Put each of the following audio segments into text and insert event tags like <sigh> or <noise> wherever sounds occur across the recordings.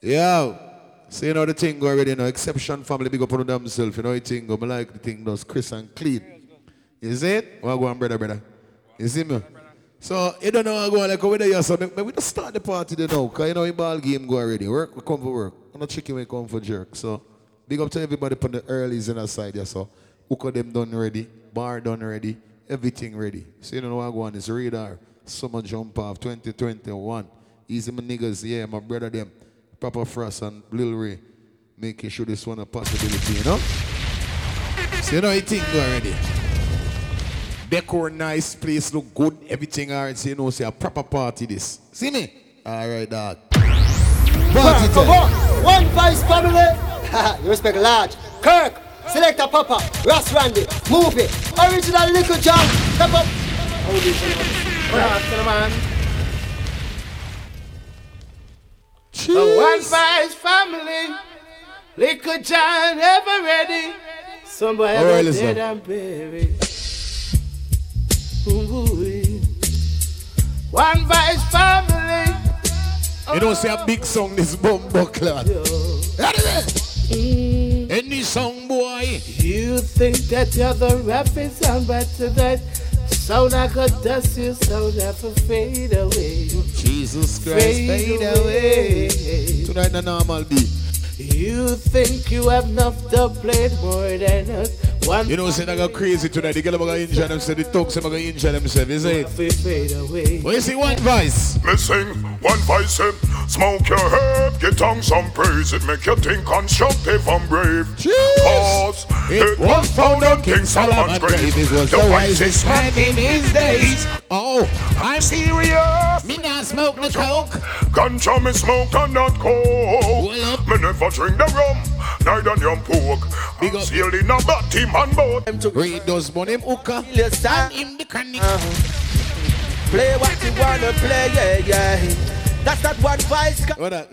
Yo, so you know the thing go already, you know, exception family big up on themselves, you know the thing go, I like the thing does Chris and clean. See it? Well, go on, brother, brother. You see me? So, you don't know how go like, over there, so maybe we just start the party there now, because you know, the ball game go already. Work, we come for work. I'm not chicken, we come for jerk. So, big up to everybody on the earlys in the side there, so, hook them done ready, bar done ready, everything ready. So, you don't know I go on, it's radar, summer jump off 2021. Easy my niggas, yeah, my brother them. Papa Frost and Lil Ray making sure this one a possibility, you know? So you know you think already. Decor nice, place look good, everything alright, so you know say a proper party this. See me? Alright dog. Party Come time. on, one vice family. you respect large. Kirk, Selector Papa, Ross Randy, movie. Original Little John, step up. A one vice family. Little John ever ready. Somebody All right, ever listen. dead and buried. Ooh-wee. One vice family. You don't say a big song this bumbo clad. Any song boy. You think that you're the rapping sound, but tonight sound like a dust, you sound never fade away. Jesus Christ, Fade fade away. away. Tonight the normal beat. You think you have enough to play more than us. One You know, say I go crazy tonight. The girl are going to injure themselves. The thugs are going to injure themselves. You see it? fi- Well, you see one voice. Me sing one voice in Smoke your herb, get on some praise It make you think constructive and brave Cheers. Cause It was found on King Solomon's grave. It was the wisest man in his days. Oh, I'm serious. Me not smoke the coke. Ganja me smoke and not coke Me never drink the rum, neither yum pork Big up. Sail in a batty man boat Read those money, him hookah. Your side. And him the chronic. Uh-huh. Play what you wanna play, yeah, yeah. That's not one vice. What that?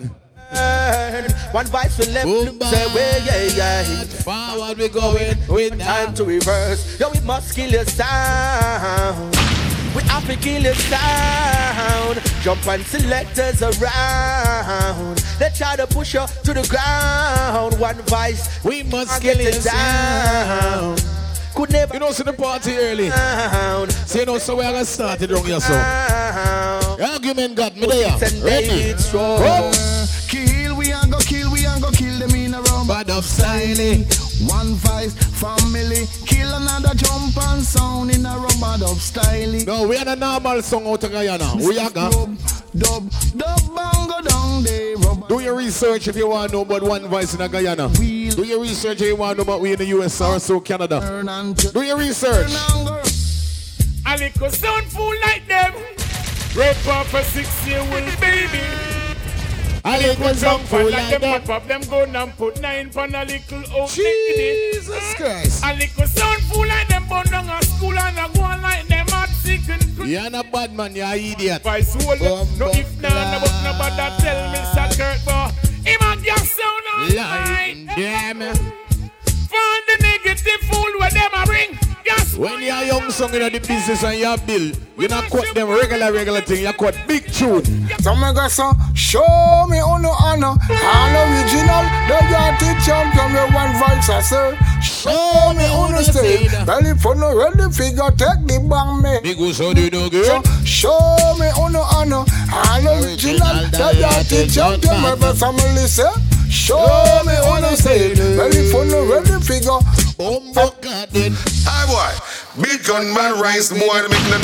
One vice will left Boom, look say way, yeah, yeah. Forward we going with Time to reverse. Yo, we must kill your sound. We have to kill your sound. Jump and selectors around. They try to push you to the ground. One vice, We must kill get it it down. Could never You know, see the party early. down. So you know, so we are gonna start it wrong here, so. argument got me there. And Ready? David Kill, we ain't go kill, we ain't go kill them in a room. Bad of styling. One vice, family, kill another jump and sound in a room. Bad of styling. No, we are the normal song out of Guyana. We are gonna. Dub, dub, dub, bang go down there. Do your research if you want to know about one voice in a Guyana. Do your research if you want to know about we in the US or so Canada. Do your research. turn and. A little sound fool like them. Rape up a six year old baby. One song Jump for like them pop them gun and put nine pon a little old lady. Jesus Christ. A little sound fool like them burn down a school and a go on like them hot sick and You're not bad man, you're an idiot. By soul, no if nah, no but no but tell me Sir Kurt, but him a gas sound all night. damn. Find the negative fool where them a bring. Gas When you're young son in the business and you're bill, you not cut them regular, regular thing, you cut big tune. Some me go so show me on no honor. All original, the yachty champion, the one voice I say. Show me on the stage. Belly for no ready figure, take the bang me. Big go so do no So good. show me on no honor. All original, the yachty champion, my family say. Show me on the stage. Belly for no ready figure. Bumbo garden. Hi boy, big gun man rise the boy making them.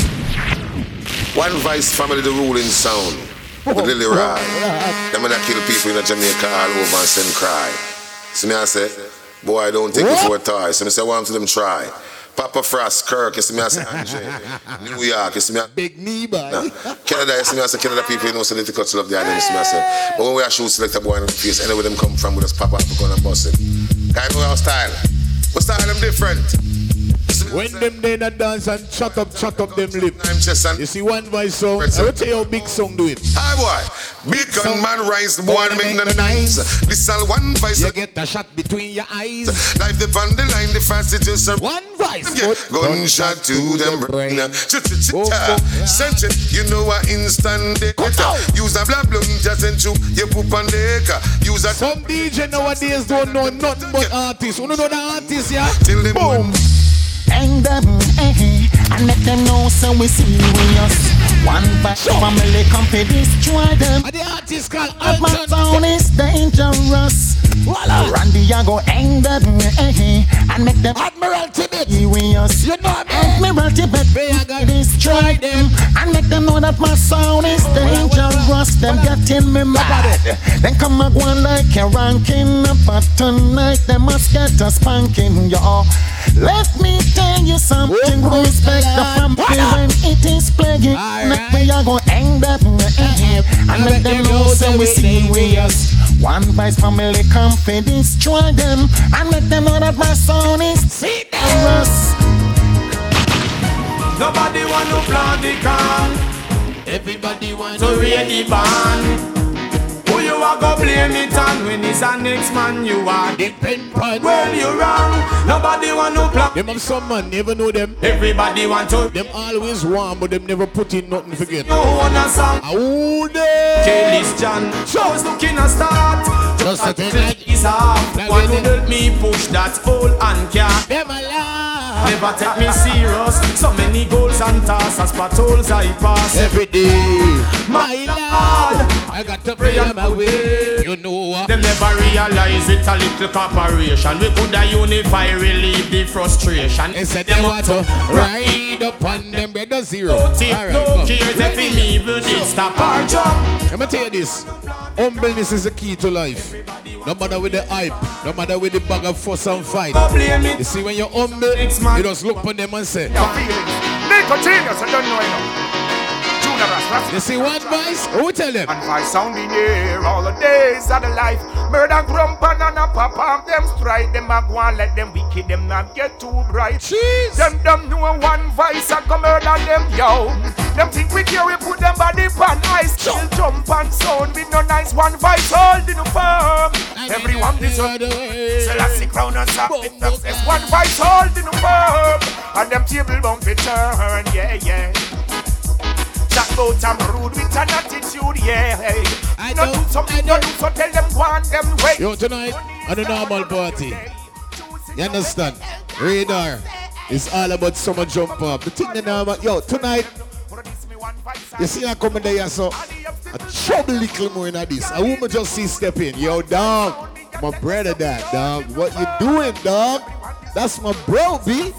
One vice family, the ruling sound. The Lily Rod. Them that kill people in Jamaica all over and send cry. So me I say, boy I don't take it for a toy. So me say, want to them try. Papa Frost, Kirk, you see me I say Andre. New York, you see me I Big knee boy. Canada, you see me I say Canada people, you know, so they take culture of the island, you see me I say. But when we are shoot select a boy in the face, anywhere them come from, we just pop up, we gonna bust it. Kind of our style. What style them different? You When them they not dance and shut up, shut up them lip. I'm just an You see one voice song. I will tell you how big song do it. Hi boy, big gun man rise, boy make the nice. This all one voice. You get a shot between your eyes. Life the on the line, the fast it is One voice. Yeah, gunshot to them brain. Ch-ch-ch-ta. Oh, oh, Sent it, you know what instant data. Use a blah bloom just into your poop and deka. Use a Some DJ nowadays don't know nothing but artists. You know the artists, yeah? Boom. Hang them, eh, and let them know so we serious. One by family come to destroy them. And the artist called But my Alton. sound is dangerous. Voila. Randy, I go hang them, eh, and make them Admiral Tibet. serious. You know me. Admiral Tibet, They are gonna destroy them and make them know that my sound is dangerous. Them getting me mad. Then come and go on like a ranking, but tonight they must get a spanking, y'all. Let me tell you something. Oh, Respect the family when it is playing. Alright. Make me a go hang them eh, and let them know so we serious. One vice family come for destroy them and make them know that my sound is dangerous. Nobody want to plant the can Everybody wants to raid the band. Are go blame it on when it's a next man you are? depend on. Well you wrong. Nobody want to plant. Them have some man, never know them. Everybody want to. Them always warm, but them never put in nothing for get. You want a song? How they? Kelly's John. I was looking a start. Just a thing like- is. Like One who help me push that old and car. Them alive. Never take me serious. So many goals and tasks, as patrols I pass. Every day. My Lord. I got to pray on my way. You know what? Them never realize it a little corporation. We coulda unify, relieve the frustration. They said they want to ride upon them brother zero. No tip, Alright, no cares if him evil did stop our job. Let me tell you this. Humbleness is the key to life. No matter with the hype, no matter with the bag of fuss and fight. You see, when you're humble, It's man. you just look on them and say, Your feelings. Nico Genius, I don't know enough. You see one voice? Who tell them? And five sounding here all the days of the life. Murder grump and a pop up them strike. Them a go and let them wicked them not get too bright. Jeez. Them them know one voice and come murder them yo. Them think we care we put them body pan ice. Still jump and sound with no nice one voice holding the firm. Everyone one. Selassie crown and top it success. One voice holding the firm. And them table bump it turn, yeah, yeah. About I'm rude with an attitude, yeah. Hey. I know, do something, know. do so tell them go on them way. Yo, tonight, on a normal party. You understand? Radar. It's all about summer jump up. The thing that now, yo, tonight, you see I coming there, so a trouble little more in this. A woman just see step in. Yo, dog, my brother that, dog. What you doing, dog? That's my bro, B.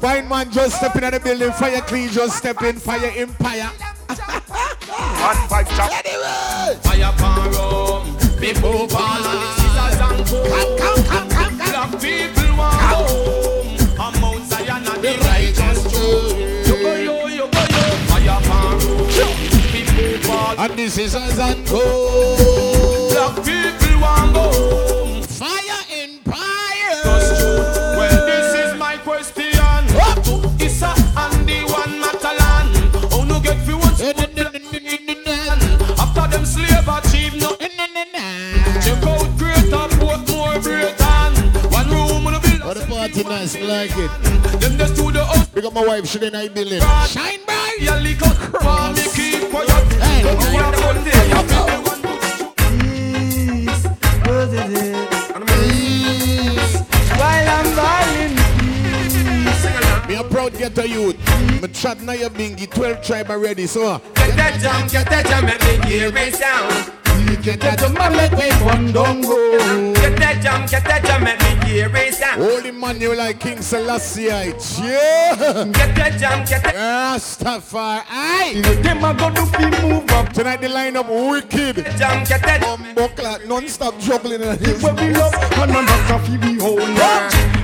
Fine man just step in at the building, fire clean, just step in, fire empire. One five chop. Anyway, Fire pan rum, people pan scissors and comb. Black people want home. I'm Mount Zion and the righteous truth. You go yo, yo. Fire pan rum, people pan. and this is as and go. Black people want go home. Bill. the party nice, like it. Them just to the house. Pick up my wife, she didn't building. Shine bright. Yeah, lick up. For me keep quiet. Hey, Don't hey, you want the whole day? You feel While I'm balling, Me a proud get a youth. Me chat na your bingy, 12 tribe already, so. Uh. Get that jam, get that jam, make me hear it sound. Get that my leg, wait, one. Get that jam, get that jam, make me hear it. Holy man, you like King Selassie, yeah. Get that jam, get that Rastafari. them a go do fi move up. Tonight the lineup wicked. Get jam, get that Bumbo clock, non-stop juggling. Where we love and none of coffee we hold.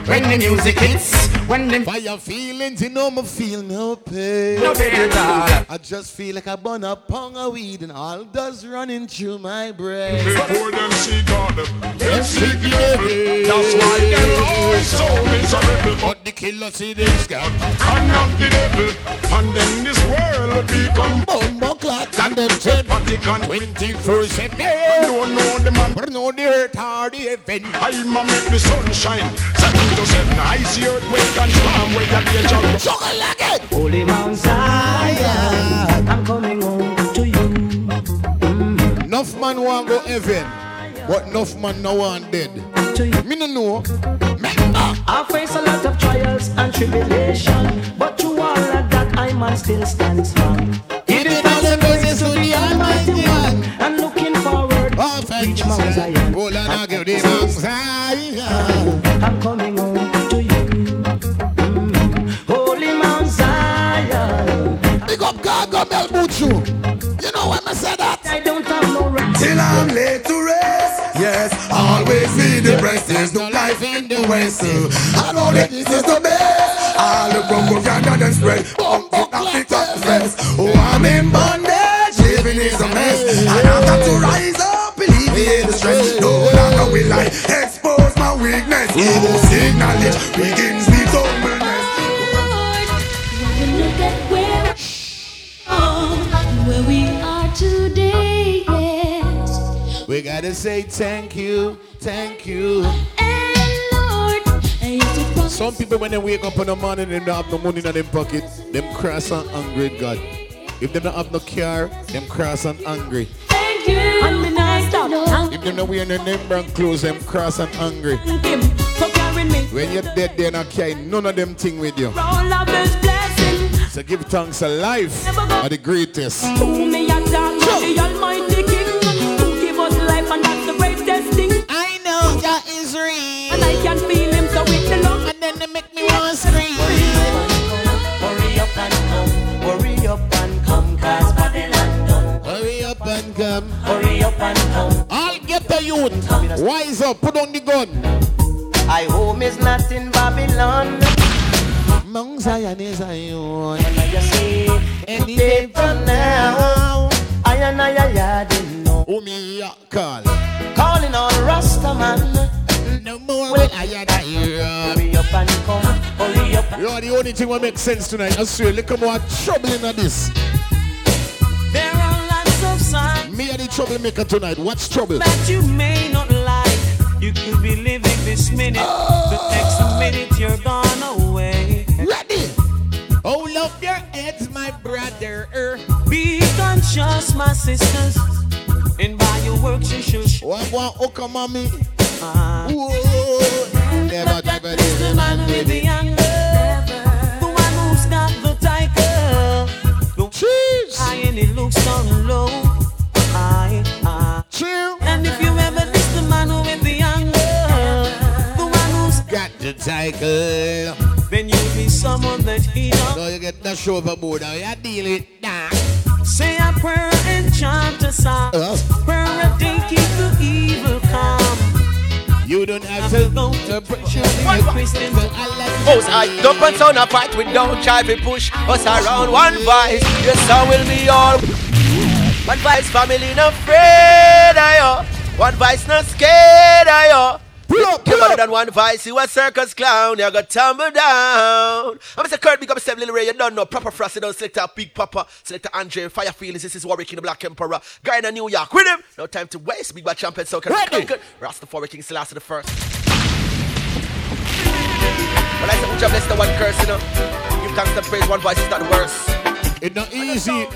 When the music hits, when the Fire feelings, you know me feel no pain. no pain at all. I just feel like I burn a pound of weed and all does running through my brain. Before them see God, them Yes, we did. That's why them always so miserable. But the kill us in this gap. And not the devil. And then this world become Bumbo clock and them said Vatican. 21st century. Don't know the man. But no the earth or the heaven. I'm a make the sun shine. Seven to seven. I see earthquake and storm where the danger. Sugar like it. Holy Mount Zion, I'm coming home to you. Mm-hmm. Enough man want go heaven. But enough man no want dead. Me no know. I face a lot of trials and tribulation, but through all of that, I man still stand strong. Forward, Oh, reach you, Mount. Zion. Hold on, I'll give the Mount Zion. I'm coming home to you. Mm. Holy Mount Zion, Big up Gaga Mel Buchu. You know when I say that? I don't have no right. Till I'm late to rest. Yes, always be the breast. There's no life in the west. I know that this is the best. All the propaganda then spread. Bump up Africa first. Oh, I'm in bondage. Living is a mess. And I've got to rise up, alleviate the stress. No longer will I expose my weakness. Most acknowledge begins with humbleness. When you look at where, oh, where we are today, yes. We gotta say thank you, thank you. And Lord, I used to promise Some people when they wake up in the morning they don't have no money in them pocket, them cross and angry God. If they don't have no car, them cross and hungry. Not stop. If them not wearing no name brand clothes, them cross and hungry. Thank him for carrying me. When you're dead, they're not carrying none of them thing with you. All of his blessings. So give thanks to life are the greatest. Who me a the Almighty King Who give us life and that's the greatest thing I know that is real. And I can feel him so with the love And then they make me want to scream. Youth. Wise up, put on the gun. I home is not in Babylon Mount Zion is a. And I just say Any day from now I and I are didn't know Who me ya call? Calling on Rastaman No more will I hear. Hurry up and come, hurry up You are the only thing that makes sense tonight. I swear, look more trouble in this. Me are the troublemaker tonight. What's trouble? that you may not like. You could be living this minute, the next minute you're gone away. Ready? Hold up your heads, my brother. Be conscious, my sisters, and by your works you should. One one hook mommy. Ah. Whoa. Never, never, Is the man with the anger, the And it looks so low. I, I. Chill. And if you ever miss the man with the anger, the one who's Got the title. then you'll be someone that he knows. So you get that show overboard. Now you deal it. Nah. Say a prayer and chant a song. Uh. Prayer a day keep the evil calm. You don't have To go to preach you What? be a Christian, but I like Us I dump and sound a fight, we don't try to push us around one voice. Your sound will be all. One voice, family no afraid of you. One voice no scared of you. Pull up, pull up. than one voice, you a circus clown, you got tumble down. I'm Mr. Kurt, big up Step Little Ray, you don't know. Proper Frosty, don't select a Big Papa, select a Andre, Fire Feelings, this is Warwick King, the Black Emperor. Guy in New York, with him. No time to waste, Big Bad Champion, so can Ready. conquer. Rastafari King Selassie the first. Well, I said, which bless the one curse, you know. Give thanks and praise, one voice is not the worst. It's not easy.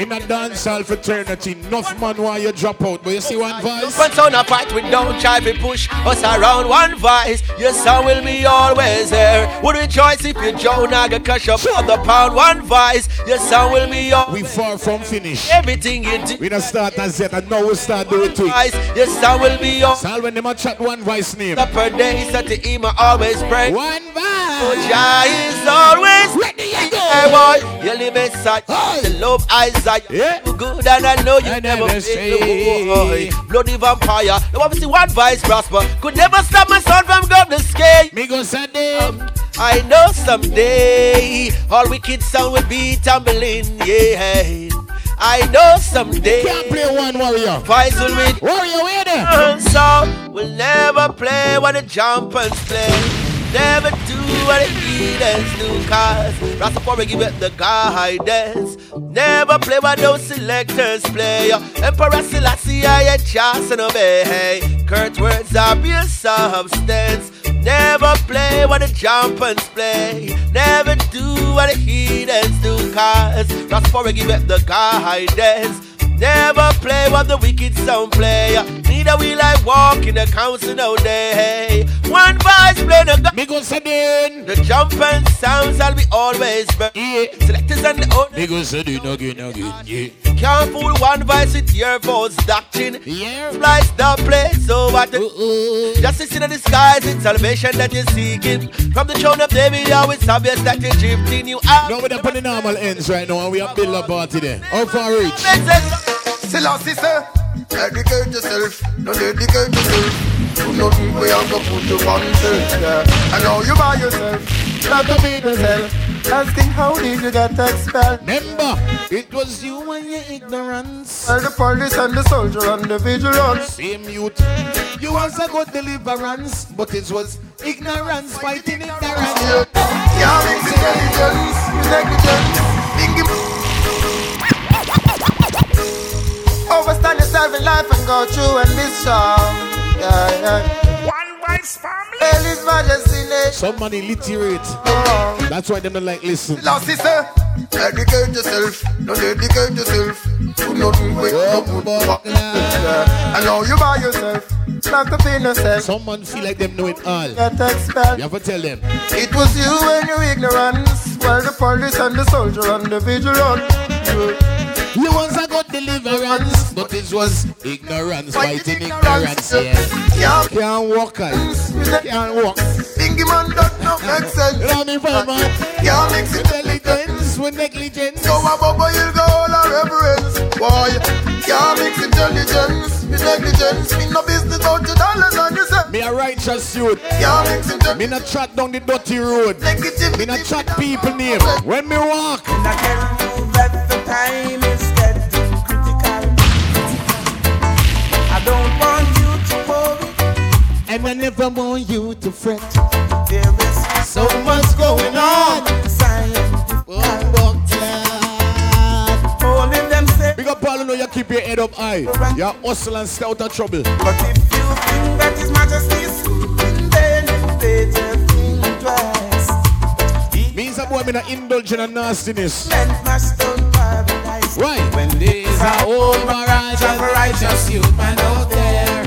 In a dancehall fraternity, enough man why you drop out, but you see one voice. Sound a fight, we don't try to push us around one voice. Your sound will be always there. Would rejoice if you Joe Naga cash up on the pound one voice. Your sound will be all We far from finish. everything you do. We don't start as yet, and now we start doing. Voice, your sound will be all So when them a chat one voice name. per day. Set the him always pray. One Oh, voice. Jah is always Ready. Hey boy, you live inside the love eyesight. Yeah. You good and I know you I never never fail. stray. Oh, oh, Bloody vampire. Now obviously one vice prosper. Could never stop my son from going to scale. Me go Sunday. Um, I know someday all wicked sound will be tumbling. Yeah. I know someday Can't play one warrior. vice will win. Warrior, where there? So we'll never play what the jumpers play. Never do what the heathens do, cause Rastafari give it the guidance. Never play what those selectors play. Emperor Selassie, I just and obey. Kurt words are pure substance. Never play what the jumpers play. Never do what the heathens do, cause Rastafari give it the guidance. Never play what the wicked sound play. Neither will I walk in the council all day. One voice play the gu- Me go then. The jumping sounds I'll be always burn. Yeah. Selectors and the own Me go then again, again, yeah. can't fool one voice with your false doctrine. Yeah. Splice the place so what the Uh-oh. Justice in the disguise, it's salvation that you're seeking. From the throne of David, it's obvious that you're drifting. You are. Now we're up on the normal ends right now and we have build a party there. How far reach? Selassie say, dedicate yourself, no dedicate yourself. Do nothing we have to put you on self, yeah. And now you by yourself, not to be yourself. Asking how did you get expelled? Remember, it was you and your ignorance. Well, the police and the soldier and the vigilance. Same youth. You also got deliverance, but it was ignorance fighting ignorance. Yeah, mix intelligence, negligence. Overstand yourself in life and go through and be strong. Yeah, yeah. One voice family. Hail His Majesty nation. Some man illiterate. That's why them don't like listen. Lassie say, dedicate yourself, no dedicate yourself. Do nothing with no good fuck. Yeah. And now you by yourself, not to be yourself. Someone feel like them know it all. Get expelled. You have to tell them. It was you and your ignorance, while the police and the soldier and the vigilance. Yeah. You once I got deliverance, but it was ignorance fighting ignorance. Yeah. Yeah. Can't walk, guys. Can't walk. Bingy man that no make sense. You know what I mean, five man? Yeah, mix it. Intelligence with negligence. So a bubble you go all a reverence. Boy, yeah, mix intelligence with negligence. Me no business out your dollars on yourself. Me a righteous youth. Yeah, mix Me intelligence. not chat down the dirty road. Negative. Me not chat people name. When me walk, that the time is getting critical. I don't want you to worry. and I never want you to fret. There is So much going on. Oh, but, yeah. Holding them say, Big up you know you keep your head up high. You hustle and stay out of trouble. but if you think that His Majesty is sleeping, then you better think twice. Means a boy me not indulge in a nastiness. Men must down paradise. Why? When there's a old mirage of righteous youth man out there.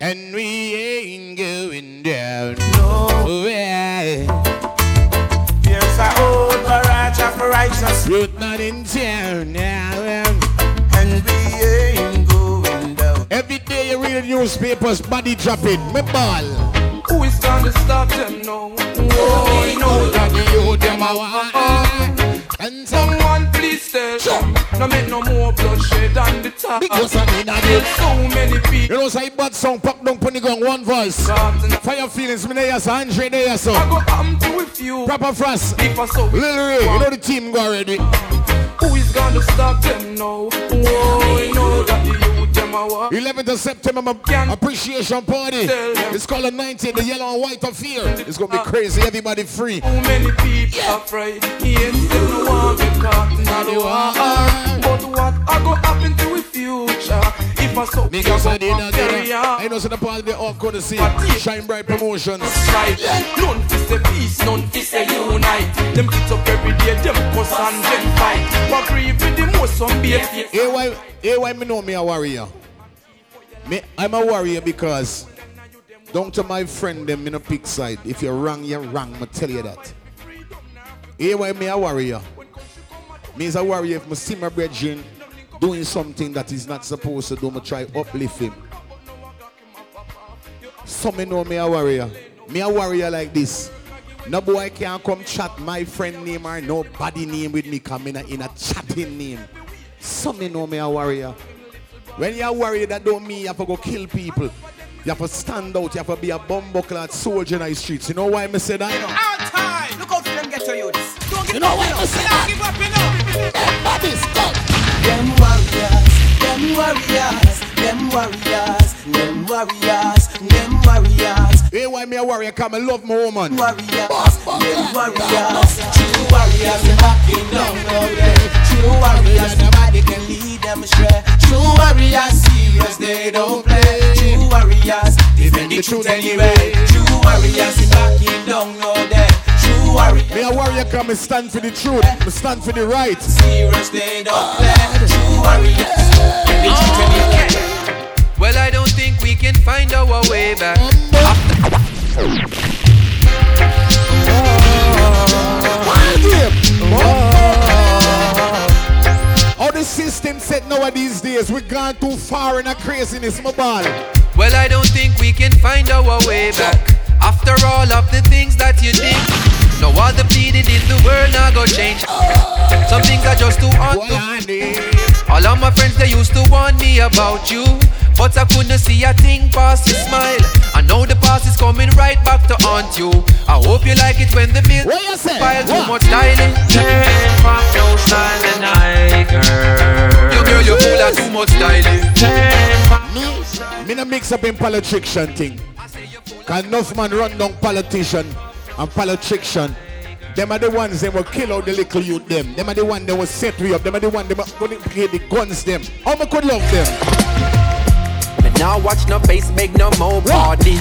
And we ain't going down. No, Way. there's a old mirage of righteous Youth man in town now. Um. and we ain't going down. Every day you read the newspapers, body dropping. Me ball. Who is gonna stop them No. Oh, you Uh-huh. because I I There's did. so many people You know, say bad song, pop down, put the gun, one voice. Fire feelings, me there, so Andre there, so. I go am to with you Proper frost. If I so Lil Ray, you know the team go already. Who is gonna stop them now? Oh, you know that 11th of September, my appreciation party. It's called the 19th, the yellow and white affair. It's gonna be ah. crazy, everybody free. Too many people afraid Yes, them no want get caught in the war But what I go happen to the future If I so Because I did not carry on I know the party they all gonna see. Shine Bright Promotions. right. None fi say peace, none fi say unite. Them get up every day, them cuss and them fight. What grieve with the most some be. Hey, why, hey, why me know me a warrior? Me, I'm a warrior because down to my friend them in a pick side. If you're wrong, you're wrong. I tell you that. Hey, why me a warrior? Me is a warrior if I see my brethren doing something that he's not supposed to do, I try uplift him. Some me know me a warrior. Me a warrior like this. No boy can come chat my friend name or nobody name with me coming in a chatting name. Some me know me a warrior. When you're a warrior, that don't mean you have to go kill people. You have to stand out. You have to be a bumbuckler soldier in the streets. You know why I say that? All time. Look out for them get to you this. Don't give You know up, why you I say Don't give up, you know. Everybody's stuck. Them warriors, them warriors, them warriors, them warriors, them warriors. Hey, why me a warrior? Come, I love my woman. Warriors, them warriors, true warriors, they backing down all day. True warriors, nobody can lead them astray. True warriors, serious, they don't play. True warriors, defend the truth anyway. True warriors, they backing down all day. True warriors. Me a warrior come and stand for the truth. Me stand for the right. Serious, they don't play. True warriors, defend the truth anyway. Well, I don't think we can find our way back. Ah. How the system set these days, We've gone too far in a craziness, my ball. Well, I don't think we can find our way back. After all of the things that you did, no other pleading in the world now go change. Some things are just too hard All of my friends they used to warn me about you, but I couldn't see a thing past your smile. I know the past is coming right back to haunt you. I hope you like it when the bill pile too much styling. no styling, I girl. You girl, you full of too much styling. Me, me no mix up in politician thing. Cause enough man run down politician and politician. Them are the ones that will kill out the little youth them. Them are the ones that will set we up. Them are the ones that will get the guns them. How me could love them? Now watch no face, make no more party.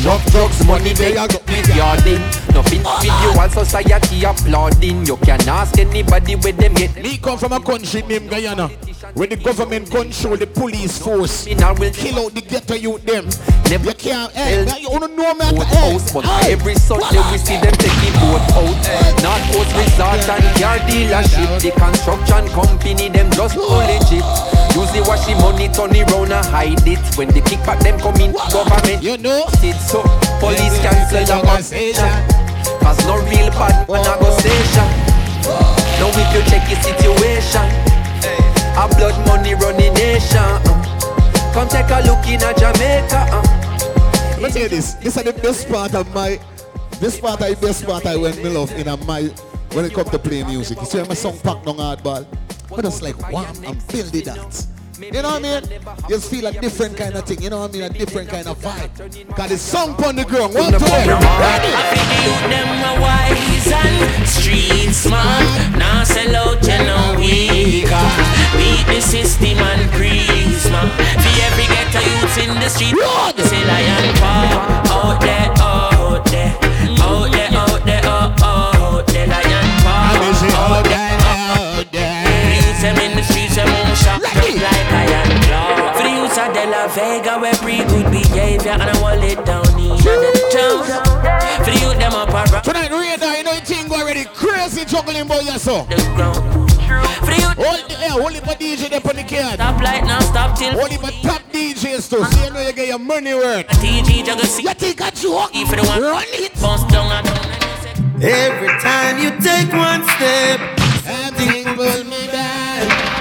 Enough drugs, money they are got yarding. Nothing you and society applauding. You can ask anybody where them get. Me come from a country named Guyana. Where the government control the police force. Kill out the ghetto youth them. You can't, hey, you don't know me at the house, but every Sunday we see them taking boat out. Not post resort and car dealership. The construction company them just pulling chip. Usually wash the money, turn it round and hide it. When they the kickback them come in, government you know it so police cancel the conversation. Cause no real bad man a go station. Now if you check your situation, a blood money running nation. uh. Come take a look in a Jamaica. uh. Let me tell this. This is the best part of my. This part is the best part I when me love in a my when it come to playing music. You see my song pack down hardball. But it's like warm I'm it out. You know what I mean? You just feel a different kind of thing. You know what I mean? A different kind of vibe. Got it's song on the ground. One. Ready? them wise and street smart. Now sell out, you know weaker. Beat the system and. For every ghetto youth in the street, say lion paw. Out there, youths of De La Vega, we pre good behavior and I want it down in the town. For the youth them up around. Tonight, radar, you know you think already crazy juggling boy, yes, so. Hold the air, hold it for DJ there on the card. Stop light now, stop till. Hold it for top DJs too, so you know you get your money worth. TG juggle see. You think I joke? If the one Run it. bounce down and down. Every time you take one step, something pull me down.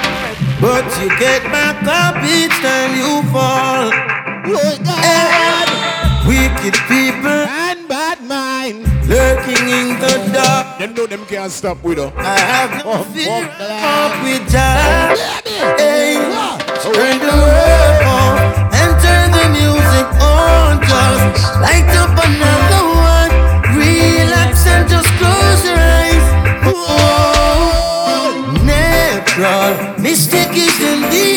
But you get back up each time you fall. Lord God. And wicked people and bad mind lurking in the dark. Them know them can't stop with her. I have no fear up with Jah. Hey, turn the world off and turn the music on. Just light up another one. Relax and just close your eyes. Oh, natural mystic is in the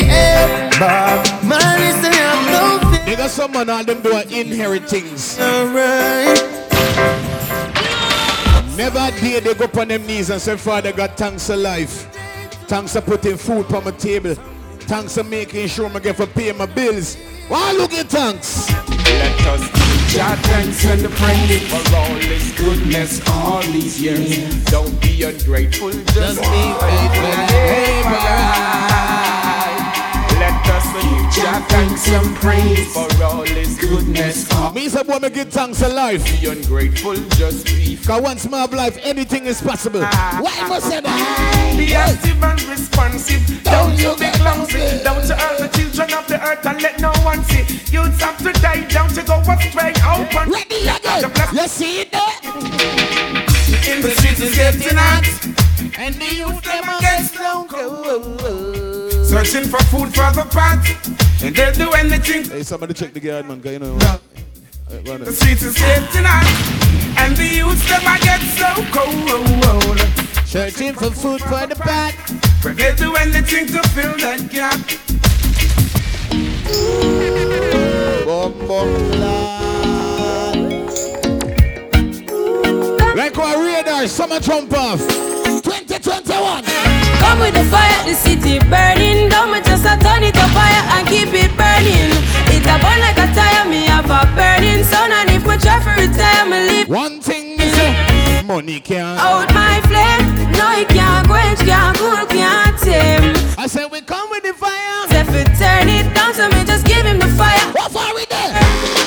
air. Bob Marley say I'm no fear. They got some man all them do are inherit things. Alright. Never dare they go up on them knees and say, Father God, thanks for life. Thanks for putting food on my table. Thanks for making sure I get for pay my bills. Why look at thanks? Let us give Jah thanks and praise for all His goodness all these years. Don't be ungrateful, just be faithful. Let us give Jah thanks and praise for all His goodness. all Me say, boy, me give thanks for life. Be ungrateful, just be Cause once more of life, anything is possible. Ah, ah, Why must ah, say that? Be active and responsive. Don't you be clumsy. Don't you hurt the children of the earth and let no one see. Youths have to die down to go astray. Open. Ready again. You see it there? In the streets is getting hot. And the youth them Them against local. Searching for food for the pot, and they'll do anything. Hey, somebody check the guard, man, 'cause you know. Hey, go on The streets is empty now, and the youths them I get so cold. Searching for food for the pot. But they'll do anything to fill that gap. Like our radar, summer jump off. 2021. Come with the fire, the city burning. Don't me just a turn it up fire and keep it burning. It a burn like a tire, me have a burning sun. And if we try for retire, me leave. One thing me say, money can't. Out my flame, no it can't quench, can't cool, can't tame. I said we come with the fire. If it turn it down, so me just give him the fire. What for we there?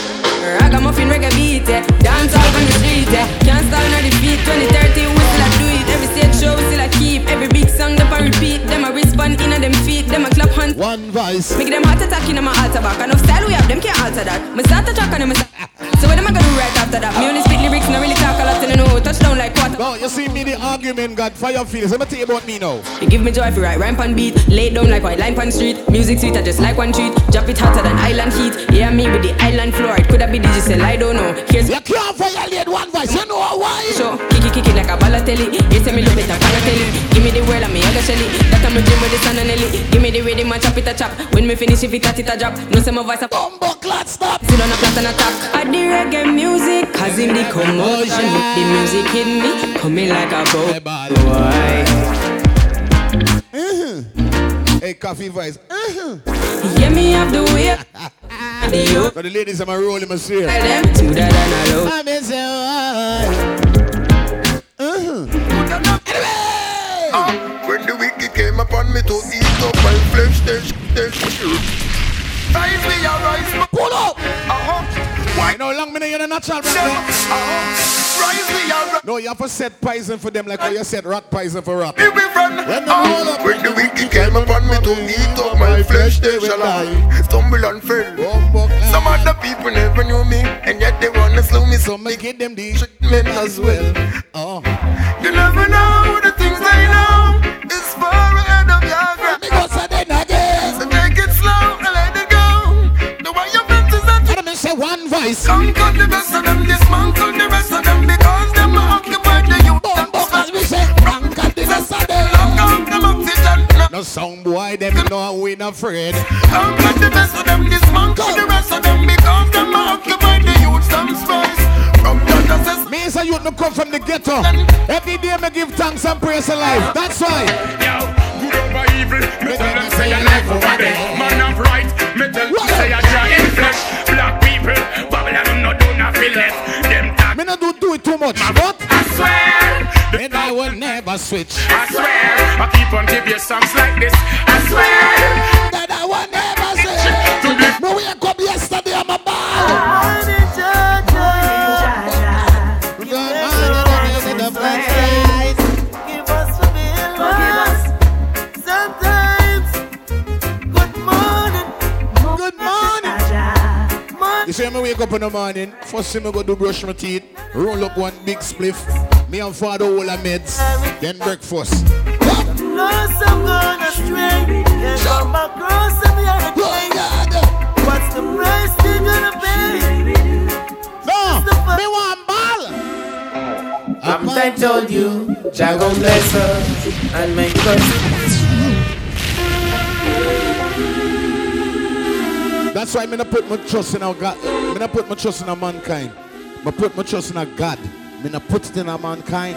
Ragamuffin reggae beat, eh. dance all on the street, eh. can't stop nor defeat. 2030 we still a do it. Every stage show we still a keep. Every big song them a repeat. Them in them feet. Them a clap hands. One voice. Make them heart attack in my altar back. Enough style we have, them can't alter that. Me start to track and a So what am I gonna do right after that? Me only speak lyrics, no really talk a lot, and know touchdown like quarter. No, you see me the argument got fire feelings. Let me tell you about me now. You give me joy for right rhyme pan beat. Lay down like white line pan street. Music sweet, I just like one treat. Drop it hotter than island heat. Yeah, me with the island floor. It could have been digital, I don't know. Here's You can't violate one voice. You know why? So, kick it, kick it like a balotelli. You tell me look better, Balotelli. Give me the word, I'm a. That I'm a dream with the sun and Ellie. Give me the rhythm, and chop it a chop. When me finish, if it a it a drop. No say my voice a Bumbo clot stop. Sit on a flat and attack. I the reggae music, causing the commotion. The music hit me, coming like a bow. Why? Hey, coffee voice. Uh-huh. Yeah, me have the way. <laughs> The yo, But the ladies are my role in my sphere. tell them to that and I love. I'm in say why. Uh, when the upon me to eat up my flesh, they they Rise me, a rise. Pull up. Uh-huh. Why no long me you're the natural brother? uh-huh. Rise me, a rise. No, you have to set poison for them like how you set rat poison for rat. Here we run. Uh, when the wicked came upon me to eat up my flesh, they shall I stumble and fail. Some other people never knew me, and yet they wanna slow me. So me give them the men as well. Oh. You never know the things they know. It's far say one. Conquer the best of them, dismantle the rest of them because them occupied the youth. Them Bumbo cause me say at the rest of them. lock out them oxygen. No sound boy, them know we not afraid. Conquer the best of them, dismantle the rest of them because them occupied the youth. Some space. Me as a youth, me come from the ghetto. Every day me give thanks and praise to life. That's why. Yo, good over evil. Me tell them say your life over there. Man of right. Me tell them say dry in flesh. Left. Them talk. Me not do, do it too much. But I swear. and I will never switch. I swear, I keep on give you songs like this. I swear. In the morning, first thing me go do brush my teeth, roll up one big spliff, me and father all the meds, then breakfast. What's the price you gonna pay? No, me want ball. I'm I told you, Jah gon' bless us and make us. That's why me not put my trust in our God. Me not put my trust in our mankind. Me put my trust in our God. Me not put it in our mankind.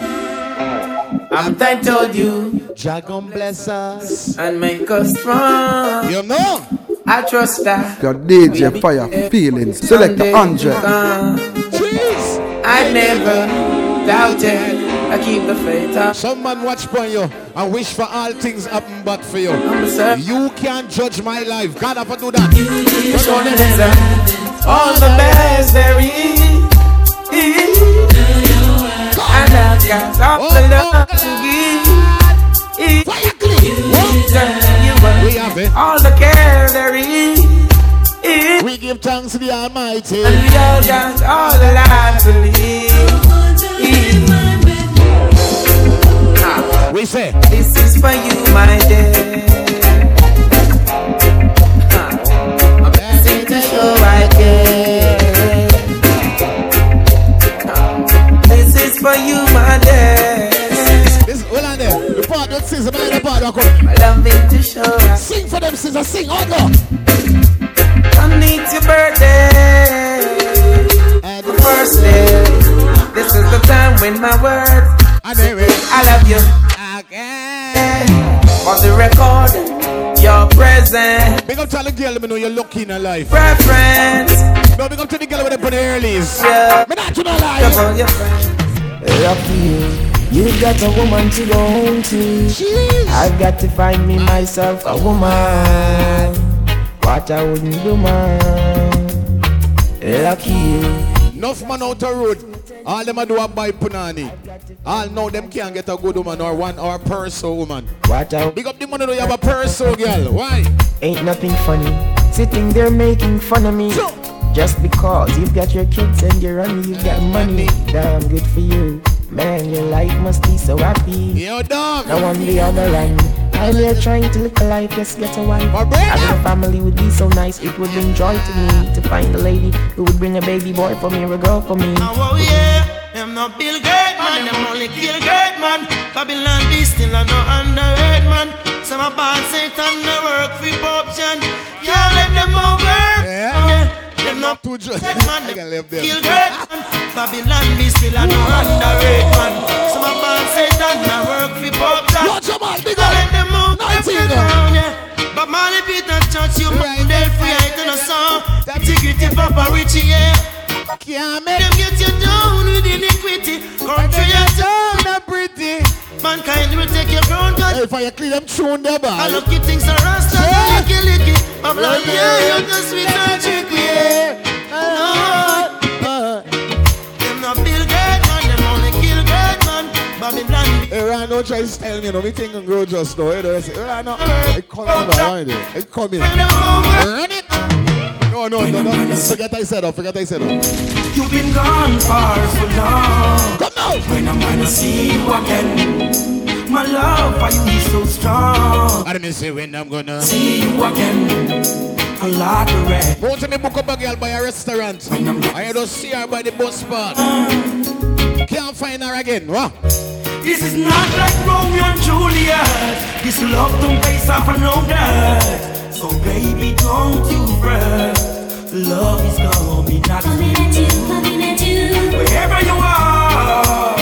I'm I told you, Jah gon' bless us. and make us strong. You know? I trust that. Your DJ Fire Feelings. Select the 100. Jeez. I never doubted. I keep the faith up. Some man watch for you and wish for all things happen but for you. You can't judge my life. God have to do that. You show the desert. All the best there is. Oh, oh, and I've got all the love to give. We have it. All the care there is. We give thanks to the Almighty. And we all got all the life to live. We say, This is for you, my dear. I'm dancing to show I care. This is for you, my dear. This, hold on there. The part that sings, the part that part come. I love it to show Sing for them, sister. Sing, oh no. I need your birthday. And the first day. This is the time when my words. I, I love you. Again. On the record, your present. Big up to all the girl, let me know you're lucky in your life. Preference. No, big up to the girl with the put the earlies. Yeah. Me not to no lie. Come on, your friends. Lucky you, you've got a woman to go home to. I've got to find me myself a woman. What I wouldn't do, man. Lucky you. Enough man out the road. All them a do a buy punani. All know them can't get a good woman or one or perso woman. What I Big up the money do you have a perso oh, girl. Why? ain't nothing funny. Sitting there making fun of me. Just because you've got your kids and you're on you've got money. Damn good for you. Man, your life must be so happy. Yo, dog. Now on the other hand, I'm here trying to live a life, just get a wife. My brother. Having a family would be so nice, it would bring joy to me to find a lady who would bring a baby boy for me or a girl for me. Oh yeah, them not Bill Gates man, them only kill great man. Babylon be still a no underrated man. Some a bad Satan no work for <laughs> Them no Too just. great man, I them can live there. kill great man. Babylon be still a no underrated man. Some a bad Satan no work for corruption. Watch your man, big Can't let them move. 19 down, yeah. But Peter Church, you Right. right. Del free, I don't know song. Integrity, Papa Richie, yeah. Can't make Them get you down with iniquity. Country and down a pretty. Mankind will take your crown, God. Hey, if I clean them tune there, I look you things are rasta, Yeah. licky licky. Babylon, yeah, you're just sweet and tricky, yeah. No. Them not Bill Gates, man, them only kill great man. Babylon, Hey, Ryan, don't try to tell me, you know, me think and grow just now. You know, I say, Ryan, no, eh, it come in, right eh, there. It come in. bring. Run it. No, no, no, no. Forget I said up. Forget I said up. You've been gone far so long. Come now. When I'm gonna see you again, my love you is so strong. I didn't say when I'm gonna See you again, a lot of red. Go to me book up a girl by a restaurant. I don't see her by the bus park. Can't find her again. What? This is not like Romeo and Juliet. This love don't base off of no dirt. So baby, don't you fret. Love is coming at you. Wherever you are,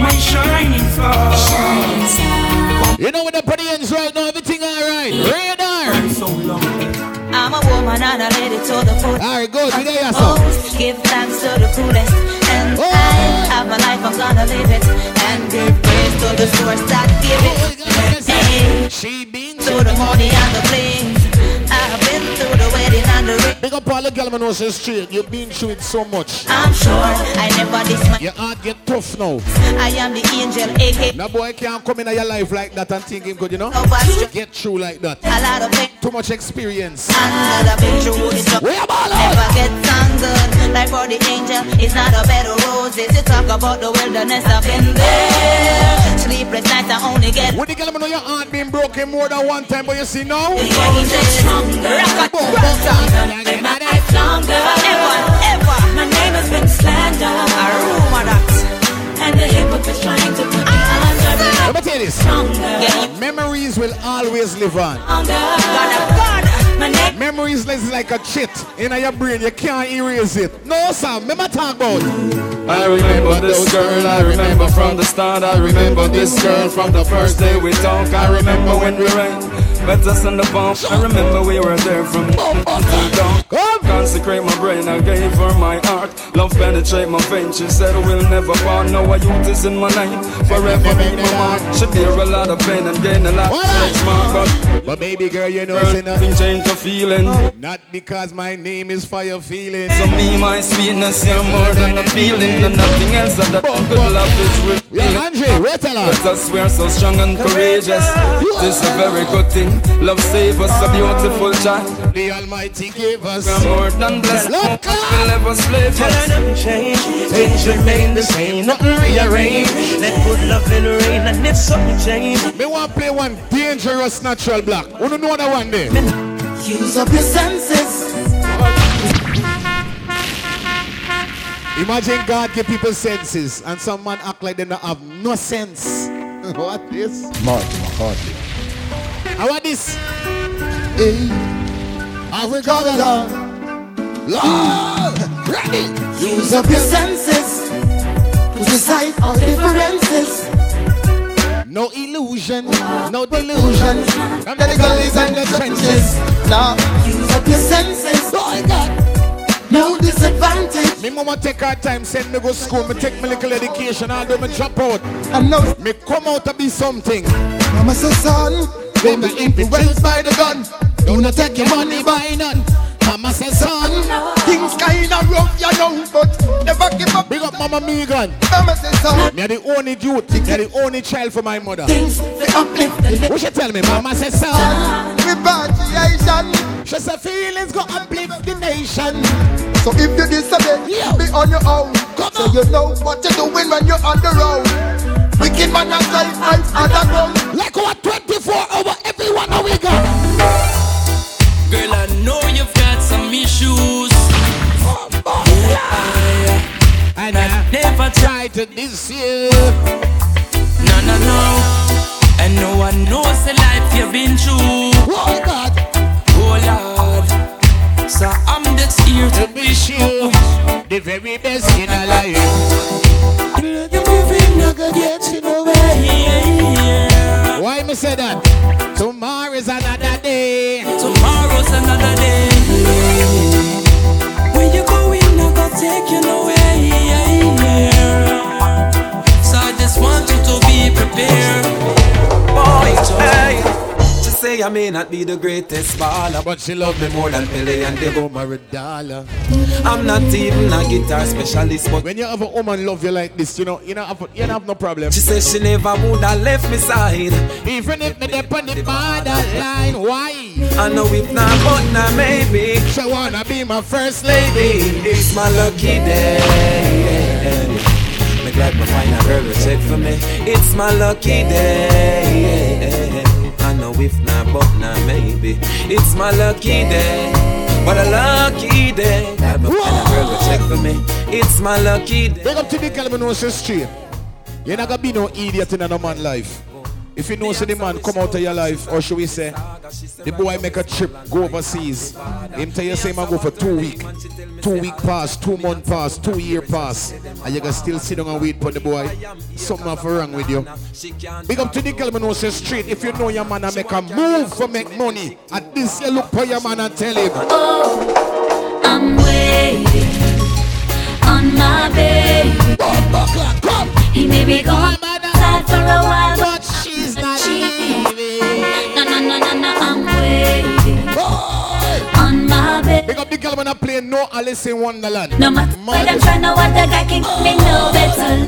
my shining star. You know when the party ends right now, everything alright. Radar. So long. I'm a woman and a lady to the full. Alright, good. You there, yourself. Oh, give thanks to the coolest. And Oh. I have my life, I'm gonna live it. And give praise to the source that give it. Oh, hey, She been to the money and the blings. Big up all the girl man knows straight. You've been through it so much. I'm sure I never this my. Your heart get tough now. I am the angel, aka No boy can't come in your life like that and think him good, you know? Get through like that. a lot of pain. Too much experience. I've been through is am never get on good. Like for the angel, it's not a bed of roses. You talk about the wilderness, I've been there. Sleepless nights, I only get When the girl man know your heart been broken more than one time, but you see now? the my life. Ever, ever. My name has been slandered. A rumor. And the hypocrites trying to put me ah, under. Let me tell you this. Stronger. Memories will always live on. God of God. My name. Memories is like a chit in your brain. You can't erase it. No, Sam. Remember talk about. I remember this girl, I remember from the start, I remember this girl from the first day we talked. I remember when we ran, met us in the bump. I remember we were there from until dawn. Consecrate my brain, I gave her my heart. Love penetrate my veins, she said we'll never part. No, a youth is in my name, forever be my mark. She bear a lot of pain and gain a lot of stretch mark, but But baby girl, you know, nothing nothing. change the feeling. Not because my name is fire feeling. So me, my sweetness, you're more than a feeling, and nothing else that the good love is with. Yeah, Andre, wait a lot. Let us we're so strong and courageous. This is a very good thing. Love save us, a beautiful child. The Almighty gave us. We're more than blessed. Love We'll never slave us. Nothing change, things remain the same, nothing rearrange. Let good loving reign, and if something change, Me want play one dangerous natural black. Who don't know that one there? use up your senses. Imagine God give people senses and some man act like they don't have no sense. <laughs> what is? Martin McCarthy. How about this? Hey, I will come along. Lord, ready. Use up your senses to decide our differences. No illusion, no delusion. I'm the gullies and the trenches. Now, use up your senses. Oh, God. No disadvantage. Me mama take her time, send me go school, me take my little education, although me drop out. I know. Me come out to be something. Mama says, son, don't be influenced by the gun. Do not take your money by none. Mama says, son, things kinda rough, you know, but never give up. Big up Mama Megan. Mama says, son, Me are the only youth, me are the only child for my mother. things they uplift. What she tell me? Mama says, son. Repatriation. She said, feelings go uplift the nation. So if you disobey, be on your own. so you know what you're doing when you're on the road. Wicked man and life life underground. Like what 24 hour, everyone how we go. Issues. And I never try to you. No, no, no. And no one knows the life you've been through. Oh God. Oh Lord. So I'm just here to wish you the very best in a life. You're moving, not gonna get you nowhere. Why me say that? Tomorrow's another day. Tomorrow's another day. You nowhere. So I just want you to be prepared. Boy, hey. Say I may not be the greatest baller, but she love me more than Pele and Debo Maradona. I'm not even a guitar specialist, but when you have a woman love you like this, you know, you don't have, you don't have no problem. She says she never would have left me side. Even if me dip on the borderline, why? I know if not, but now maybe. She wanna be my first lady. It's my lucky day. Me glad me find a girl to check for me. It's my lucky day. If not, but now maybe. It's my lucky day. What a lucky day. Me find a girl to check for me. It's my lucky day. Big up to the Calvinosis Street. You're not gonna be no idiot in a man life. If you know say the man come out of your life, or should we say, the boy make a trip, go overseas. Him tell you say man go for two week, two week pass, two month pass, two year pass, and you can still sit down and wait for the boy. Something have wrong with you. Big up to the Calvinosis Street. If you know your man and make a move for make money, at this you look for your man and tell him. Oh, I'm waiting on my baby. He may be gone for a while, Big up the girl when I play no Alice in Wonderland. No matter what I'm trying, no other guy can give me no better.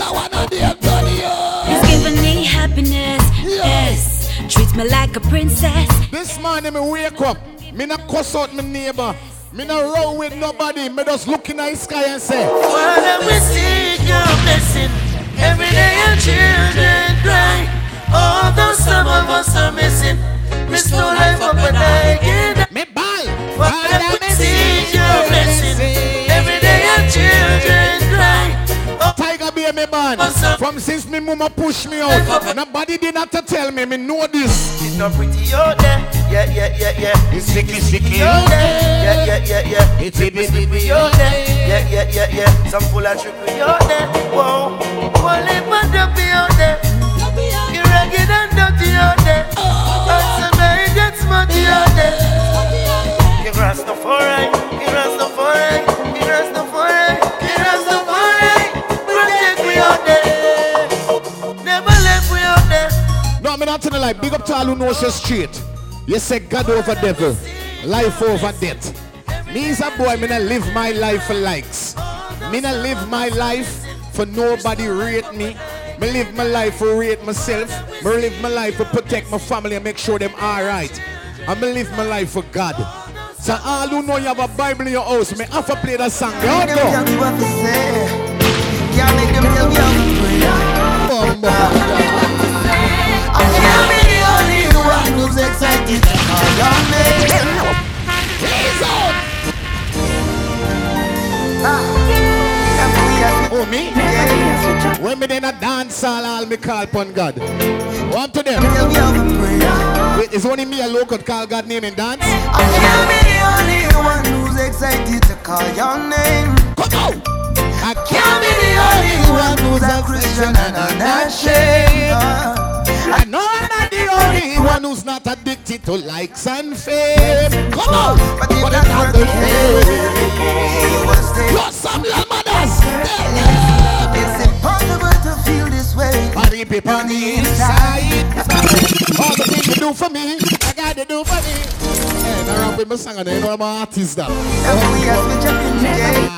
He's giving me happiness, yes. Treats me like a princess. This morning me wake up, me not cuss out my neighbor. Me not roll with nobody. Me just look in the sky and say, Father, we seek your blessing. Every day your children cry. Although some of us are missing, we still life up and again. Me ball. Father, we seek your blessing. Every day your children cry. Oh. Tiger be me band. From since me mama push me out, nobody did not to tell me. Me know this. It's not pretty out there. Yeah, yeah, yeah, yeah. It's sticky, sticky out out there. there. Yeah, yeah, yeah, yeah. It's itty, Itty, bitty out out there. there. Yeah, yeah, yeah, yeah. Some full of trickery out there. Whoa. One lip and dumpy out there. You ragged and dirty out there. And some me out there. No, I'm not telling like big up to all street. You say God over devil, life over death. Me is a boy, me not live my life for likes. Me not live my life for nobody rate me. Me live my life for rate myself. Me live my life for protect my family and make sure them alright. And me live my life for God. So all who know you have a Bible in your house, me have to play that song. Y'all go. Oh, me? When me then a dance hall, all me call upon God. One to them. Wait, is only me a local call God name and dance? I can't be the only one who's excited to call your name. Come on. I can't be the only one who's a Christian and unashamed. I know I'm not the only one who's not addicted to likes and fame. Come on. But if that's not the case, you will stay. You're some little mothers. Way. Body people on the inside. All the things you do for me, I got to do for me. Hey, now rap with my song and you know I'm an artist that. That's we are switch up in the day.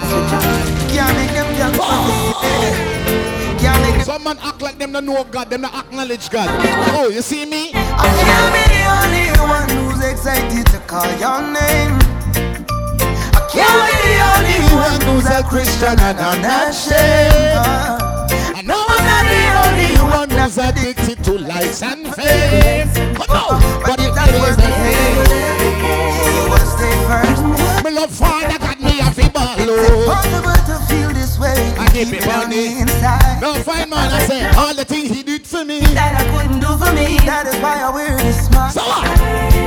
Can't make them jump Can't make them Some man act like them don't know God, them don't acknowledge God. Oh, you see me? I can't be the only one who's excited to call your name. I can't be the only one who's a Christian and unashamed. I know I'm only one who's addicted to likes and fame. Come on. But if that was the case, you will stay first. Me love father got me a feeble. Impossible to feel this way. I keep it on the inside. No, fine man, I say all the things he did for me. That I couldn't do for me. That is why I wear this mask. So what?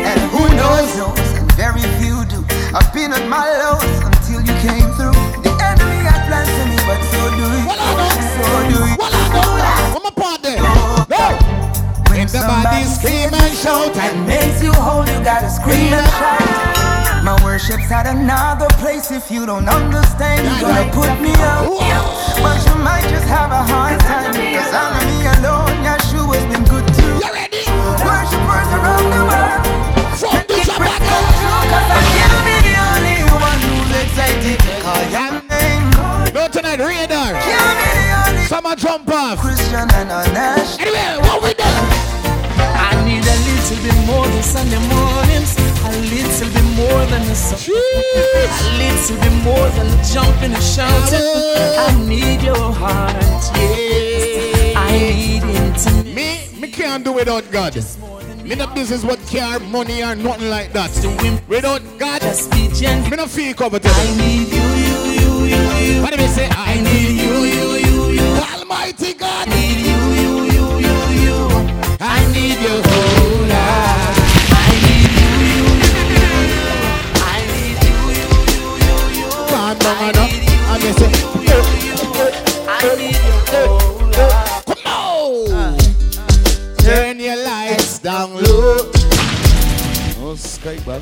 And who knows knows, and very few do. I've been at my lows until you came through. The enemy had plans for me, but so do you. So do you. What I know? I'm a part there. No. When the body scream and shout and makes you whole, you gotta scream and shout. My worship's at another place. If you don't understand, you gotta put me out. But you might just have a hard time because I'm me alone. Yeshua's been good too. You ready? Worshipers around the world. From the Shabbat. Cause I can't be the only one who's excited to call your name. No tonight, radar. Can't be the only Summer jump off. Christian and honest. Anyway, what we done? I need a little bit more than Sunday mornings. A little bit more than the sun. A little bit more than the jumping and shouting. I need your heart, yeah. I need intimacy. Me, me can't do without God. Me no business what care, money or nothing like that. Without God, Just be gentle. me no feel comfortable. I need you, you, you, you, you. What do we say? I need you, you, you, you. Almighty God. I need you, you, you, you, you. I need you, oh Lord. I need you, you, you, you. I need you, you, you, you, you. Come on, man, up. And me say, I need you, oh Lord. come on. Uh, uh. Turn your lights down low. Oh, sky bag.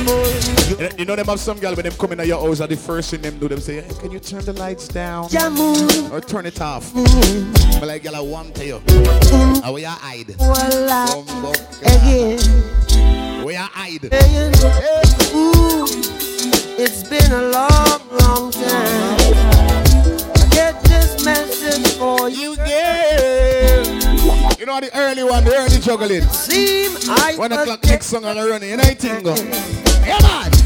You you know them have some girl when them come in at your house and the first thing them do them say, hey, can you turn the lights down or turn it off? Mm. But like girl, I want to you. Mm. How you hide? Bumbo Again, Where you hide? ooh, it's been a long, long time. I get this message for you. You girl. You know the early one, the early juggling. Seem I One o'clock next song and I run it. You know go. Yeah man.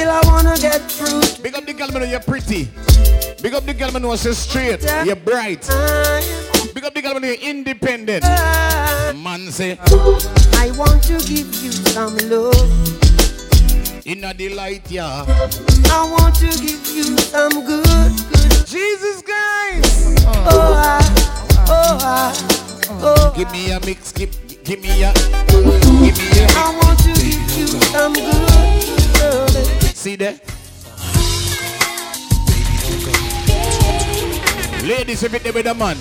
Still I wanna get through. Big up the girl, man, you're pretty. Big up the girl, man, you're straight. You're bright. Big up the girl, man, you're independent. Man say, I want to give you some love. in a delight, yeah. I want to give you some good, good. Jesus Christ. Oh, I, oh, I, oh. Ah. Give me a mix, give, give me a, give me a. I want to give you some good, good. See there? Ladies, if it there with a man.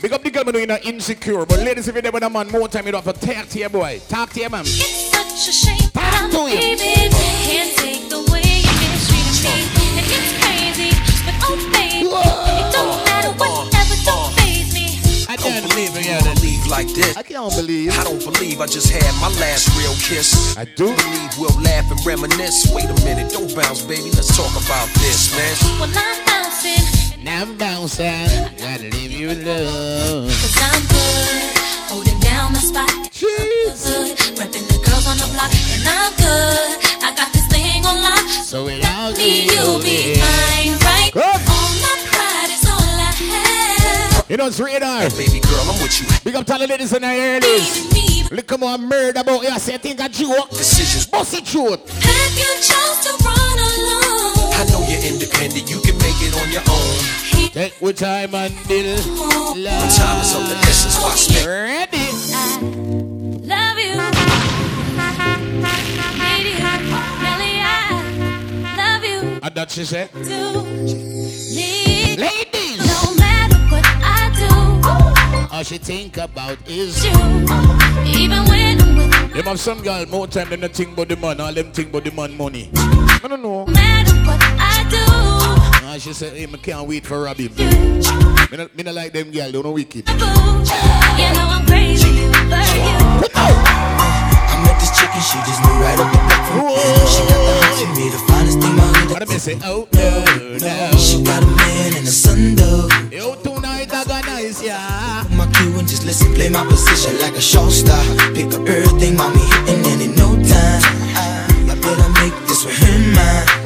Big up the girl, you're not insecure. But ladies, if there with a man, more time you don't have to talk to your boy. Talk to your man. It's such a shame I'm to him. Can't take the way you mistreated me. And it's crazy, but oh baby, it don't matter whatever, don't faze me. I don't believe in you to leave like this. I can't believe. I don't believe I just had my last real kiss. I do. believe we'll laugh and reminisce. Wait a minute, don't bounce, baby. Let's talk about this, man. Well, I'm bouncing, Now I'm bouncing. I Gotta leave you alone. cause I'm good. Holding down the spot. Jeez. Good. Repping the girls on the block, and I'm good. I got this thing on lock. So without all you, you'll be yeah. mine, right? Good. You know, it's radar. Hey, baby girl, I'm with you. Big up to the ladies and the early. Look, at my murder about you. I said, I think I joke. Decisions. What's the truth? Have you chose to run alone, I know you're independent. You can make it on your own. Take what time and deal. Love. Time is of the essence. Watch me. Ready. I love you. Lady, I love you. And that she said. All she think about is you. Even when I'm with Them have some girl more time than they think about the man, all them think about the man money. I don't know. no matter what I do, And she said, hey, I can't wait for Robbie. Me not, me not like them girl, don't know wicked. you know I'm crazy for you. I met this chick and she just moved right up the back from me. She got the hots for me, the finest thing my hood. What I say? Oh no, no. She got a man and a son though. Yo, listen, play my position like a show star. Pick up everything, mommy hitting and in no time. I, better make this with him mine.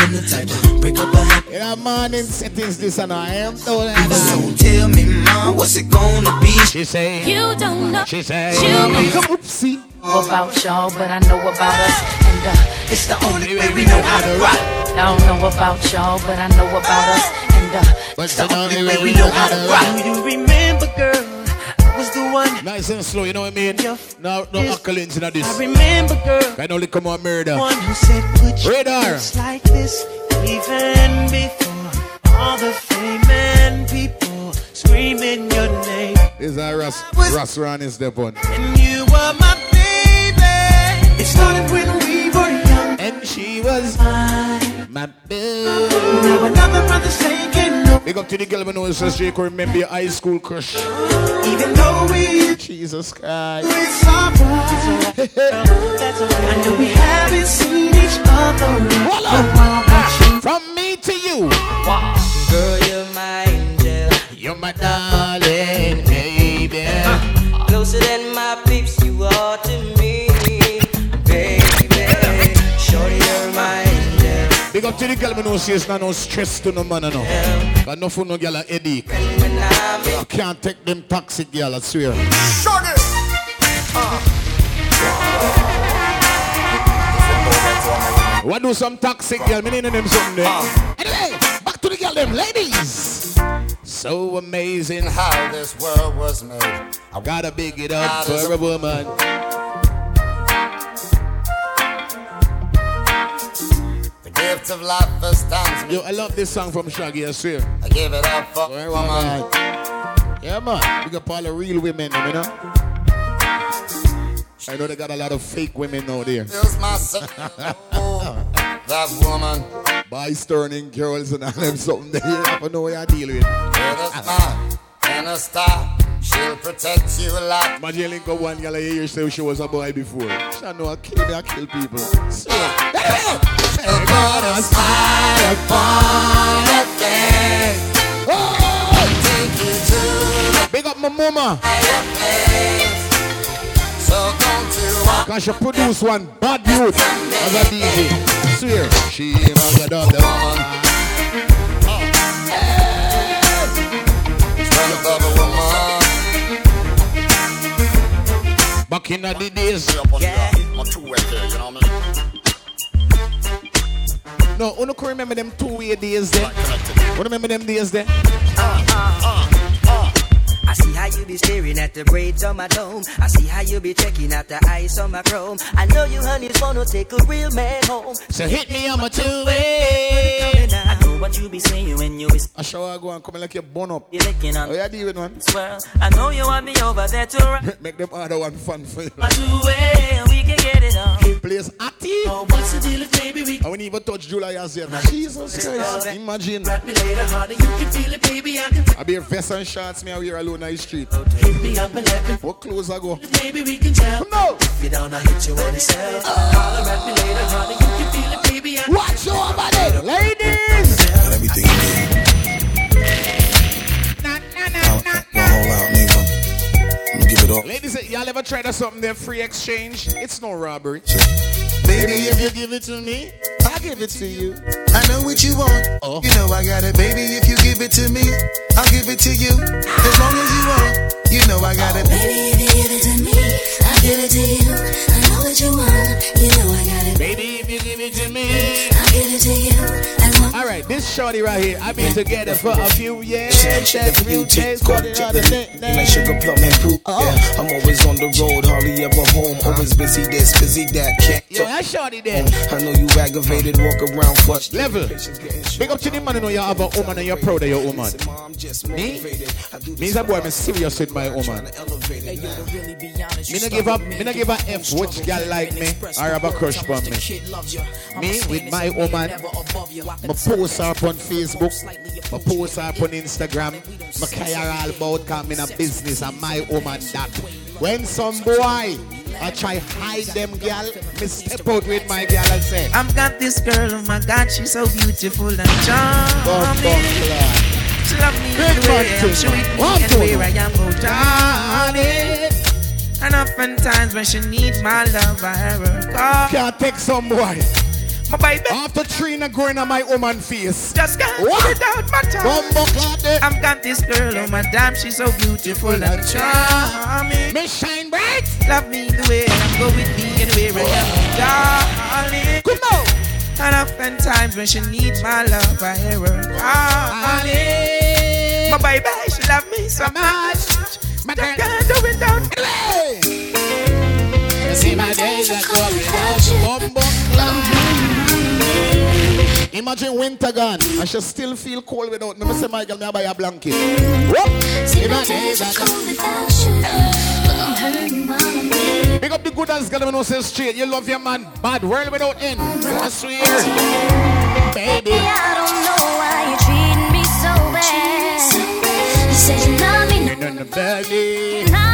Been the type to break up a habit. Yeah, man, in settings this and I am told So tell me, mom, what's it gonna be? She say, You don't know. she say, You don't know about y'all, but I know about us. And uh, it's the only way we know how to rock. I don't know about y'all, but I know about us. And uh, it's the only way we know how to rock. Do you remember, girl? I was the one. Nice and slow, you know what I mean? No, no accolades in this. I remember, girl. I only come on murder. One who said, put your Radar. like this, even before all the fame and people screaming your name. This is our Russ, Russ Ron is the one. And you were my baby. It started when we were young. And she was my boo. Now another brother's taking. Big up to the girl who knows she can remember your high school crush. Even though we Jesus Christ. <laughs> it's alright. That's alright. I know we haven't seen each other. Ah, from me to you. Girl, you're my angel. You're my darling Big up to the girl who knows she's not no stress to no man, no. Got no for no girl a headache. I'm can't take them toxic girl, I swear. Uh. What do some toxic girl? Me need them something there. Ah. Anyway, back to the girl them, ladies. So amazing how this world was made. I gotta big it up for a woman. Of life astounds me. Yo, I love this song from Shaggy, I swear. I give it up for Where woman. Yeah, man. Big up all the real women, you know. I know they got a lot of fake women out there. Feels my soul. <laughs> that woman. By turning girls and all them something there. You never know what you deal with. With a smile and a star. She'll protect you like Imagine link up one girl I hear say she was a boy before. She know I kill me, I kill people. So, a gonna smile upon a thing. Take you to Big up my mama. So Cause she produce one bad youth as a DJ. Swear. She my god of the woman. Stand above Back in the days. Yeah. Uh, My two right there, you know what I mean? No, you can remember them two-way days there. You remember them days there? Uh, uh, I see how you be staring at the braids on my dome. I see how you be checking out the ice on my chrome. I know you honeys wanna take a real man home. So hit me on my two-way. I know what you be saying when you be I shall I go and come like you bun up. you licking on Oh, yeah, deal with one. Well, I know you want me over there to rock <laughs> Make them other one fun for you. my two way. We can get it on. Place Atty. Oh, what's the deal, if baby? We I won't even touch July as yet. Jesus Christ. Imagine. rock me later harder. You can feel it, baby. I can I be a vest and shorts, me I wear alone on the street. hit me up and let me. What clothes I go? Maybe we can tell. No. If you don't, I hit you on yourself. Ah! Holler at me later harder. You can feel it, baby. I can Watch your body, ladies. Everything you need. Ever tried something there, free exchange? It's no robbery. Baby, if you give it to me, I give it to you. I know what you want. Oh. You know I got it, baby. If you give it to me, I'll give it to you. As long as you want, you know I got it. Oh, baby, if you give it to me, I'll give it to you. I know what you want, you know I got it. Baby, if you give it to me. I'll give it to you. Long All right, this This shorty right here, I've been together for a few years. That's real taste, call out the neck. You like sugar plum and fruit. Yeah, I'm always on the road, hardly ever home. Uh-huh. Always busy this, busy that. Can't Yo, that shorty there. Mm, I know you aggravated, walk around flushed. Level. Big up to the man who know you have a woman and you're proud of your woman. Me? Means a boy, I'm serious with my woman. Me no give up, me no give a F which girl like me I have a crush on me. Me with my woman, my post up on Facebook, my post up on Instagram, my care all about coming a business and my woman that. When some boy I try hide them girl, me step out with my girl and say, I've got this girl, oh my God, she's so beautiful and charming. She love me the way I'm thing. sweet One and where I am, oh darling. And oftentimes when she needs my love, I hear her call. Can't take some boy. My baby. After three Trina going on my woman face. Just can't What? without my time. Bumbo clad there. I've got this girl, oh my damn, she's so beautiful and charming. Me shine bright. Love me the way I'm, go with me anywhere I am, darling. Come on. And oftentimes when she needs my love, I hear her calling. My baby, she love me so much. My I can't do without You see my days are going without you. Bumbo clad. Imagine winter gone. I should still feel cold without me. Me say, Michael, me I buy a blanket. Whoop. See my days are gone. Big up the good ass girl, no say straight. You love your man, bad world without end. I swear, baby. I don't know why you're love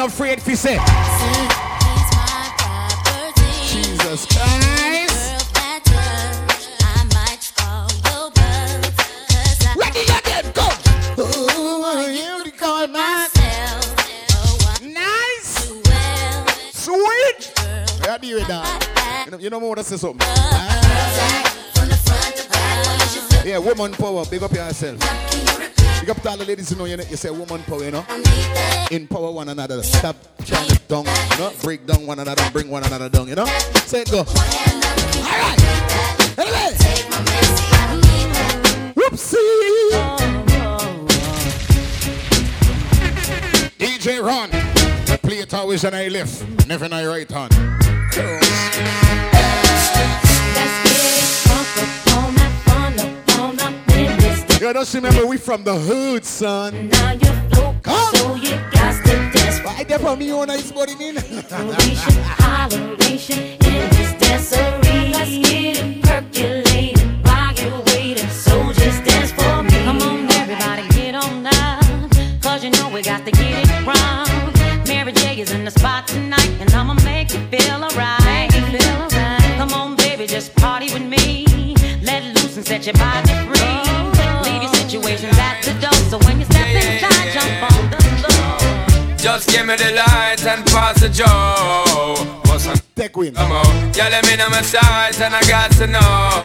not afraid to say. Jesus Christ. Ready again, go. Ooh, you call myself nice, sweet. Ready with that. You know, you know more to say something. Yeah, woman power. Big up yourself. Big up to all the ladies, you know, you, know, you say woman power, you know. Empower one another. Stop trying to down, you know. Break down one another, bring one another down, you know. Say it go. Alright. Anyway. Whoopsie. DJ Ron. I play it always on I left. Never I right hand. Yo, don't you remember we from the hood, son? Now you flow, so you got to dance. Why they from me on ice body mean? <laughs> Holleration in this dancery. Let's get it percolating while you're waiting. So just dance for me. Come on, everybody, get on down. Cause you know we got to get it wrong. Mary J is in the spot tonight, and I'ma make you feel alright. Come on, baby, just party with me. Let loose and set your body Just give me the light and pass the joe. What's on? Take win. Come on. Yeah, let me know my size and I got to know.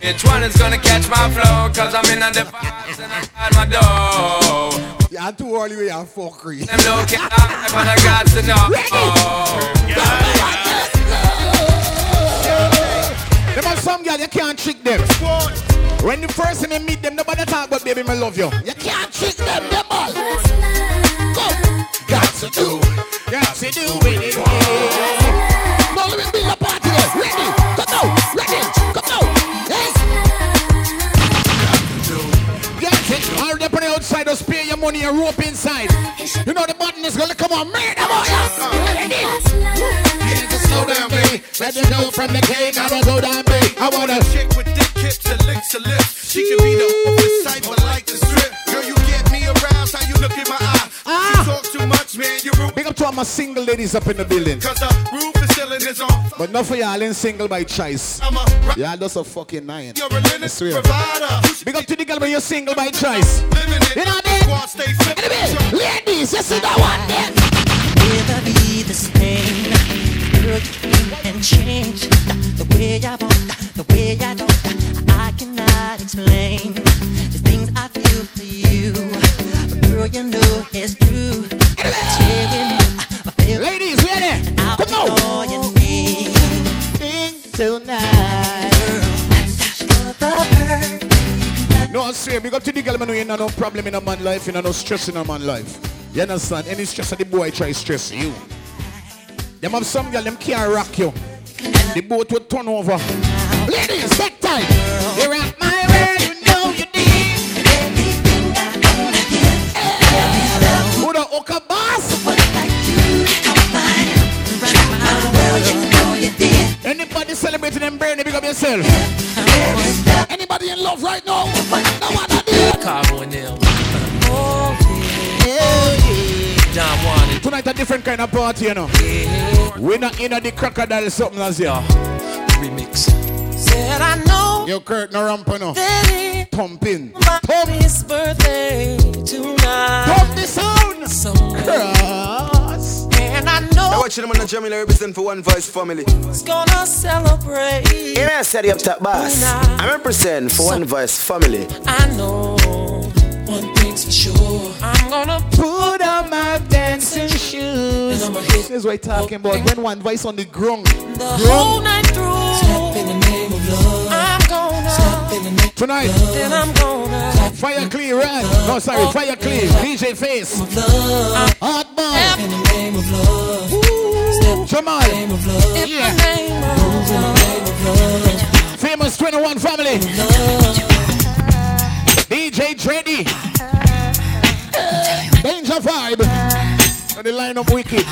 Which one is gonna catch my flow? Cause I'm in on the vibes and I got my dough. Yeah, too early we are fuckery. Them looking up and I got to know. Ready? Oh. Yeah. Them are some girl, you can't trick them. When the first time you meet them, nobody talk about baby, I love you. You can't trick them, them all. Go. Got to do. Got to do it. yeah. Now let me be a party. Ready? Come now. Ready? Come now. Hey. Got it. All up on the outside, just pay your money and rope inside. You know the button is gonna come on, man. Come on, yeah. Slow down, baby. Let them know from the king. I don't go down, baby. I wanna. chick with thick hips and licks her lips. She can be the too much, man, you rude. Big up to all my single ladies up in the building. Cause the roof is ceiling is on. But not for y'all ain't single by choice. I'm a rock- Y'all just a fucking nine. You're a I linen swear. provider. Big up to the girl when you're single by choice. You know that? Squad stay flipping. Ladies, you see that one there? Never be the same. Girl, you can change the way I want, the way I don't. I cannot explain the things I feel for you. Girl, you know it's true. I Ladies, ready? Come on. You tonight. No, I swear, big up to the girl, man, who ain't no problem in a man life, you know, no stress in a man life. You understand? Any stress of the boy try stress you. Them have some girl, them can't rock you. The boat will turn over. Ladies, back time. You rock my world, celebrating them birthday, big up yourself. Anybody in love right now? No one out there. Cabo and them. Tonight a different kind of party, you know. We're not in the crocodile something as you. Remix. Said I know Yo, Kurt, no ramp, no. Pumping. my his birthday tonight. Pump the sound. So Cross. And I know Now watching them on the Jamila represent for One Voice family. it's gonna celebrate. Here I said the up top boss. I represent for One Voice family. I know one thing's for sure. I'm gonna Put on my dancing shoes. and I'ma This is what I'm talking about. When one voice on the ground. the whole night through. Step in the name of love. Tonight. Fire clear, right? No, sorry, fire clear. DJ Face. Hot boy. Jamal. Yeah. Famous 21 family. DJ Dreddy. Danger vibe. And the line up wicked.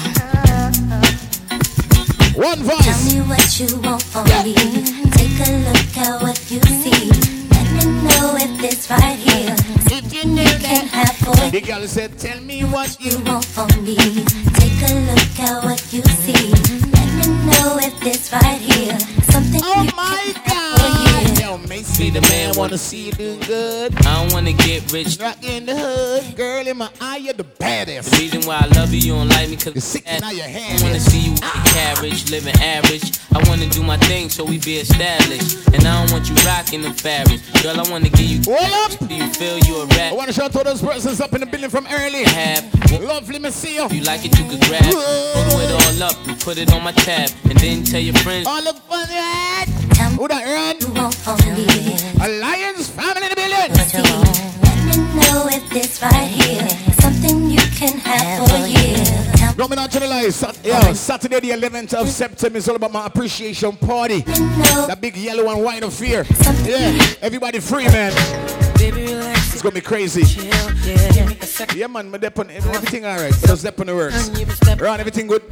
One Tell me what you want from me. Take a look at what you see. Let me know if it's right here. If you knew Can have for The girl said, Tell me what you you want from me. Take a look at what you see. Let know if it's right here. Something Oh my can have for God. Yo, Macy, the man wanna see you doing good. I don't wanna get rich. Rock in the hood, girl in my eye, you're the baddest. The reason why I love you, you don't like me cause You're sick now your I wanna see you with the carriage, living average. I wanna do my thing so we be established. And I don't want you rocking the fabric. Girl, I wanna give you Hold up. Do you feel you a rat? I wanna shout out those persons up in the building from early. Have Lovely, me see you. if you like it, you could grab. Photo it all up and put it on my tab. And then tell your friends. All the fun that. Who that run? Alliance family in the building. Let me know if this right here is something you can have for years. No, me not tell a lie. Sat- Yo, Saturday the 11th of September is all about my appreciation party. That big yellow and white of fear. Yeah, everybody free, man. It's gonna be crazy. Yeah, man, my dep on everything alright. Just dep on the works. Ron, everything good?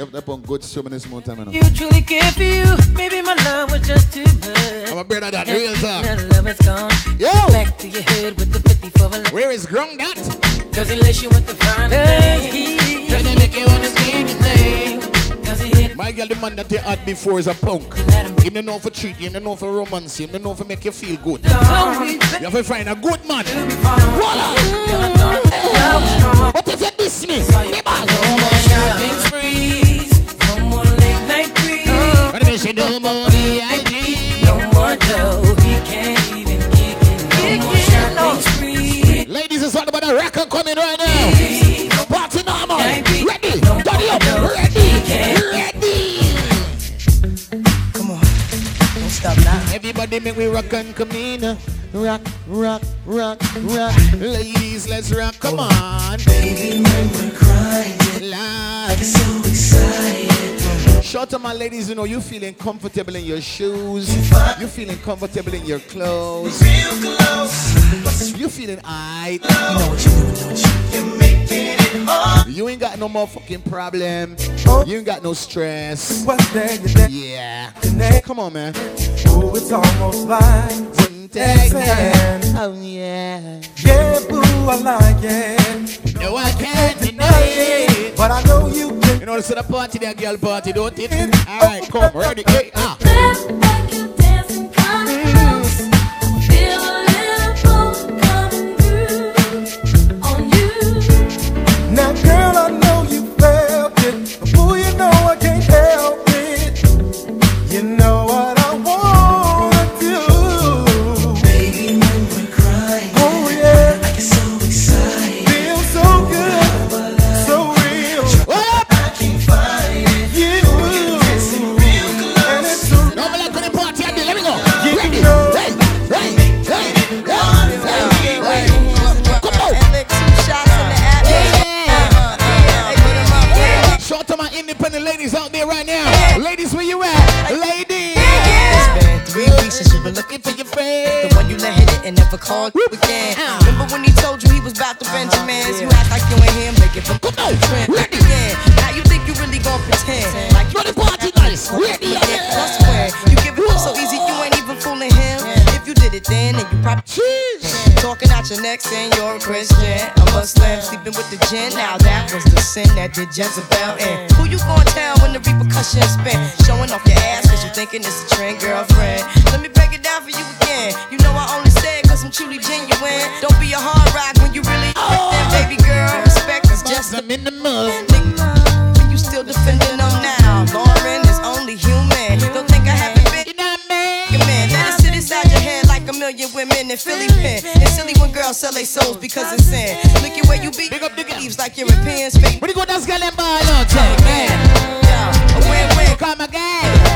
Yep, dep on good so many small time, you truly care for you. Maybe my love was just too much. I'm a brother that real the love is gone. Yo! Back to your head with the 50 for a Where is Grung that? Cause unless you want the finer thing, to make you wanna see anything. My girl, the man that you had before is a punk. He don't know for treat you, he don't know for romance you, he don't know for make you feel good. You have to find a good man. Voila! What if you diss me? No more say no more dough. He can't even kick it. No more shopping sprees. Ladies, it's all about a record coming right now. Everybody make we rock and come in. Rock, rock, rock, rock. Ladies, let's rock. Come oh. on. Baby, when we're crying, Live. so excited. Shout to my ladies, you know, you feeling comfortable in your shoes. You feeling comfortable in your clothes. Real close. You feeling alright. You know what you're doing, don't you? You're making it hard. You ain't got no more fucking problem. You ain't got no stress. What's there you there? Yeah. Come on, man. Oh, it's almost like that. Oh, yeah. Yeah, boo, I like it. No, I can't deny it. But I know you can. You know, it's a party, that girl party, don't it? All right, come, ready, ah. And never called you again. Remember when he told you he was about to Benjamins? You act like you ain't him, make it on. Ready? again. Now you think you really gon' pretend like you But the party nice. I swear, you give it up so easy, you ain't even fooling him. If you did it then, then you probably talking out your neck saying you're a Christian, I'm a Muslim, sleeping with the gin. Now that was the sin that did Jezebel in. Who you gonna tell when the repercussions spin? Showing off your ass cause you thinking it's a trend, girlfriend. Let me a hard rock when you really oh. them, baby girl. Respect is just I'm in the mud. you still defending them now. Lauryn is only human. Don't think I haven't been. You know what I Your man, let it sit inside your head like a million women in Philly pen. It's silly when girls sell their souls because it's sin. Look at where you be. Big up the leaves like Europeans. What do you go dance girl and ball out? Check, man. Yeah, a win-win. Come again.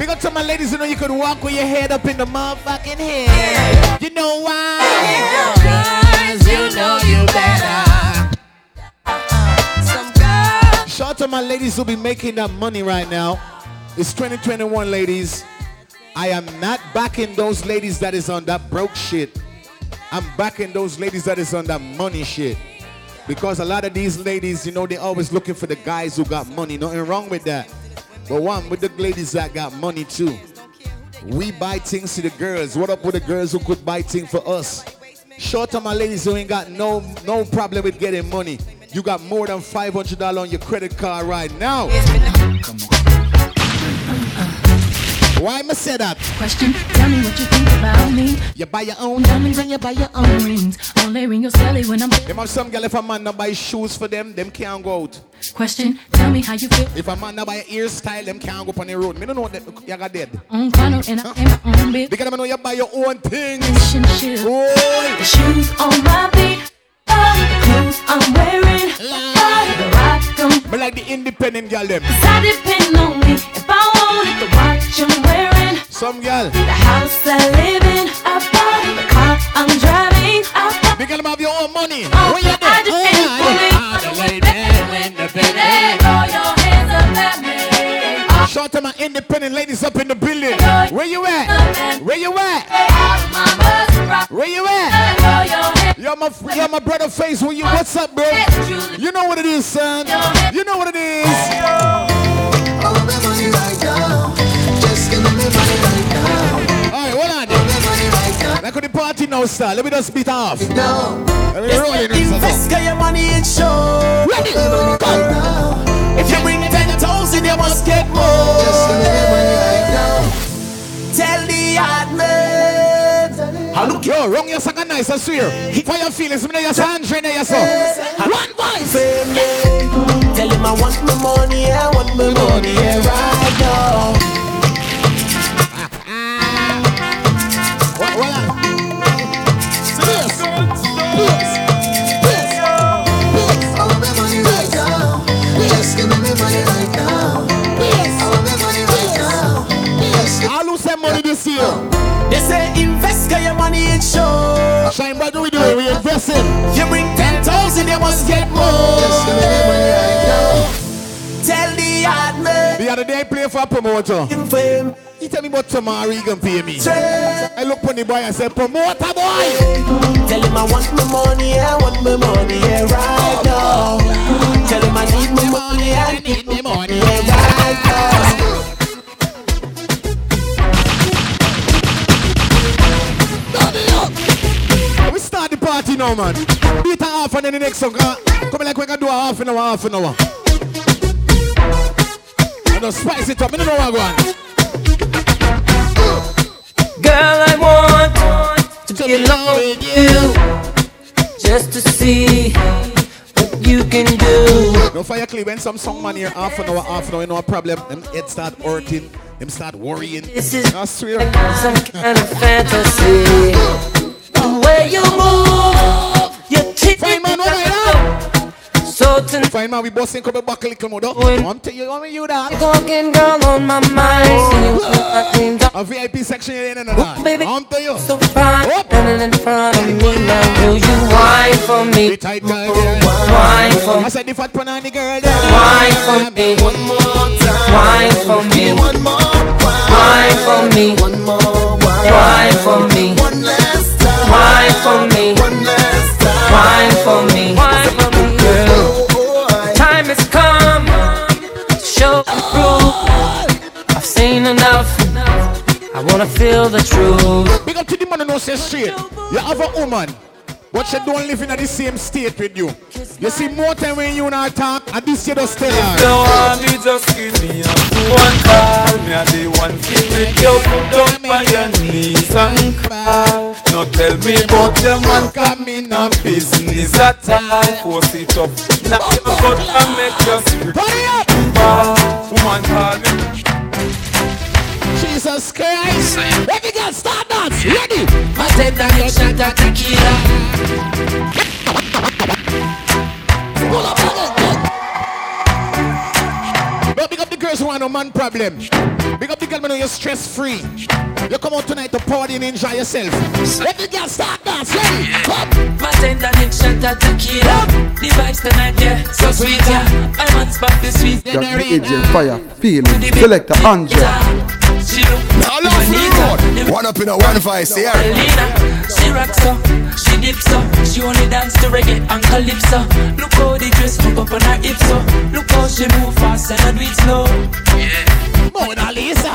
Big up to my ladies, you know you could walk with your head up in the motherfucking head. My ladies who be making that money right now. It's 2021, ladies. I am not backing those ladies that is on that broke shit. I'm backing those ladies that is on that money shit. Because a lot of these ladies, you know, they always looking for the guys who got money. Nothing wrong with that. But one, with the ladies that got money too. We buy things to the girls. What up with the girls who could buy things for us? Shout to my ladies who ain't got no no problem with getting money. You got more than $500 on your credit card right now. Why me say that? Question, tell me what you think about me. You buy your own diamonds and you buy your own rings. Only ring your celly when I'm. Them have some girl if a man not buy shoes for them, them can't go out. Question, tell me how you feel. If a man not buy a hairstyle, them can't go up on the road. Me don't know that you got dead. On corner and I am my own bitch. Because I know you buy your own things. Relationship. Boy. The shoes on my feet. Oh, the clothes I'm wearing. Oh, the rock on. But like the independent girl them. Cause I depend on me. If I want it, the watch I'm wearing. Some girl. The house I live in. I bought the car I'm driving. I bought Because them have your own money. Oh, Where you I depend oh, on it. Hey, throw your hands up at me. Shout to my independent ladies up in the building. Where you at? Where you at? At? You're my, brother face. Where you? What's up, bro? You know what it is, son. You know what it is. Alright, hold on. Like on the party now, sir. Let me just beat off. No. Let me roll it. Invest your money in show. Ready? If you bring 10,000, you must get more. Tell the hard man. I look yo, wrong your second nice, I swear. For your feelings, me so Andre, now so. One voice. Tell him I want my money, I want my money right now. What, what? I'll lose some money this. Year. They say invest your money in show. Shine, but do we do it, we investing. You bring 10,000, you must get more. Tell the hard man. The other day I play for a promoter. He tell me about tomorrow he can pay me. I look on the boy and say, promoter boy. Tell him I want my money, I want my money yeah, right now. Tell him I need my money, I need my money yeah, right now. Start the party now, man. Beat a half and then the next song. Uh, come like we can do a half an hour, half an hour. And just spice it up. I don't know what I'm. Girl, I want to be alone with you just to see what you can do. No fire clear when some song man here half an hour, half an hour, you know a problem. Them head start hurting, them start worrying. This is I swear. some kind of fantasy. The way you move, you keep Fine man, what are so tonight. Fine man, we busting couple back a little more. though. I'm tell you, I'm you that. Talking girl on my mind, see you put my dreams up. A VIP section here in and that. Baby, I'm tell you. so fine, standing in front of me now. Will you whine for me? The tight girl, yeah. Whine for I me. said the fat panani girl. Whine for me. One more time. Whine for me. One more. Whine for me. One more. Whine for me. One last time. Whine for me. One last time. Whine for me. Whine for me, girl. Time has come to show and prove. I've seen enough. I wanna feel the truth. Big up to the man who knows say straight. You have a woman, but she don't live in the same state with you. You see more time when you and her talk, and this you just tell her. You want me just give me a one call Me a the one keep it you put up on your knees and cry No tell me about your man come in no business at all. Force it up. Now you got to make your spirit Ball, Woman call me. Jesus Christ. Let me get start dance. Ready? I said that you shot a tequila. But big up the girls who want no man problem. Big up the girl who know you're stress free. You come out tonight to party and enjoy yourself. Let me get start dance. Ready? Come. My tender neck shot a tequila. The vibes tonight, yeah, so sweet, yeah. I want spot the sweet. Got the AJ Fire feeling. Selector Andre. She look for the road. One up in a one vice here. Elena, she rocks up, she dips up, she only dance to reggae and calypso. Look how the dress hook up on her hips up. Look how she move fast and I do it slow. Yeah. Mona Lisa,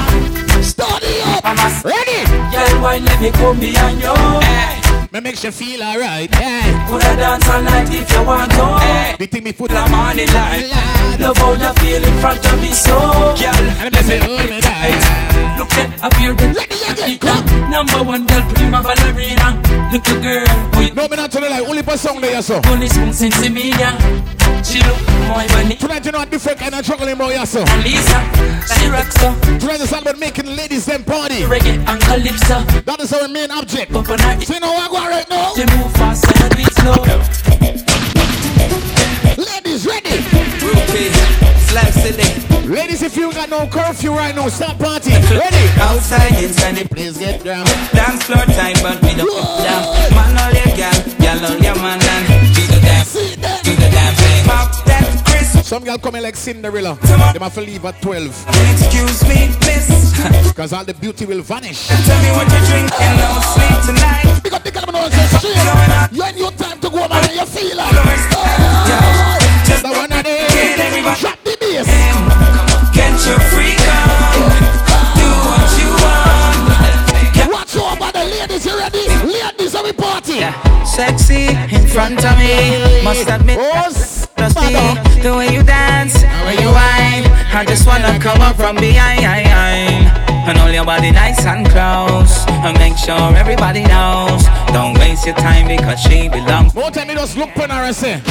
study up. I'm a Ready? girl, why let me come behind you? Hey. Me makes you feel alright. Yeah. Could I dance all night if you want to? Hey. The thing me put The morning light. Love how you feel in front of me so, girl. And they say, hold me tight. Look at a number one girl, prima ballerina. Little girl, boy. No, me not tell you like only for song there, so. Only spoon since me, yeah. She look more funny. Tonight you know a different kind of juggling about yeah, so. Lisa, she rocks so. Tonight is all about making ladies them party. Reggae and calypso. That is our main object. Up on So you know what I go right now? they move fast and do it slow. Ladies ready? Rookie, Slav City. Ladies, if you got no curfew right now, stop party. Ready? Outside inside the Please get down. dance floor time, but we don't down. Man, all your gal, gal, all your man, and do the dance, do the thing. Pop that Chris, Some girl coming like Cinderella. They have to leave at 12. excuse me, miss. <laughs> Because all the beauty will vanish. Tell me what you're drinking, no sleep tonight. Up the camera and say, straight. You ain't your time to go, man. You feel like. Just The ah! one get everybody. Drop Every party. Sexy in front of me. Must admit, Oh, the way you dance, the way you whine. I just wanna come up from behind and hold your body nice and close and make sure everybody knows. Don't waste your time because she belongs. More time, you just look on her and say,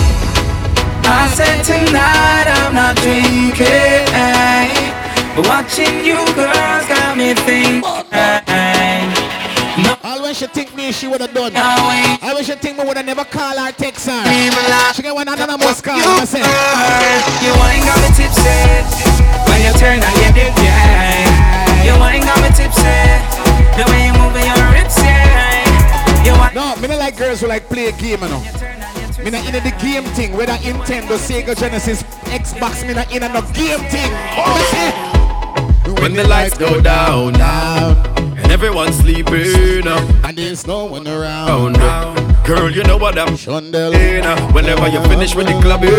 I said tonight I'm not drinking, but watching you girls got me thinking. When she think me, she would have done. I wish she think me would have never call her, text her. She get one anonymous call. you, you ain't got me tipsy when you turn on your dick, yeah. You ain't got me tipsy the way you moving your hips, yeah. You no, me not like girls who like play a game, you know. Me not in the game thing, whether Nintendo, Sega, Genesis, Xbox, me not in no game thing. Oh, When the lights go down, down, everyone's sleeping, and there's no one around. uh, girl, you know what I'm saying. uh, Whenever you finish with the clubbing,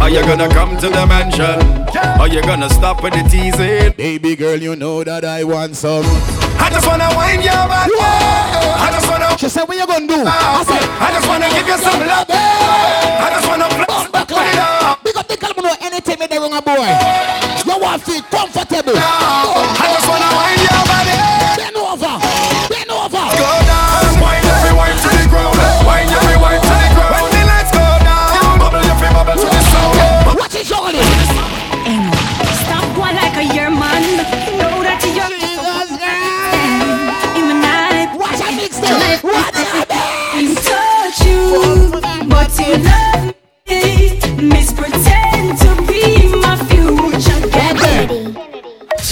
are you gonna come to the mansion? Are you gonna stop with the teasing? Baby girl, you know that I want some. I just wanna wind your body. I just wanna. She said, what you gonna do? I said, I just wanna give you some love. I just wanna flex back it up. Big up the girl, know anything me they wrong a boy. You want to feel comfortable. I just wanna wind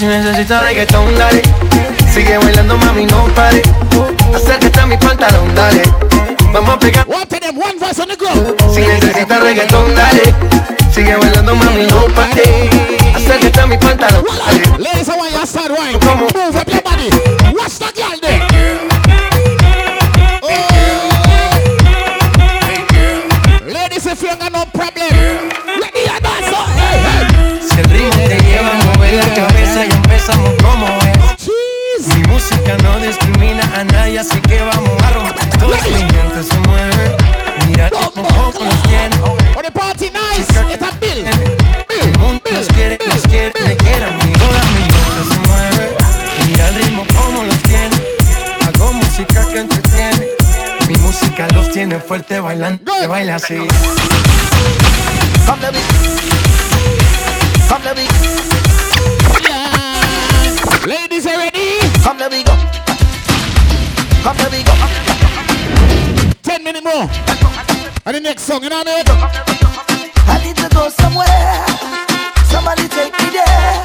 Si necesitas reggaetón, dale. Sigue bailando, mami, no pare. Acércate a mi pantalón, dale. Vamos a pegar. One them, one voice on the ground. Si necesitas reggaetón, dale. Sigue bailando, mami, no pare. Acércate a mi pantalón. Ladies, I want you to start on. Move up your body. Watch the girl there. Oh. Ladies, if you got no problem, ready or not, so hey, hey. Si el ritmo te lleva a mover la cabeza y empezamos como es. Jeez. Mi música no discrimina a nadie, así que vamos a romper. Todo gente se mueve. Mira cómo música fuerte bailando. Que baila así. Come let me. Come let me. Yeah. Ladies, are ready? Come let me go. Come let me go. Ten minutes more. And the next song, you know what I mean? I need to go somewhere. Somebody take me there.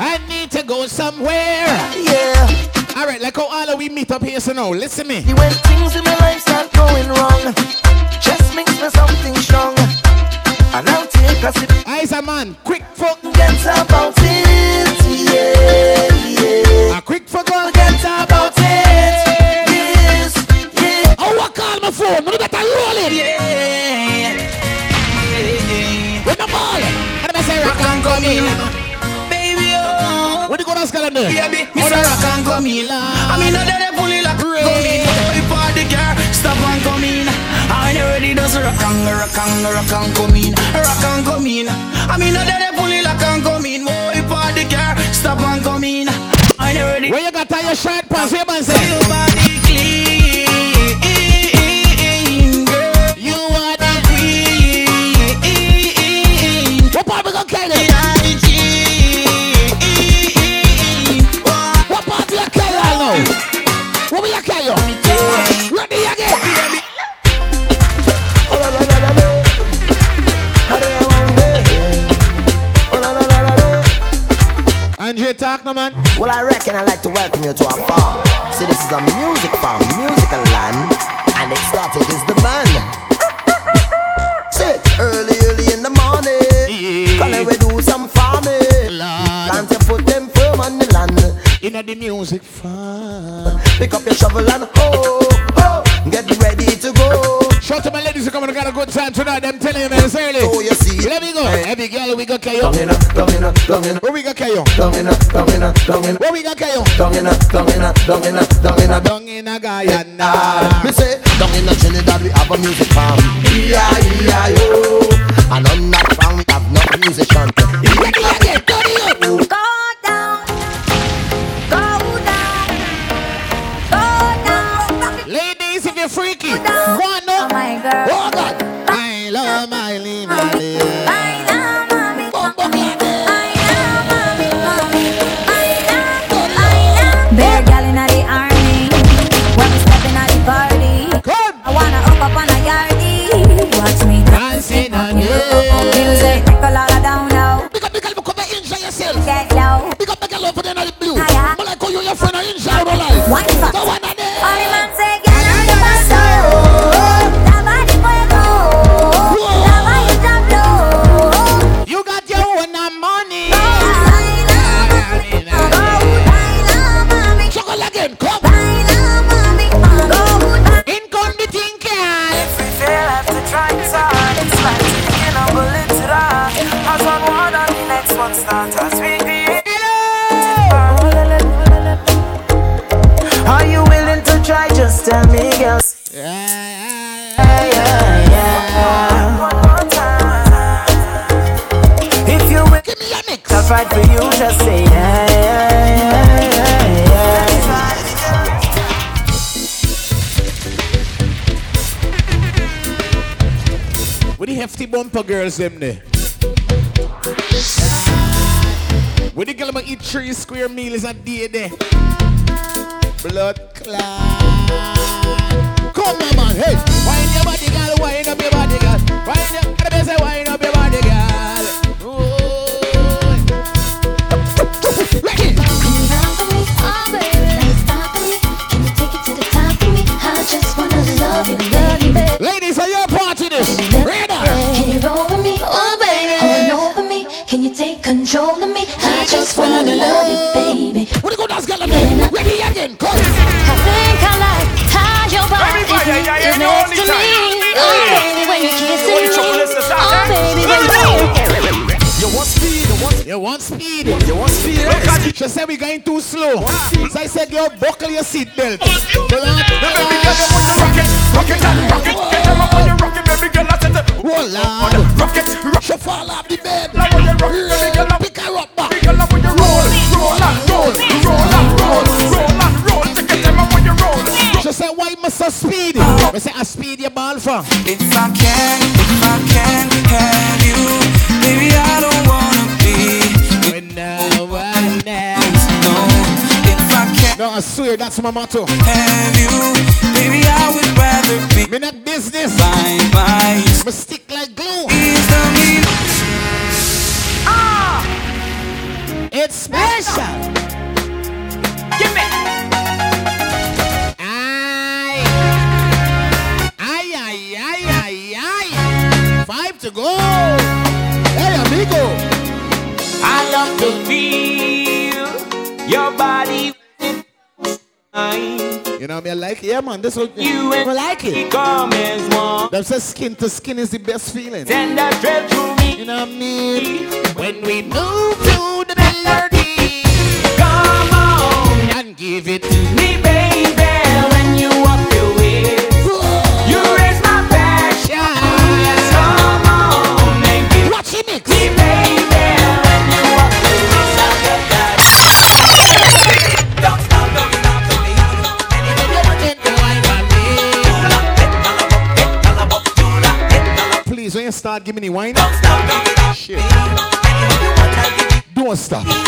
I need to go somewhere. Yeah. All right, like how all of we meet up here, so now listen me. When things in my life start going wrong, just mix me something strong. And I'll take a sip. Eyes a man, quick for Get about it. Yeah, yeah. a quick for girl. Get about it. Yes, yeah. Oh, what call my phone? No, better roll it. With the ball. And I say rock and come in. Baby, oh. What you gonna skull in there? Baby, Mr. Rock and come in. I mean, no, they pull it like come in. Boy, party girl, stop and come in. I ain't ready, does rock and rock and rock and come in. Rock and come in. I mean, no, they pull like and come in. Boy, party girl, stop and come in. I ain't ready. Where you got your shirt pants? Where man say? Feel talk, man. Well, I reckon I'd like to welcome you to our farm. See, this is a music farm, musical land, and it started is the band. Sit early, early in the morning, gonna we do some farming. Plant to put them firm on the land. In the music farm. Pick up your shovel and hoe, hoe, get ready to Shout to my ladies who come and got a good time tonight. Them telling you, man, it's early. Oh, you see. Let me go. Every girl, we go KO. Down in a, down in a, down in a. Where we go KO? Down in a, down in a, down in a. Where we go KO? Down in a, down in a, down in a, down in a. Down in a Guyana. Me say, down in a Trinidad we have a music farm. E-I-E-I-O. Oh. And on that farm we have no musician. Go Big up, big up, over there in the blue. I'm like, oh, you your friend, I enjoy your girls, them there. With the girl eat three square meals a day there. Blood clot. Come on, man. Hey, speed? You want speed? She said we going too slow. So I said, yo, buckle your seatbelt. Roll on. Rock it, rock She fall off the bed. Love when you rock, baby girl, Pick her up back. Baby girl, when you roll, roll and roll, roll and roll, roll and roll. Take your time when you roll. She said, why must I speed? I say, I speed your ball for. I if I can can No, I swear, that's my motto. have you, baby, I would rather be Me not business. by my like Yeah, man. This one. You I like it. Come as one. Them say skin to skin is the best feeling. Send a thrill through me. You know what I mean? When we move to the melody. Please, when you start giving me wine, shit. Don't stop.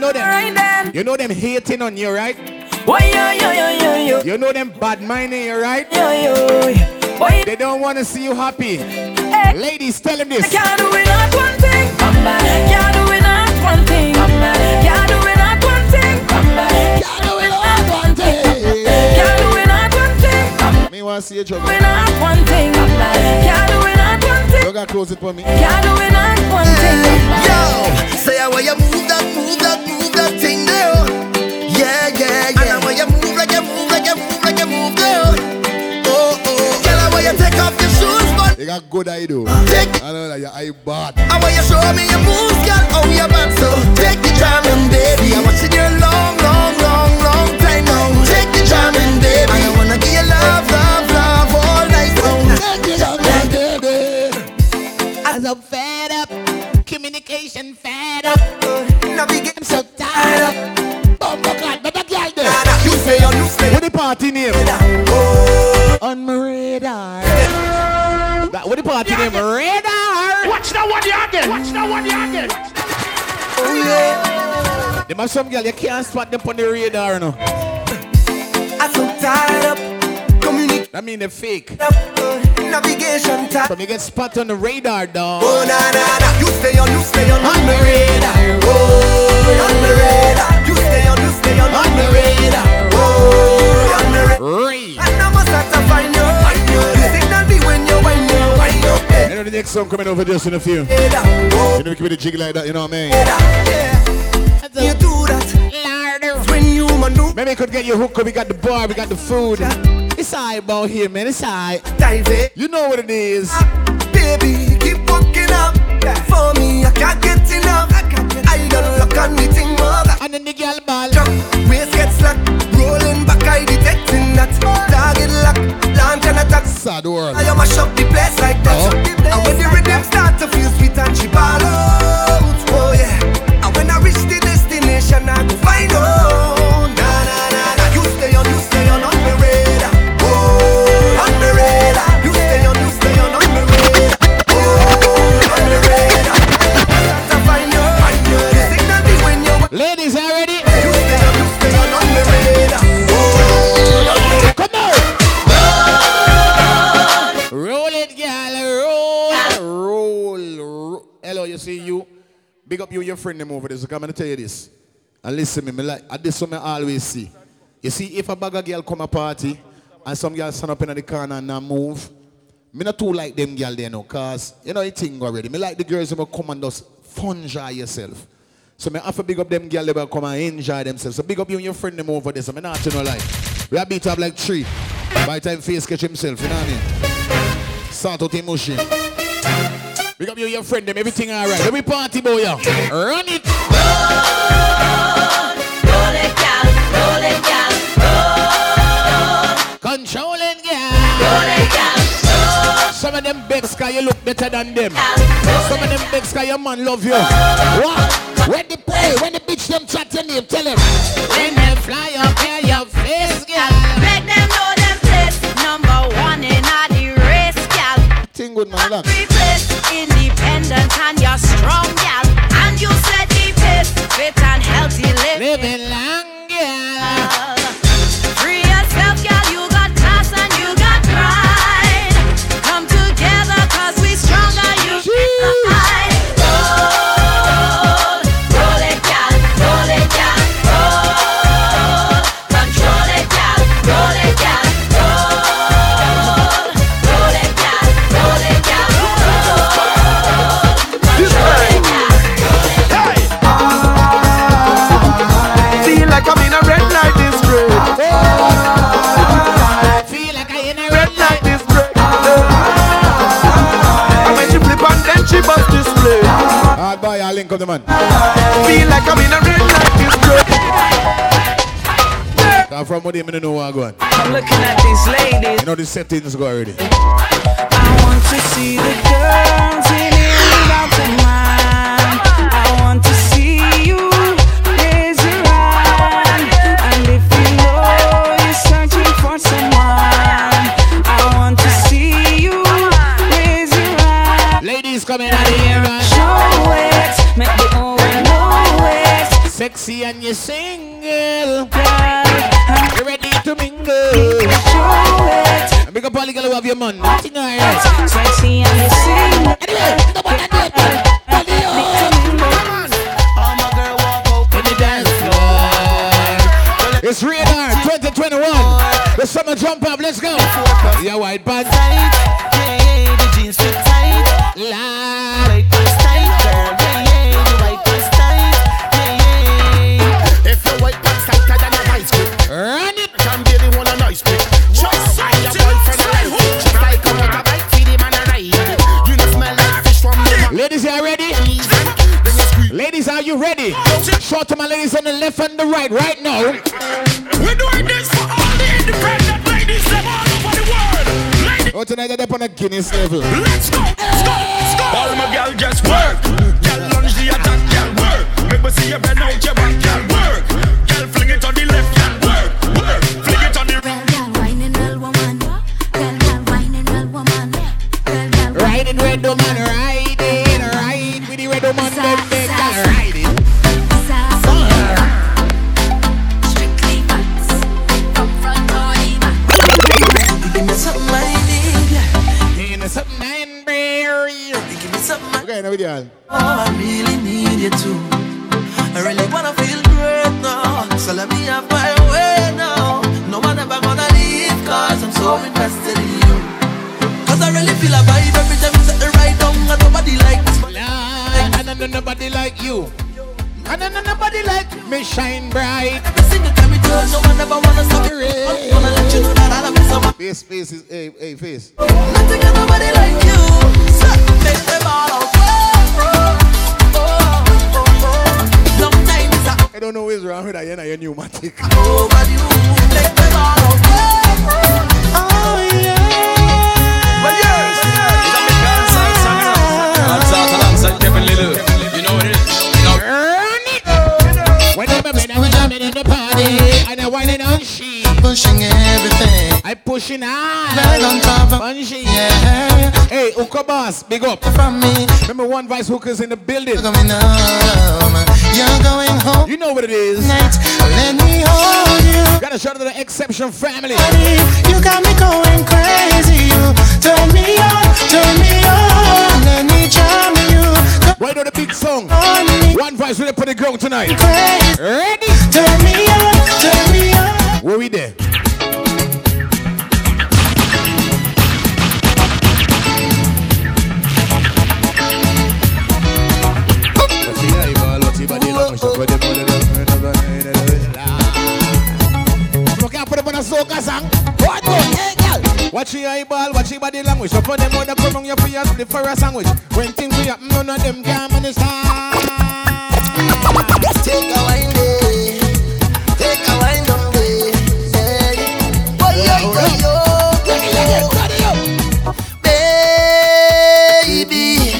know them. Alright then. You know them hating on you, right? Yo, yo, yo, yo, yo. You know them bad minding you, right? Yo, yo. They don't want to see you happy. Hey. Ladies, tell them this. Can't do without one thing. Can't do without one thing. Can't do without one thing. Can't do without one thing. Can't do without one thing. Me want to see you juggle. Without one thing. Can't do without one thing. You got close it for me. Can't do without one thing. Yo, say your shoes, but You got good eye though. Take off your shoes but they got good idea I know that your eye bad. I want you show me your moves, girl. Oh, your back so take the jamming, baby. I'm watching you long, long, long, long time now. Take the jamming, baby. I wanna give you love, love, love all night long. Take the jamming, baby. As I'm fed up, communication fed up. Navigate. I'm so tired of. Oh my God, but that girl there. You say you you say. What the party name? Oh. On my radar. That, what the party name? Radar. Watch that one again. Watch that one again. Oh yeah. Them are some girl you can't spot them on the radar, no. I'm so tired of communication. That mean they fake. Uh, Navigation time. So you get spot on the radar, dog. Oh na na na, you stay on, you stay on, on the radar. Oh, on the radar. You stay on, you stay on, on the radar. Oh, on the radar. And I must have to find you. You signal me when you wind you, wind you. You know the next song coming over just in a few. You know, we keep it a jig like that, you know what I mean? yeah. You do that when you maneuver. Maybe we could get you hooked. We got the bar, we got the food. It's alright about here, man. It's alright. Dive it. You know what it is. Ah, baby, keep walking up. For me, I can't get enough. I don't look on me thing more. And then the girl ball. Jump, waist get slack. Rolling back, I detecting that. Target lock, launch and attack. Sad world. I am a shop the place like that. Oh. And when the rhythm start to feel sweet and she ball. Oh You, your friend them over there. So come and tell you this. And listen me, me like, at this one I always see. You see, if a bag of girl come a party and some girl stand up in the corner and not move, me not too like them girl there no, cause you know the thing already. Me like the girls who come and just fun enjoy yourself. So me have to big up them girl who come and enjoy themselves. So big up you and your friend them over there. So me not to no lie. We are beat up like three. By the time face catch himself, you know what I mean? Sort out emotion. Big up you your friend them, everything alright. Let me party boy, yeah. Run it. Roll roll it, gal. Roll it, gal. Controlling, yeah. Roll it, gal. Some of them begs cause you look better than them. Some of them begs cause your man love you. What? When the play, when the bitch them chat your name, tell them. When they fly up here, your face, girl. Make them know them place number one in all the race, gal. Thing good, man. Free place, independent and you're strong, gal. And you set the pace, fit and healthy living. Living long, Hard boy, I'll link up the man. Feel like I'm in a light district. Cause from what they me know what I go on. I'm looking at these ladies. You know the settings go already. I want to see the girls one vice hookers in the building. You're going home. You're going home. You know what it is. Night. Let me hold you. Gotta shout out to the Exception family. You got me going crazy. You turn me on, turn me on. Let me charm you. Why not a big song? On. One voice really put the ground tonight. Crazy. Your a sandwich. When things we happen, none of them can manage Take a wine. Take a wine down day. Hey. Oh, yo, yo. Baby,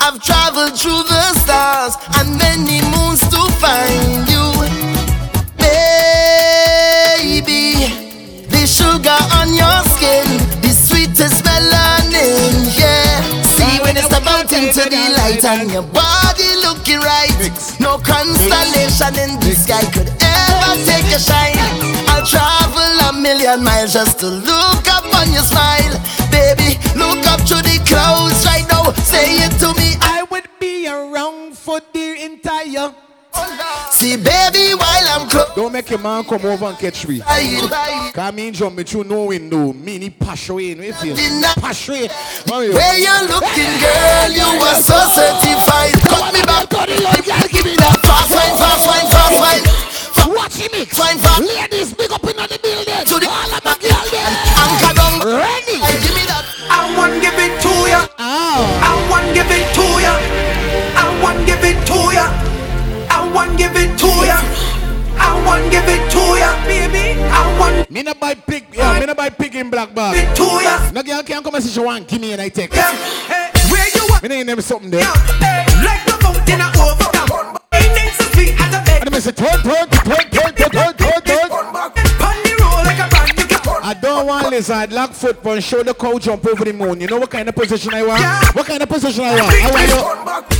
I've traveled through the stars and many moons to find you. Baby, the sugar on your into the light and your body looking right. No constellation in the sky could ever take a shine. I'll travel a million miles just to look up on your smile. Baby, look up to the clouds right now. Say it to me. I would be around for the entire. See, baby, while I'm close. Don't make a man come over and catch me. Come in, jump me through no window. Mini pass away. Eh, no, if you pass away. Eh. Where you looking, girl? You are so certified. Cut me back, cut it up, girl. Give me that fast wine, fast wine, fast wine. Watch him mix. Fine, fast. Ladies, big up in the building. To the all of my girl there. Anchor down. Ready? Give me that. I want give it to ya. Oh. I want give it to ya. I want give it to ya. I want give it to ya. I want give it to ya, baby. I want Me not buy pig. Yeah, me not buy pig in black bag. it to ya. No girl can't come and say she want give me and I take. Yeah. Hey, where you at? Me name them something there. Hey, like the fountain of overcome. It ain't so sweet as a bed. And I say turn, turn, turn, turn, turn, turn, turn, turn. Pon the roll like a brand new car. I don't want lizard, lock foot punch, show the cow jump over the moon. You know what kind of position I want? What kind of position I want? I want you.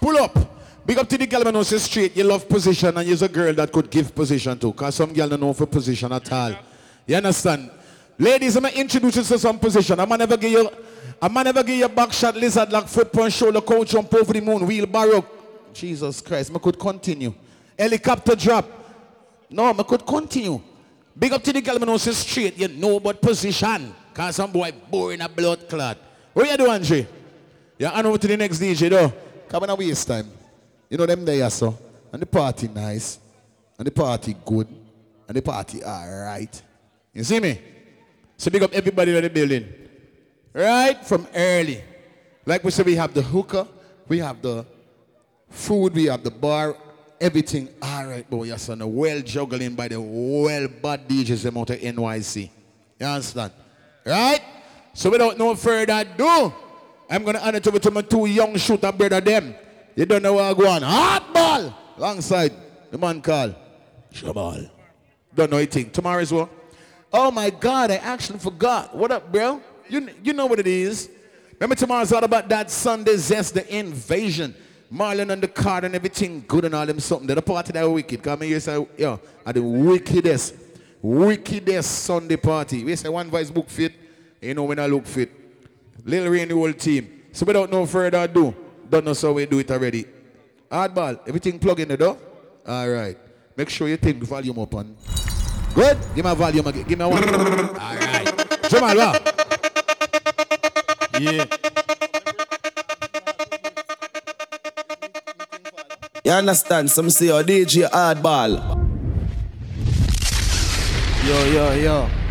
Pull up. Big up to the girl when you straight, you love position and you're a girl that could give position to. Because some girl don't know for position at all. You understand? Ladies, I'm going to introduce you to some position. I'm going to never give you I'm going to never give you back shot, lizard, like foot punch, shoulder, coach, jump over the moon, wheelbarrow. Jesus Christ, I could continue. Helicopter drop. No, I could continue. Big up to the girl when you straight, you know about position. Because some boy boring a blood clot. What you do, Andre? Yeah, on over to the next DJ, though. Come on, waste time. You know them there, so. And the party nice. And the party good. And the party alright. You see me? So big up everybody in the building. Right? From early. Like we said, we have the hookah, we have the food, we have the bar, everything alright, boy. Yes, and well juggling by the well bad DJs them out of NYC. You understand? Right? So without no further ado, I'm gonna hand it over to my two young shooter brother them. You don't know where I go on. Hardball! Alongside the man called Shabal. Don't know anything. Tomorrow is what? Oh my God, I actually forgot. What up, bro? You, you know what it is. Remember tomorrow's all about that Sunday zest, the invasion. Marlon on the card and everything good and all them something. The party that wicked. Come here, say, yo, at the wickedest, wickedest Sunday party. We say one voice book fit. You know when I look fit. Little Rain, the whole team. So without no further ado, don't know how we do it already. Hardball, everything plug in the door? All right. Make sure you take the volume up on. Good? Give me a volume again. Give me a one. All right. Jamal, what? Yeah. You understand? Some say your DJ hardball. Yo, yo, yo.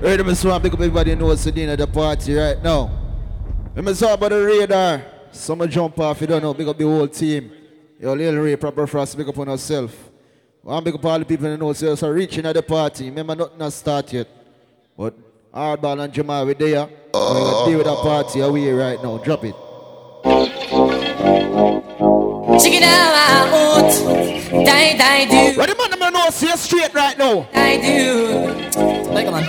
Ready, me so big up everybody knows Sedin at the party right now. Let me talk about the radar. Some jump off, you don't know, big up the whole team. Yo, Lil Ray, proper us, big up on ourselves. One big up all the people that know so, so reaching at the party. Remember, nothing has started yet. But Hardball and Jamal, we there. Oh. We're to deal with that party away right now. Drop it. Chicken out, die, die, do. What the man them know see straight right now? I do. Come on.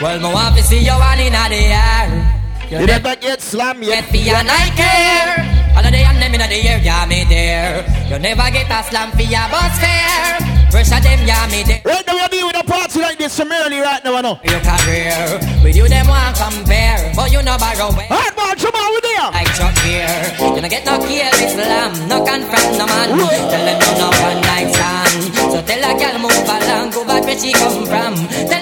Well, my want to see you one in the air. You never get slam yet. Get me and I care. All of the and them in the air, yeah, me there. You never get a slam for your bus fare. Pressure them, yeah, me there. Right now, we're with a party like this early right now, I know. Your career, with you them want compare, but you know borrow way. Hardball, come on, we there. Like Chuck here, you no get no kill slam, no confront no man. Tell them you no one night stand. So tell a girl move along, go back where she come from. Tell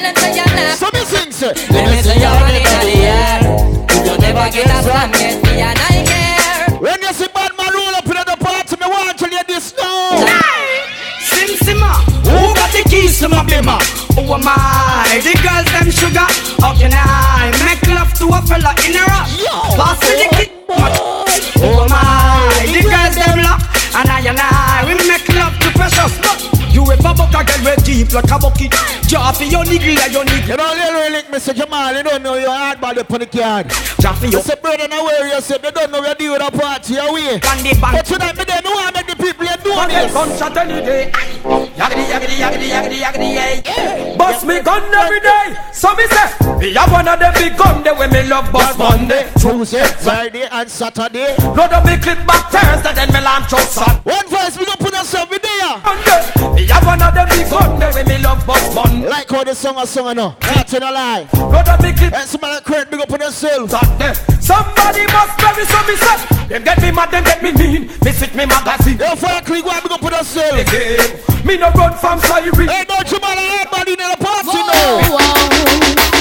a deep like a bucket? Jaffy your nigga like your nigga. You know, little lick, Mr. Jamal, you don't know your hard body upon the card. Jaffy You say, brother, now where you say, they don't know you deal with a party away. But tonight, me me want make the people here do this. Gunshot any day. Yaggedy, yaggedy, yaggedy, yaggedy, yaggedy, yeah. Bust me gun every day. So me say, we have one of them big gun there when me love bust Monday. Tuesday, Friday, and Saturday. Load up me clip back Thursday, then me launch out Sun. One voice, we gonna put ourselves in there. Monday, we have one of them big gun there when me love bust Monday. Like how the song a song, I know. Not in a lie. Load up me clip. And somebody create, big up on yourself. Saturday. Somebody must bury so me say. Them get me mad, them get me mean. Me sit me magazine. Yo, fire click, why big up on yourself? Me no run from siren. Hey, don't you man, everybody in the party now.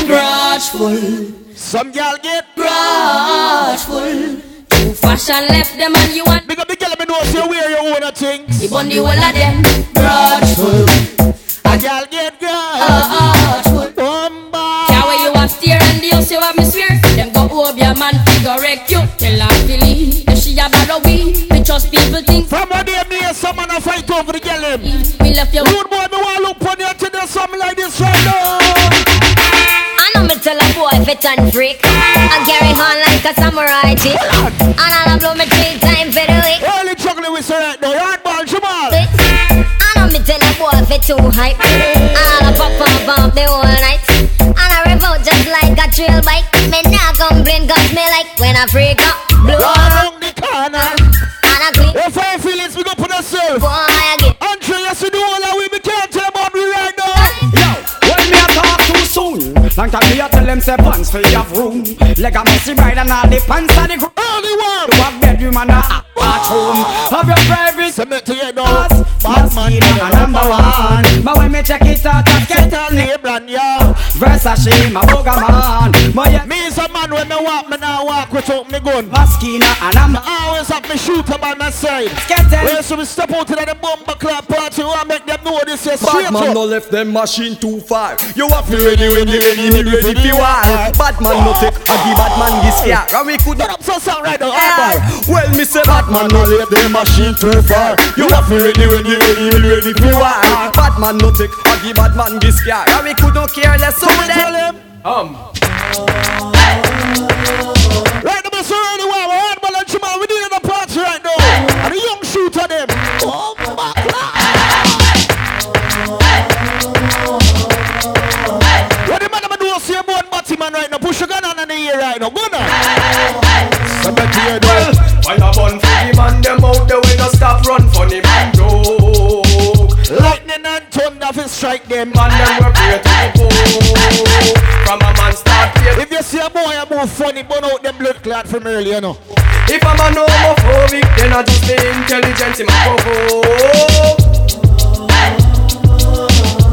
Grudgeful. Some girl get grudgeful. Too fashion left them and you want. Big up the girl, me know if you wear your own things. You on the whole of them. Grudgeful. A girl get grudgeful. Bomba. Can't where you have steer and deal, so have me swear. Them go over your man, figure wreck you. Tell her Philly, if she a borrow we. We trust people think. Day, me and someone a fight over the girl. We left you. Rude boy, me want look on you to do something like this right now. Fit and freak I carry on like a samurai chick And I'll blow me three times for the week Early juggling with right now, hardball, Jamal too hype. All up up up up the whole night. And I revolt just like a trail bike. Me not complain cause me like when I freak up. Blow Around the corner. And I clean. If I feel it's we go put ourselves. Long time me a tell them say pants for have room. Leg a messy bride and all the pants are the groom Only one You have bedroom and a bathroom. Have your private Submit to you now. house Mosquito a number one. But when me check it out I get a label, yo. Versace my booger man. Me is a man when me walk, me now walk without me gun. Mosquito and I'm I always have me shooter by my side. Skeleton. When so we step out to the bomber club party, we make them know this is straight Batman up. no left them machine too far. You have to ready, ready, ready, ready, ready for war. Batman no take a give Batman this scare. And we could Get not up so sound right now, Yeah. Well, me say Batman no left them machine too far. You have to ready, ready, ready, ready, ready for war. Batman no take a give Batman this scare. And we could not care less so Come tell them. him. Um. Right now, Mr. Early Wow, hardball and Jamal, we need the party right now. And the young shooter them. Oh, my God. What the man I'm do see about Batman right now? Push your gun on in the ear right now. Go now. Somebody hear Well, that. when a bun for the man, them out the way, no stop run funny man joke. Lightning and thunder fi strike them. Man, them were pray to the pope. From a man start fear. If you see a boy a move funny, burn out them blood clot from earlier, you know. If I'm an homophobic, then I just the intelligence in my provoke.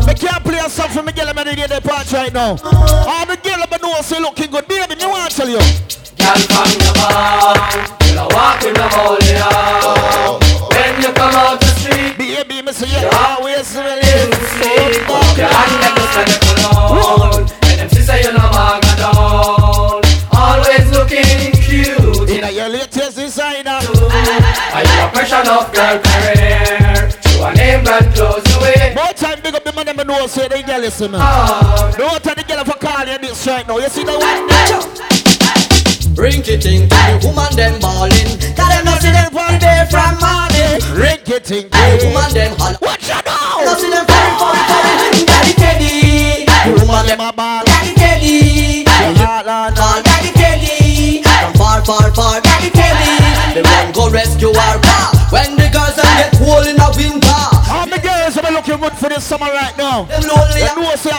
Me can't play a song for me girl, I'm ready the part right now. All the girl I'm know say looking good, baby, me want to tell you. Girl from the bar, you know walk in the house. When you come out the street, Baby, me say you always really your hand them just like a you a pressure girl career? To a name brand close away. More time big up the man them know say they girl listen man. Ah. Don't tell the girl for call you this right now. You see the one there? Rinky tink, the woman them ballin'. Tell them not see them from day from morning. Rinky tink. The woman them holla. Good for this summer right now. Them lonely. They know say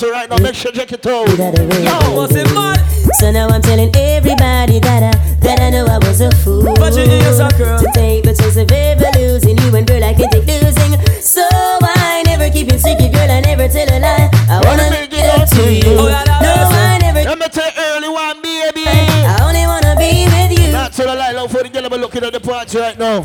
bar right now. Make sure you check it out. That I really Yo, what's it mad? So now I'm telling everybody that I that I know I was a fool But you is a girl. to take the chance of ever losing you and girl I can take losing. So I never keep it secret, girl. I never tell a lie. I wanna make it up to you. Oh, that- that- No, I never. Let me tell early one, baby. I only wanna be with you. Not tell a lie, love for the girl I'm looking at the party right now.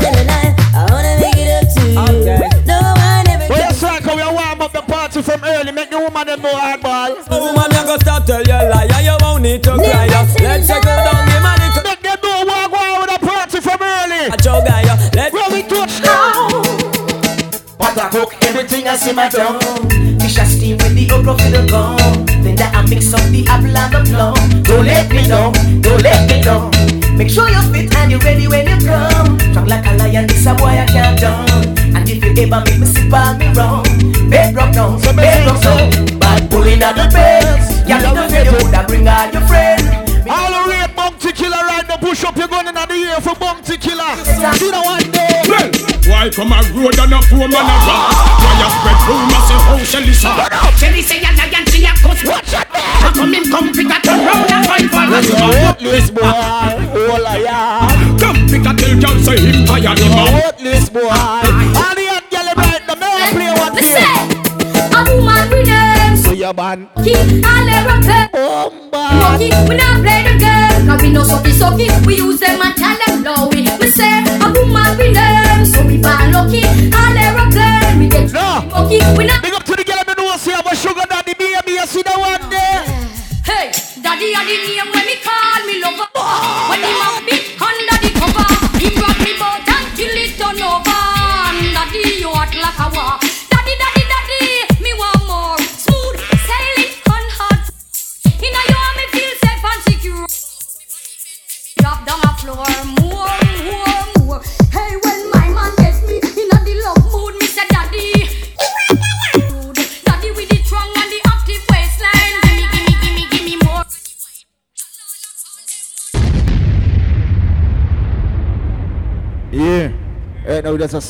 Road and a poor man a grass? Why you spread rumors say how Shelly say? Shelly say you're not see a cuss. Watch out, man. Come in, come pick a turn round and fight for us. Worthless boy, oh liar. Come pick a tell girl say him tired him out.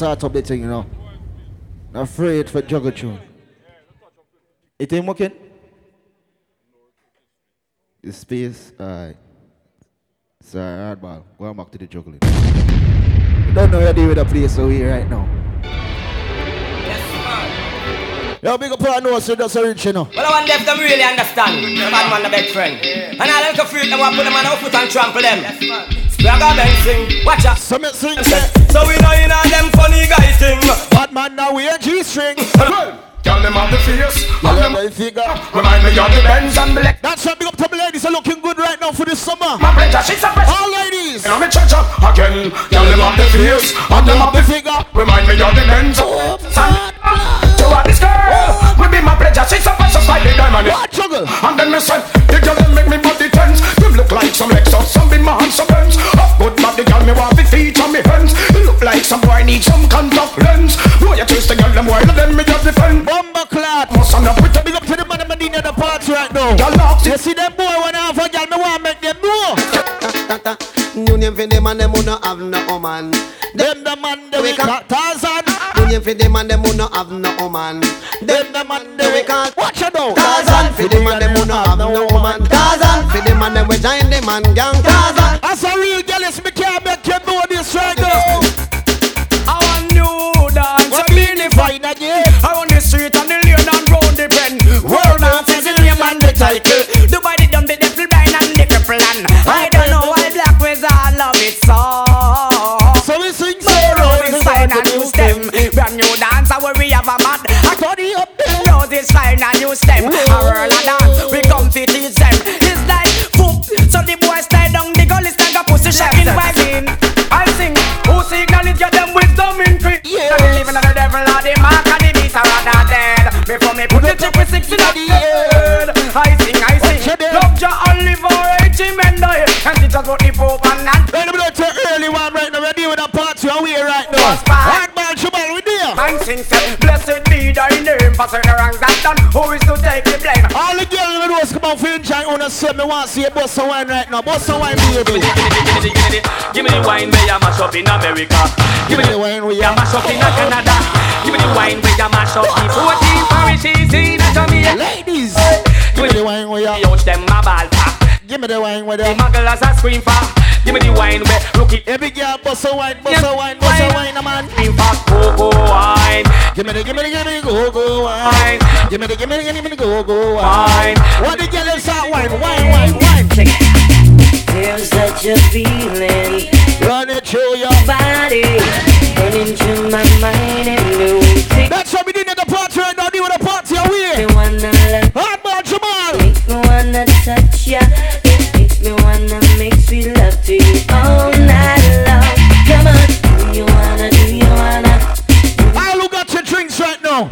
Right now, that's a start up the thing, you know. Not afraid for juggle tune. It ain't working? The space, alright. Sorry, hardball. Going back to the juggling. You don't know how to deal with the place over here right now. Yo, big up our nose, so that's a rich, you know. Well, I want them to really understand. Bad man, the best friend. And I like to freak them, I put them on our foot and trample them. Spragga Benz sing, watch out. <laughs> So me sing, So we know you know them face, All and them them figure. remind me of the Benz and black. That's what big up to the ladies are looking good right now for this summer. My pleasure, she's a fresh. All ladies. You know me cha-cha again. Girl, them have the face, and them have the figure. Remind me of the Benz. Oh, to what this girl, oh. will be my pleasure. She's a precious like the diamond. What juggle? And then me say, the girl them make me body tense. Them look like some Lexus, some be my hands, some Benz. Of good body, girl, me want the feet on me hands. You look like some boy need some contact lens. Boy, you twist the girl, them wild, them me just defend. Bomber You see them boy when I have a girl, me want make them know. New name for them and them who no have no woman. Them the man they we call Tarzan. New name for them and them who no have no woman. Them the man they we call Watch it out. Tarzan for them and them who no have no woman. Tarzan for them and them we join them and gang. Tarzan. As a real Roses fine and new stem. A whirl a dance, we come to teach them. It's like poop. So the boys stay down the gully, stand up, pussy shaking vibing. I sing, who signal it, get them wisdom increase. Yeah. So the living of the devil or the mark of the beast are rather dead. Before me put the triple six in the head. I sing, I sing. Love Jah and live for eighty men die. And teach us what the Pope and I'm going to early one right now. Dealing with a party on we right now. Hard man, Shabal, we sing say, blessed be thy name for certain wrongs that done. Who is to take the blame? All the girls in the doors come out for enjoy on the set. Me want to see a bust of wine right now. Bust of wine, baby. Give me the wine where you mash up in America. Give me the wine we you mash up in Canada. Give me the wine where you mash up in 14 parishes in Jamaica. Ladies, give me the wine where you Out them a ball pack. Give me the wine where The you mugglers a scream for. Give me the wine where look it. Every girl bust of wine, bust of wine, bust of wine, a man. Scream for go go wine. Give me the, give me the, give me the go go wine. Give me the, give me the, give me the go go wine. Wine. What the girl is that wine, wine, wine, wine. There's such a feeling Run it through your body running through my mind and new thing. That's what we did at the party right now. Do with the party Me away. wanna love, Hard man, Jamal. make me wanna touch ya. Just reaching on do you wanna? Do you wanna? All who got your drinks right now.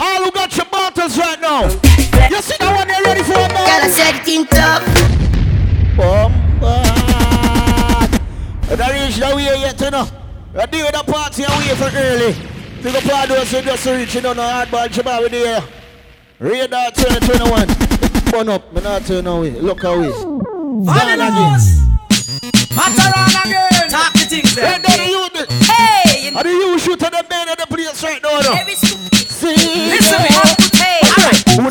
All who got your bottles right now. You see that one? They're ready for that one. Gotta set things up. Pump up. And the hardball Jabba with the Radar 2021. Burn up, me not turn away. Look away. Gone again. Mataran again. Talk the things Hey, there. don't you do Hey. Are the you shoot to the man of the place right now? no? See, Listen me.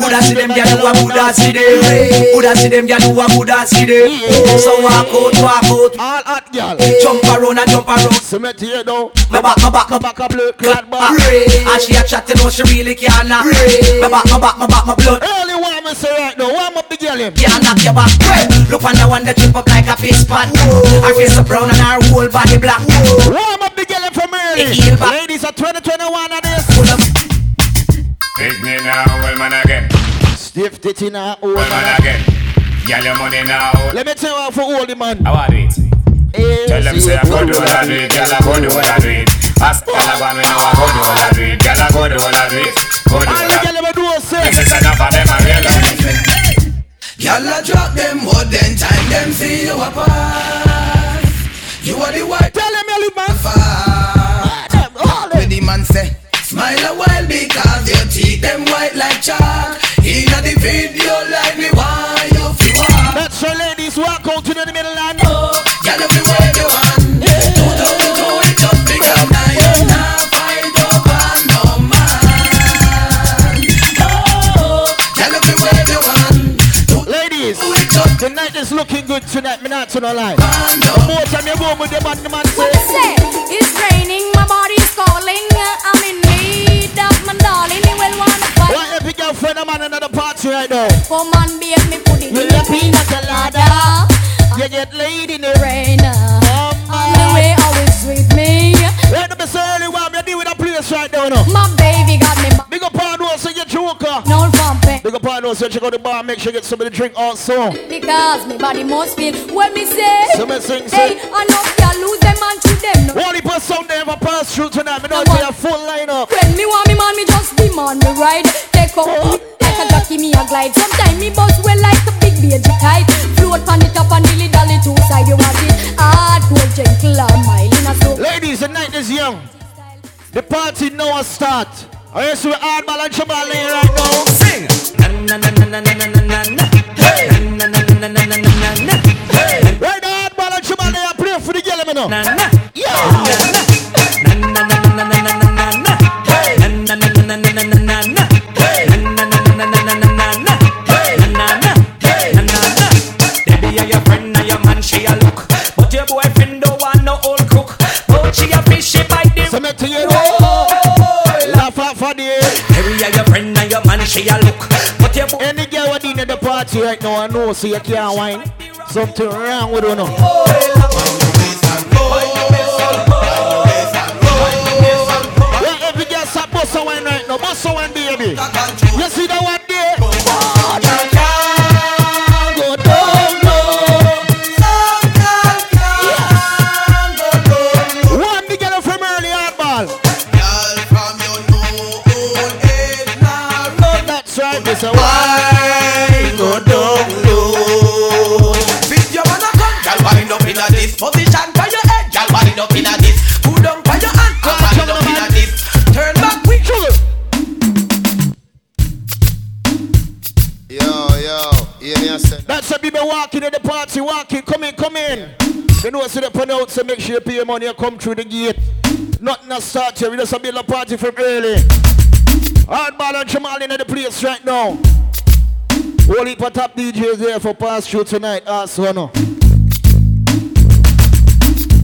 Buddha see them gyal who a Buddha see them. Buddha see them gyal who a Buddha see them. So walk out, walk out. All hot gyal. Jump around and jump around. Cement here now. My back, my back, my back a blood clot back. And she a chat, you know she really can't knock. My back, my back, my back, my blood. Early one me say right now. Warm up the gyal him. Can't knock your back. Look on the one that trip up like a fish pot. Her face is brown and her whole body black. Warm up the gyal him from early. The heel back. Ladies are 2021 and this. Pick me now, well man again. Stiff titty now, old Well man man. again. Girl, your money now. Let me tell you how for old man. How are it? Tell them say I go do all I do it, girl I go do all I do it. Ask girl about me now I go do all I do it, girl I go do all I do it. Go do all All the I gyal ever do is say. This is enough of them I realize. Y'all a drop them more than time them see you apart. You are the white. Tell them you live man. Where the man say, smile a while because your teeth them white like chalk. Inna the video like me why you feel. That's so ladies walk out to the middle and Y'all every way you want. Two thousand two it just become now you not find over no man. Oh, y'all every way you want. Ladies, the night is looking good tonight. Me not to no lie. The more time you go with the man, the man say. Right now? Come on, babe, me put it in the your pina colada. You ah. get laid in the Rain. On the way, always with me. Right up so early one, me deal with a place right now. No. Oh. My baby got me. Big up on those so you joker. No. Big up on those so check out the bar, make sure you get somebody to drink also. Because me body must feel when me say. So me sing, Hey, sing. I know you lose them and to them. No. Only put some there ever pass through tonight. Me know say a full lineup. When me want me man, me just demand me ride. Take up me like a jockey, me a glide. Sometimes me buzz well like a big baby kite. Float on the top and dilly dally two side. You want it hardcore, gentle or mild in a slow. Ladies, the night is young. The party now start. I used to hardball and Jamal here right now. Sing. Na na na na na na na na na. Hey. Na na na na na na na na. Hey. Right now, hardball and Jamal here play for the girl, me know. Na na. Yeah. Na na na na na na na na na na. Hey. Na na na na na na na na na na. Hey. Na na na na na na na na na na. Hey. Na na na. Hey. Na na na. Baby, are your friend or your man? She a look, but your boyfriend don't Are your friend or your man? She a look, but your boy. Any girl what in the party right now, I know, so you can't whine. Something wrong with you now. Well, every girl stop bust a wine right now, bust a wine, baby. You see that one That's a people walking at the party, walking, come in, come in. You know, so they pronounce, so make sure you pay your money and come through the gate. Nothing to start here, we just a build a party from early. Hardball and Jamal in the place right now. Whole heap of top DJs there for pass through tonight, also no.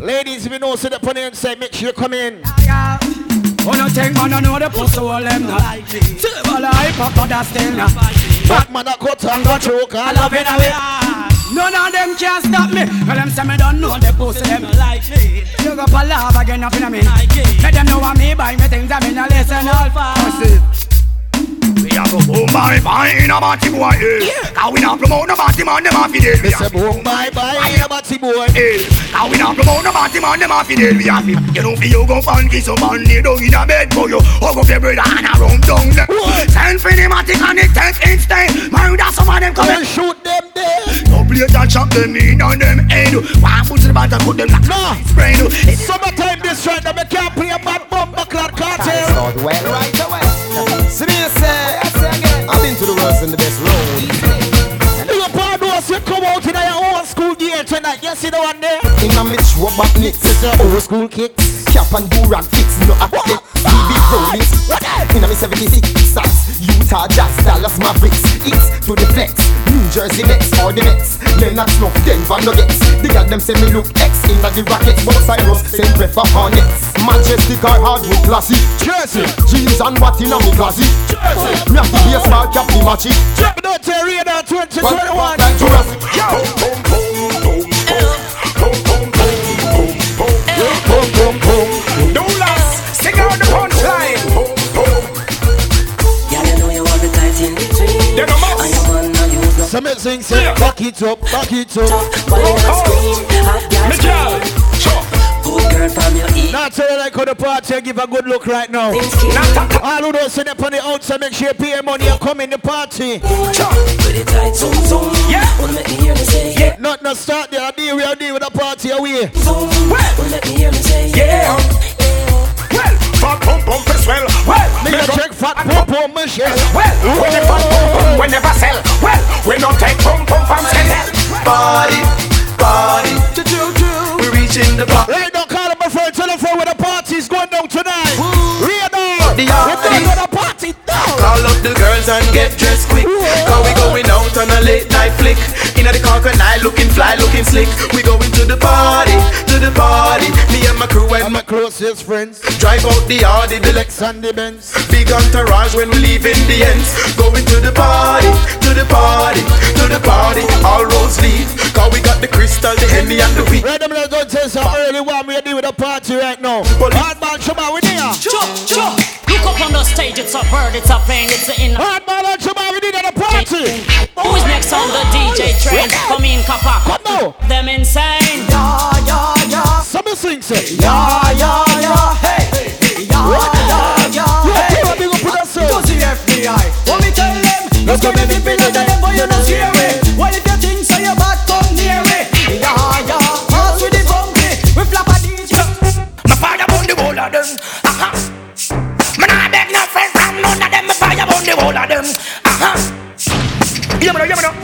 Ladies, if you know, so the put inside, make sure you come in. Oh no take man, I know the pussy all them not Silver life up to that still not Back man a cut and go choke, I love it away. None of them can stop me. Well them say me don't know the pussy them. Like me You go for love again up in a me Let them know what me buy me things I mean I listen all fast. We a go boom bye bye in a party boy, eh. Cause we not promote no party man, them a fi dead. We a boom bye bye in a party boy, eh. Cause we not promote no party man, them a fi dead. We a fi, you know you go funky so man kneel down in a bed for you. Hug up your brother and a run down them. Send for the matic and it takes instant. Man, that some of them come and shoot them dead. No plate and chop them in on them head. One foot to the back put them like no. brain. Summertime this right now, me can't play a bad bumper clock cartel. Well, right away. See me say, I've been to the worst and the best road. Big up all those who come out in your old school gear tonight. You see the one there? In a Mitch Robot Nicks, it's your old school kicks. Cap and do rag fix, no active. BB Rollins, in a me 76 stars. Utah Jazz, Dallas Mavericks. East to the flex. New Jersey Nets or the Nets. Lennox Snuff, Denver Nuggets. The girl them say me look X in the Rockets. But Cyrus, same prefer Hornets. Majestic or hardwood classy. Jersey, jeans and what in a me. Jersey, me have a small cap, me match it. Don't tell Radar 2021. Like Jurassic. Sing out the punchline. Girl, you know you want the tight in between. Then I'm And you want to use no Some sing say, back it up, back it up. Why you not scream? Hot girl scream. Good girl from your ear. Now tell you like how the party give a good look right now. All who don't sit up on the outside, make sure you pay your money and come in the party. With it tight, zoom, zoom. Yeah. Wanna me hear me say, yeah. Not no start there, I deal we are deal with the party away. Zoom. Wanna make me hear me say, Yeah. Well, fat pum pum for swell. Well, Me a check fat pum pum Michelle. Well, when the fat pum pum we never sell. Well, we don't take pum pum from sell. Party, party, we reaching the party. Right now, call up my friend, tell them where the party's going down tonight. Radar, The we're party. going to the party now. Call up the girls and get dressed quick. Cause we going out on a late night flick. In the crocodile, looking fly, looking slick. We going to the party, to the party. Me and my crew and my closest friends. Drive out the Audi, the Lex and the Benz. Big entourage when we leave in the ends. Going to the party, to the party, to the party. All roads lead. Cause we got the crystal, the Henny and the weed. Right, them let's go tell some early one we are dealing with the party right now. Hardman, Shabba, we there. Chop, chop. Look up on the stage, it's a bird, it's a plane, it's a in. Hardman and Shabba, we did at the party. Who is next on the DJ train? Come in, Kappa. Come now. Them insane. Yeah, yeah, yeah. Some sing say. Yeah, yeah, yeah. Hey. Yeah, yeah, yeah. Yeah, Hey. keep big up with yourself. To the FBI. What me tell them? Let's go me people tell them boy you not scare me. Well if you think so you bad come near me. Yeah, yeah. Pass with the bumpy. We flap a DJ. My fire burn the whole of them. Fire burn the whole of them. Uh-huh. Yeah, know, yeah, me know.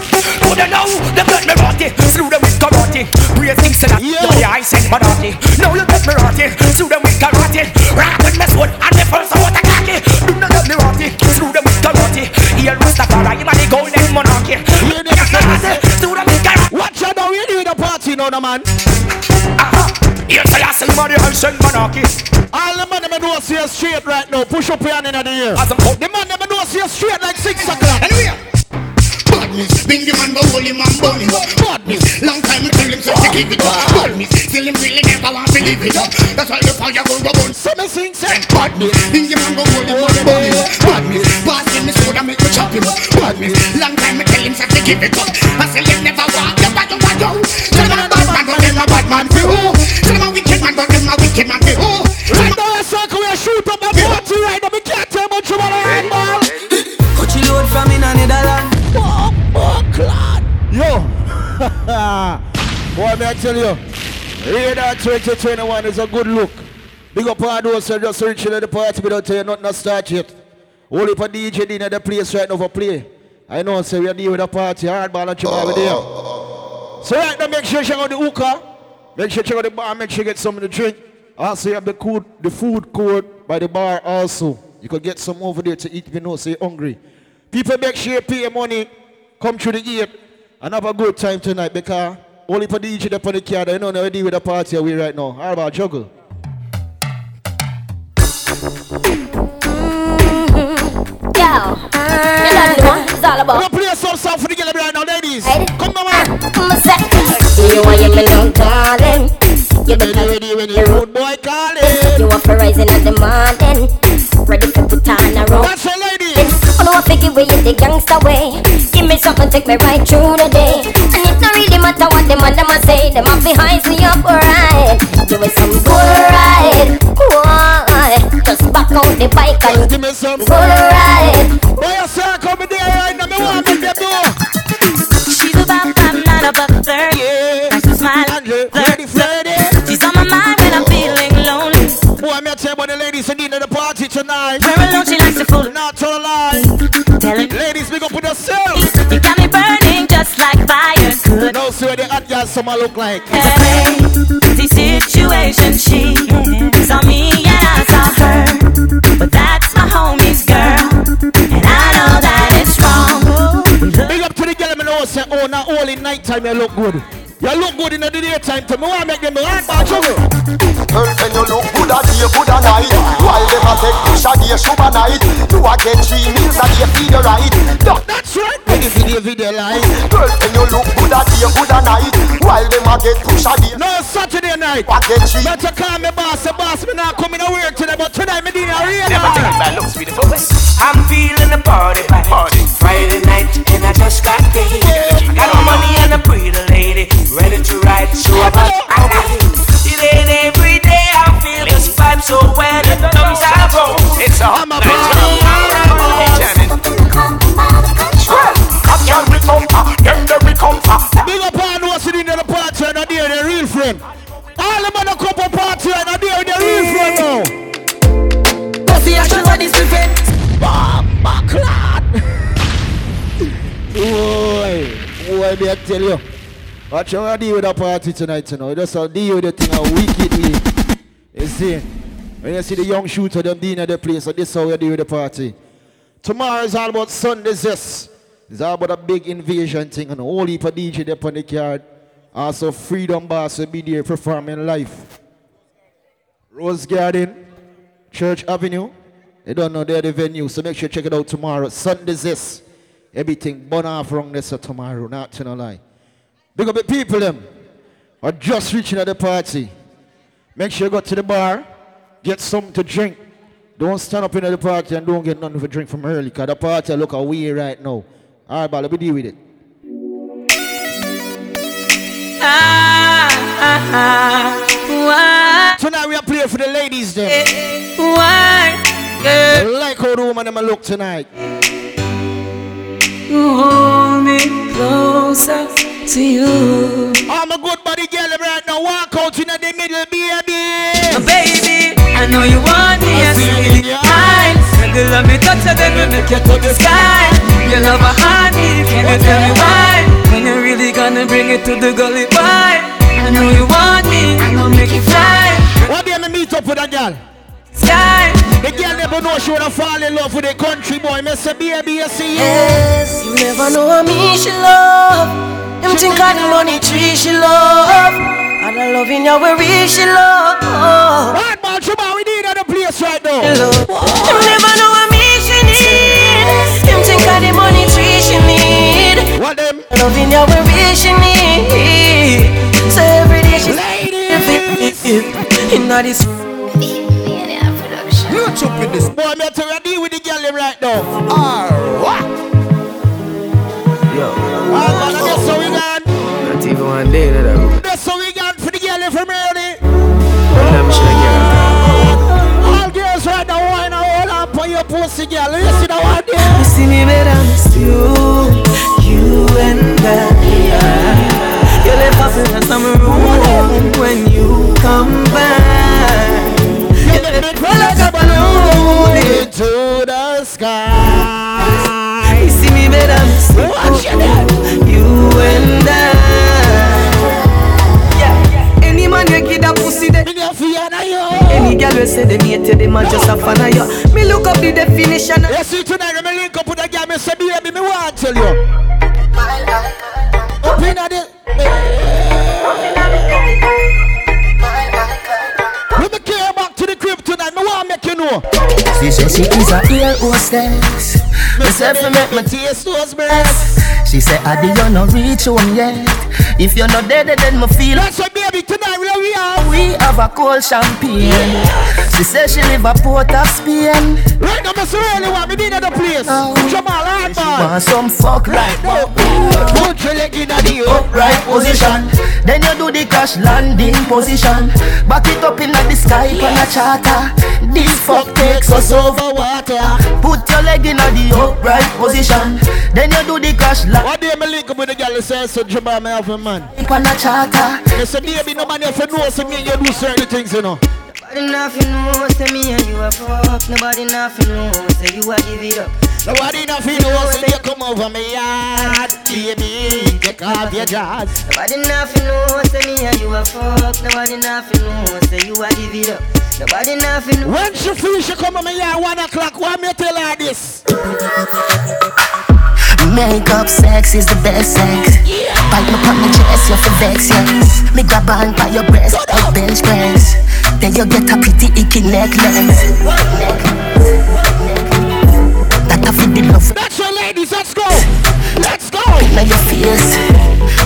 Who they know? Them get me rotty. Slew them with karate. Praise things in that. Yeah, I send my naughty. Now you get me rotty. Slew them with karate. Rock with me sword and the first of what I cocky. Do not get me rotty. Slew them with karate. Here Rastafari, him and the golden monarchy. You need to say- Slew them with karate. Watch out now, we doing the party now, no man. Here say I say money and send monarchy. All the man them know see straight right now. Push up your hand in the air. The man them know see straight like six o'clock. Anyway. Badness, Bingy man go hold him and burn him up. Badness, long time we tell him so to give it up. Badness, still him really never want to leave it up. That's why the fire go go burn. So me sing say. Badness, Bingy man go hold him and burn him up. Badness, pass him the sword make me chop him up. Badness, long time we tell him so to give it up. I say him never want the bad one yo. Tell him a bad man, but him a bad man for who? Tell him a wicked man, but him a wicked man for who? Right now, it's like we shoot up a party Boy, may I tell you, Radar 2021 is a good look. Big up all those who just reaching at the party without telling you nothing to start yet. Only for DJ in the place right now for play. I know, say we are dealing with a party, hardball and chuma over there. So right now, make sure you check out the hookah. Make sure you check out the bar, make sure you get something to drink. Also, you have the, code, the food court by the bar also. You could get some over there to eat if you know, say you're hungry. People make sure you pay money, come through the gate, and have a good time tonight because only for DJ up on the car, you know, now we deal with the party away right now. How about juggle? Yo, you know the one it's all about. We're gonna play some song for the girl right now, ladies. Come on, man. Come on, say. You want you me darling. You better ready when you rude boy calling. You up for rising in the morning. Ready for put on a rope. That's a lady. I know I figure way in the gangster way. Give me something, take me right through the day. And it don't really matter what them and them a say. Them up behind me up right. Give me some good ride. Why? Just back out the bike and give me some good ride. Boy, I say I come in party tonight. Her alone, she likes to fool. Not to lie. Tell him. Ladies, big up with yourself. You got me burning just like fire could. No, see what the hot girl I look like. it's a crazy situation she saw me and I saw her. But that's my homie's girl, and I know that it's wrong. Big up to the girl, I know. Say, oh, not all in nighttime, you look good. You look good in the daytime too. Me. Want make them right back trouble. Girlfriend, you look good a day, good a night While them a take push a day, show a night. You a get three meals a day, feed you right. That's right Make the video, video live Girlfriend, you look good a day, good a night While them a get push a day No, Saturday night. I get three. Better call me boss, the boss me not coming to work today But tonight me doing a real Never take my looks beautiful. I'm feeling the party. Party. Friday night and I just got paid. I Got my money and a pretty lady ready to ride. Show up at It ain't every day I feel this vibe so when it comes out roll. It's a hot night. Uh, uh, Big up on what's in the party and they are the real friend. Me I tell you. Watch how I deal with the party tonight, you know. Just how deal with the thing a wickedly. You see, when you see the young shooter them being at the place, so this how we deal with the party. Tomorrow is all about Sunday zest. It's all about a big invasion thing and a whole heap of DJ there on the card. Also, Freedom Boss will be there performing live. Rose Garden, Church Avenue. They don't know they're the venue, so make sure you check it out tomorrow. Sunday zest. Everything burn off wrong of tomorrow, not to no lie. Big up the people them are just reaching at the party. Make sure you go to the bar, get something to drink. Don't stand up in the party and don't get nothing to drink from early, because the party look away right now. All right, but let me deal with it. Ah, ah, ah. Tonight we are playing for the ladies there. Why? I like how the woman them look tonight. Hold me closer to you. I'm a good body girl right now. Walk out in the middle, baby. Oh, baby, I know you want me I Girl, let me touch you, then we make you to the sky. You love a heartbeat, can you tell me why? When you really gonna bring it to the gully boy? I know you want me, I'm gonna make you fly. One day me meet up with a girl. Sky. The girl never know she wanna fall in love with a country boy. Me say, baby, you see Yes, you never know how me she love. Them think of the money tree she love. And the love in your way she love. Right, man, Chuba, we need another place right now. Them never know me she need. Them think of the money tree she need. What them? Love in your way she need. So every day she's in this. You chop with this boy. Me tell you, deal with the girl them right now. Alright. Yo, Alright, that's how we got. not even one day that I That's how we got for the girl them from early. I'm All girls right now, why not hold up on your pussy, girl? You see that one there? You see me better miss you, you and I. You left us in some room when you come back. You feel like a balloon into the sky. You see me better miss you, you and I. Yeah, any man you give that pussy that. Any girl will say them hate you, them a just a fan of you. Me look up the definition. You see tonight, me link up with a girl, me say, baby, me want to tell you. Up in the... When me came tonight, me want make you know. She she is a ear hostess. Said fi make me taste those breasts. She said, Adi, you no reach home yet. If you're not dead, then me feel. That's why, baby, tonight where we are. We have a cold champagne. She said she live a port of Spain. Right now, say really want me need another place. Jamal, hard man. Want some fuck right now. Put your leg in the upright position. Then you do the crash landing position. Back it up in the sky on a charter. This fuck takes us over water. Put your leg in the upright position. Then you do the crash landing. One day me link up with the girl and say, so Jamal, me have a man. On a charter. Me say, baby, no man if you know, so me and you do certain things, you know. Nobody nothing know, say me and you a fuck. Nobody nothing know, say you a give it up. Nobody nothing know, say you come over me yard, baby. take off your jaws. Nobody nothing know say me and you a fuck. Nobody nothing know say you a give it up. Nobody nothing know. When she feel she come on me here one o'clock, why me tell her this? Makeup sex is the best sex. Bite me on my chest, you for vex, yes. Me grab on by your breast, like bench press. Then you get a pretty icky necklace. That a the love. That's your ladies, let's go. Let's go. Now your face.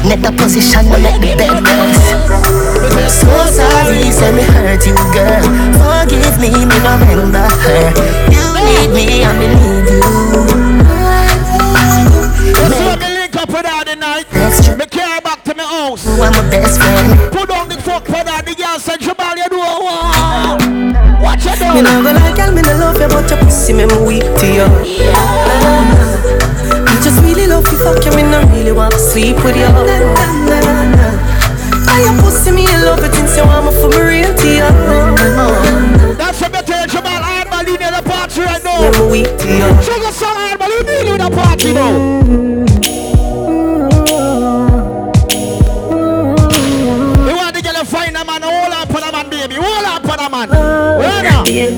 Net the position, no make the bed rest. So sorry, say me hurt you, girl. Forgive me, me no remember her. You need me, and me need you. Let's see me link up with her tonight. Me carry back to my house. You are my best friend. Put on the fuck for that. The girl said, Jabal, you do a wow. What you do? Me no gonna lie, girl, me no love you, but your pussy me me weak to you. Me just really love you, fuck you, me no really want to sleep with you. Na, na, na, na, na. Ah, your pussy me in love with since you want me for me real to you. That's what me tell Jabal. I'm a leader of the party right now. Me me weak to you. Sugar song, I'm a leader of the party now. You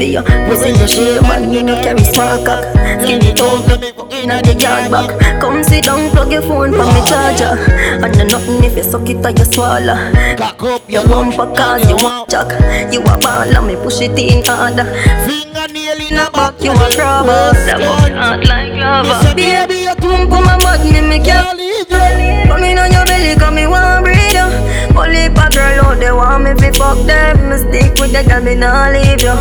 Baby, your pussy you shape and you no carry small cock. Skin it out, inna the yard back. Come sit down, plug your phone from me charger. And no nothing if you suck it or you swallow. Cock up your bumper cause you want jack. You a ball and me push it in harder. Fingernail in a back, you a grabber. Them hot like lava. Baby, you tum pum a bad me, leave you. Come in on your belly, come me want breathe Only a girl out there want me fi fuck them. Me stick with the girl, me nah leave you.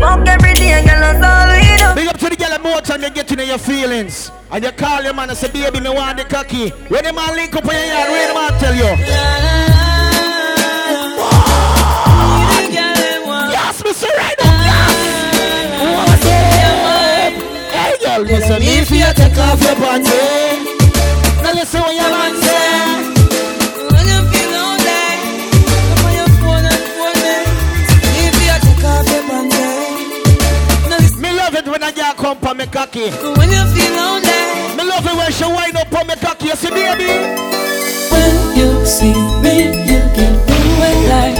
Fuck every day, girl, that's all we do. Big up to the girl more time you get into your feelings. And you call your man and say, baby, me want the cocky. When the man link up on your yard, where the man tell you? Yes. Right up, yes! Hey, girl, listen, if you take off your panty. Now listen what your man say. Me cocky. When you feel lonely, Me love it when she wind up on me cocky. You see, baby? when you see me, you get wet like,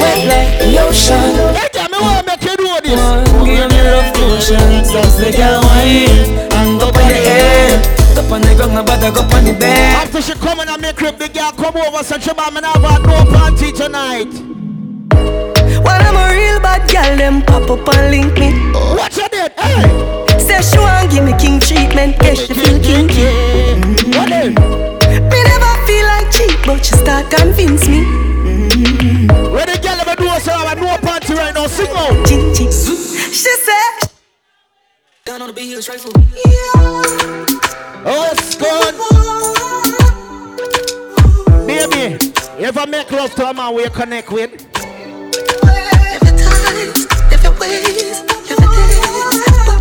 wet like the ocean. Hey, girl, me want make you do this. Give me love potion, just like a wine, and go on the head. Go on the ground, but go on the bed. After she come and make crib, the girl come over, so she man, not have no party tonight. Well, I'm a real bad girl, them pop up and link me. What you did? Hey! Say she want give me king treatment, yeah, she feel kinky. What then? Me never feel like cheap, but she start convince me. Mm-hmm. Where the girl ever do so I have no party right now, sing out. She said, Down on the beat, straight for me. Oh, it's good. Baby, you ever make love to a man where you connect with?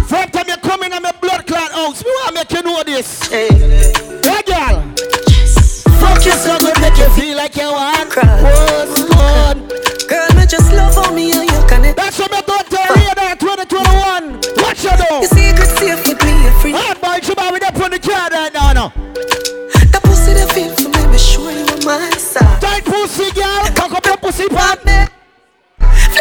From time you come in on my blood clot house, me want make you know this. Hey, girl. Fuck you so good, make you feel like you want. What's good? Girl, me just love on me and you connect. That's what me don't tell you that 2021. What you do? Your secret safe with me, you're free. Hard boy, you with up on the car right now, no. The pussy that feel for me, be sure you on my side. Tight pussy, girl. Cock up your pussy, pop me.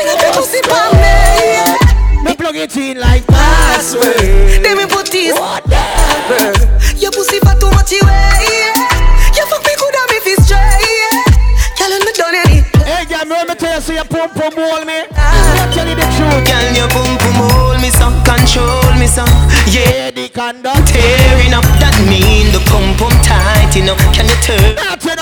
Fling up your pussy, pop me. Me plug it in like password. Then me put this. Whatever. Your pussy for too much, you yeah. You fuck me good and me feel straight, yeah. Girl, me done it. Hey, girl, me want me tell you, say you pum pum hold me. Ah. I'm telling you the truth. Girl, your pum pum hold me so, control me so. Yeah, the conduct tearing up. That mean the pum pum tight, you know. Can you turn? Not you no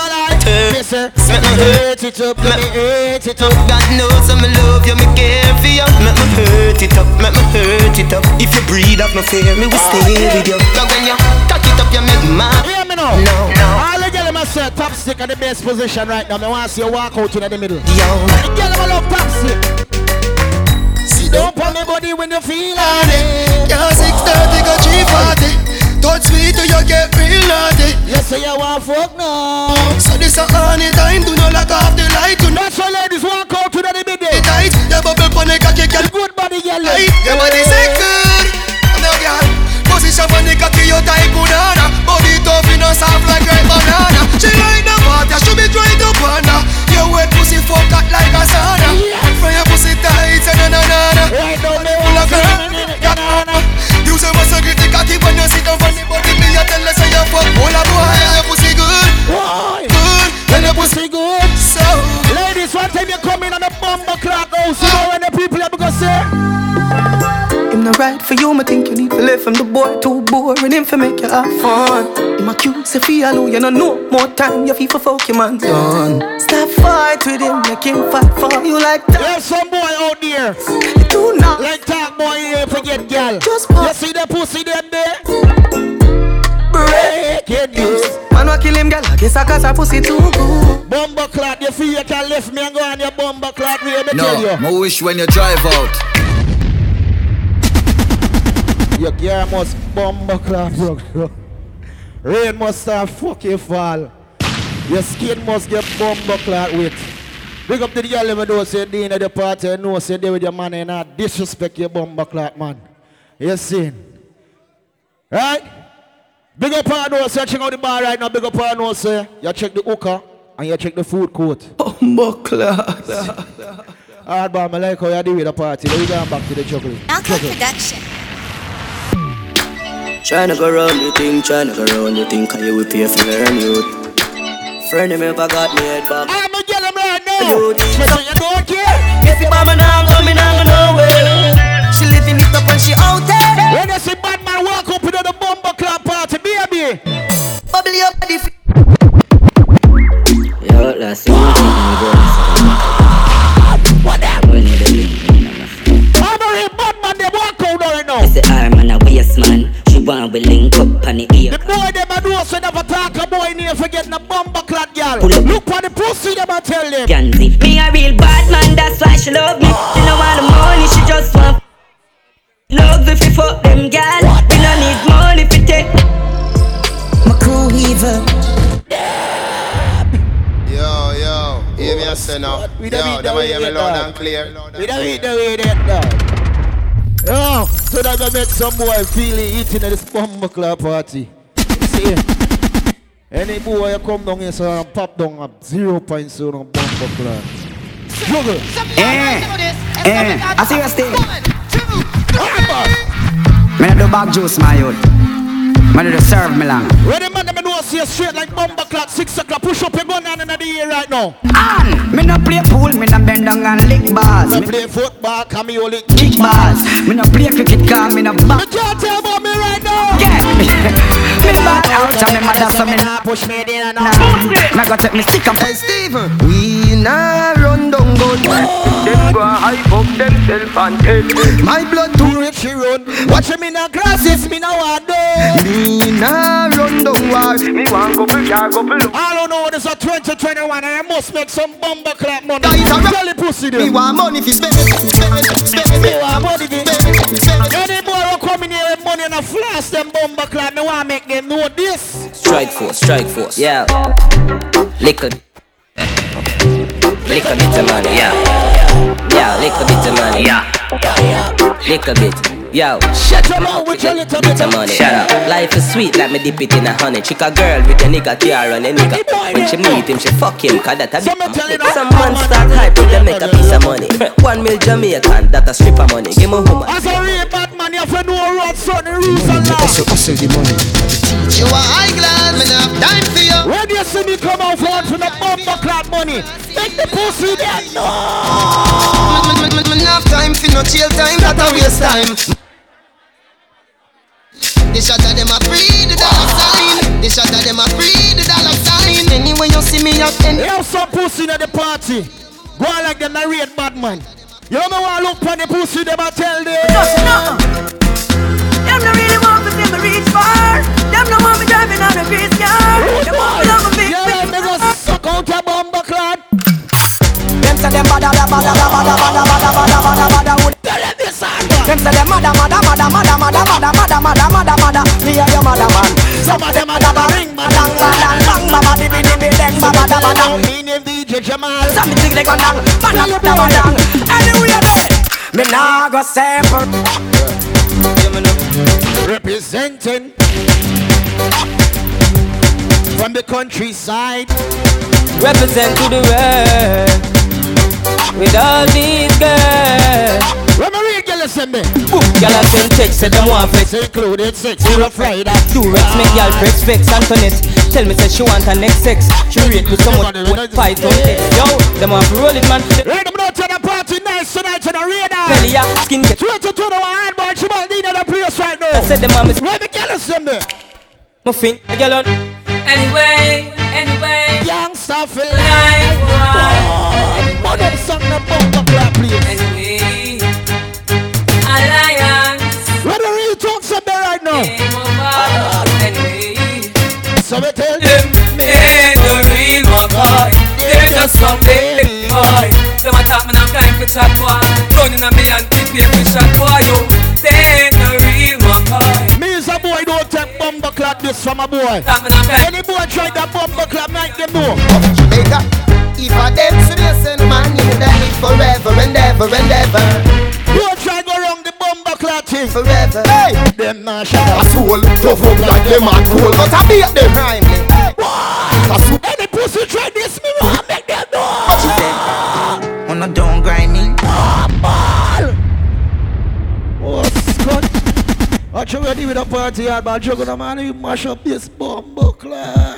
lie. Turn. Make me hurt it up, let me hurt it up. God knows I'm love you, me care for you. Make me hurt it up, make me hurt it up. If you breathe up, no fear, me will stay with you. Now when you cock it up, you make my Hear me now. No, no. All the girls must say top stick at the best position right now. Me want to see you walk out in the middle. Yo. The girl I love top stick. Sit down on me body when you feel on it. Yeah, 630 go 340. Touch me till you get real naughty. Yes, so you want fuck now. So this a honey time, do not lock off the light. Do not so ladies walk out to the middle. It tight, your bubble pon the cocky girl. Good body yellow. Hey, your body secure. Now girl, position pon the cocky you tight banana. Body tough, you know soft like ripe banana. She like the water, she be trying to banana. The wet pussy fuck hot like a sauna. Fry your pussy tight and na na na na. Pull a girl, got na You say what's a gritty cocky when you sit down from the body Me a tell her say you fuck. Pull a boy, your pussy good. Good, when your pussy good. So Ladies, one time you come in on the bomb clock house You know when the people are gonna say right for you, me think you need to live from the boy too boring him for make you have fun. Him accuse if he alone, you know no more time, you feel for fuck your man done. Stop fight with him, make him fight for you like that. There's some boy out there. You do not Like that boy here forget girl. Just You see the pussy them there? Break your news. Man wa kill him, girl. I guess I cause her pussy too good. Bumper clot, you feel you can lift me and go on your bumper clot way, me tell No, you. my wish when you drive out. Your gear must bumper clot, bro. bro. Rain must start fucking fall. Your skin must get bumper clot with. Big up to the girl even though say they in the party and know say they with your man and not disrespect your bumper clot man. You see? Right? Big up on those, you check out the bar right now, big up on those, say, eh? you check the hookah and you check the food court. Bumper clot. Alright, but I like how you do with the party. Let me go back to the juggling. Juggling. Production. Tryna go round the thing, tryna go round the thing, cause you will pay for learn youth. Friend him ever got me head back. I'm gonna get him right now. Youth. So you don't care? If your mama now coming out of nowhere, she living it up and she out there. When you see bad man walk up into the bumper club party, baby. Bubble your body. Yo, last thing you think I'm going I'm a real bad man, they walk out there now. It's the arm and a waist man. She want we link up on the ear. The boy them a do so never talk a boy near forget a bumper clad girl. Pull. Look on the pussy them and tell them. Gansy. Me a real bad man, that's why she love me. She no want the money, she just want love if you fuck them gal. We no need money if you take. My crew weaver. Yo, yo, hear me a say now. Yo, need them a hear me loud and clear. We don't eat the way that dog. Yo, so that gonna make some boy feel it eating at this bumper club party. See, any boy you come down here so and pop down a zero point zero on bumper club. Juggle. Eh, eh, I see you thing. Me not do back juice, my youth. Me do the serve me long. When the man them know see you straight like bumper clock, six o'clock, push up your gun on in the air right now. And me no play pool, me no bend down and lick bars. Me Me play football, come here only kick bars. Me no play cricket, cause me no You can't tell about me right now. Yeah, <laughs> me bad out and me mother so me nah push me in and out. Me go take me stick and Hey Steven, we nah run down gun. Them go hype up themself and tell My blood too rich, she run. Watch me in the glasses, me now I do. Me nah run down war. Me want couple car, couple look. I don't know, this is 2021 and I must make some bumper clap money. Guys, I'm Tell the pussy them. Me want money fi spend, spend, spend, Me want money fi spend, spend. Any boy who come in here with money and a flash them bumper clap, me want make them know this. Strike force, strike force, yeah. Lick a Lick a bit of money, yeah. Yeah, lick a bit of money, yeah. Lick a bit. Yo, Shut your mouth with your little bit bit of money. Shut up. Life is sweet like me dip it in a honey. Chick a girl with a nigga car and a nigga. When she meet him, she fuck him, cause that a So me tell. Some man start hype with them make a piece of money. <laughs> One mil Jamaican, that a strip of money. Give me a woman. As a real bad man, you have to know road, son, the rules and laws. hustle the money. You are high glass, me nah have time for you. When you see me come out front for the bumper clap money, make the pussy there. No. Nah have time for no chill time, that a waste time. The shot of them a free the dollar sign. The shot of them a free the dollar sign. Anyway you see me out any. You have some pussy at the party. Go on like them narrate bad man. You know want look for the pussy, them a tell them. Them no really want to see me reach far. Them no want me driving on a grease car. Them want me love big Yeah, big me go suck out a bumper clap. Them say them bada bada bada bada bada bada bada bada bada them say them mada mada mada mada mada mada mada mada mada mada Me and your mother man Some of them a da ring. Badang badang bang baba dibi dibi deng baba da badang Me name DJ Jamal. Some me think they gon' dang Badang da badang Anyway Me nah go separate Representing from the countryside. Represent to the world with all these girls. When me read girl, girl send me. Book, girl I send text, say them want flex. Included sex, Zero Friday, do Rex, make girl press vex. Antoinette, tell me say she want her next sex. She rate me so much, what fight on text. Yo, them want to roll it, man. Right, I'm not to the party nice tonight to the radar. Belly, yeah, skin get. 22 to the one, boy, she might need the place right now. I said them want me. Where the girl send me? Muffin, a girl on. Anyway, anyway. Youngster feel life. One of song the bumper clap, please. Anyway, alliance. Where the real talk some there right now? Anyway, so we tell them, me the real McCoy. They just some baby boy. Them a talk, man, I'm flying for chat boy. Running on me and keep me for chat boy, yo. They the real McCoy. Me is a boy, don't take bumper clap this from a boy. I'm flying. Any boy try that bumper clap, make them know. Jamaica. If I them serious and man, you them it forever and ever and ever. You try go wrong the bumper clap forever. Hey, them not shut A soul tough up like them and cool, but I beat them timely. A soul Any pussy try this, me want make them know. She said, "On a don't grind me." Oh, Scott. I you ready with a party hard, but juggle the man, you mash up this bumper clap.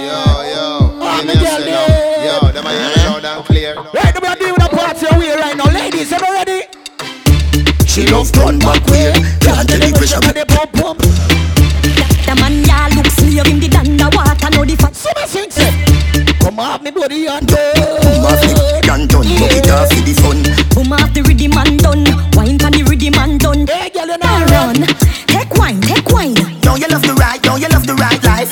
Yo, yo, Give me me girl say there. Yo, them are hear me loud and clear. Right, we are doing a party away right now. Ladies, are you ready? She love turn back way. Can't tell the pressure. Ready, pump, pump. The man ya look slave in the underwater, know the fact. Summer sing say, Come off me body and do. Eh. Come off me and done. Put it off for the fun. Boom off the rhythm and done. Wine pan the rhythm and done. Hey, girl, you Now know. run. Take wine, take wine. Don't you love the right? Don't you love the right life?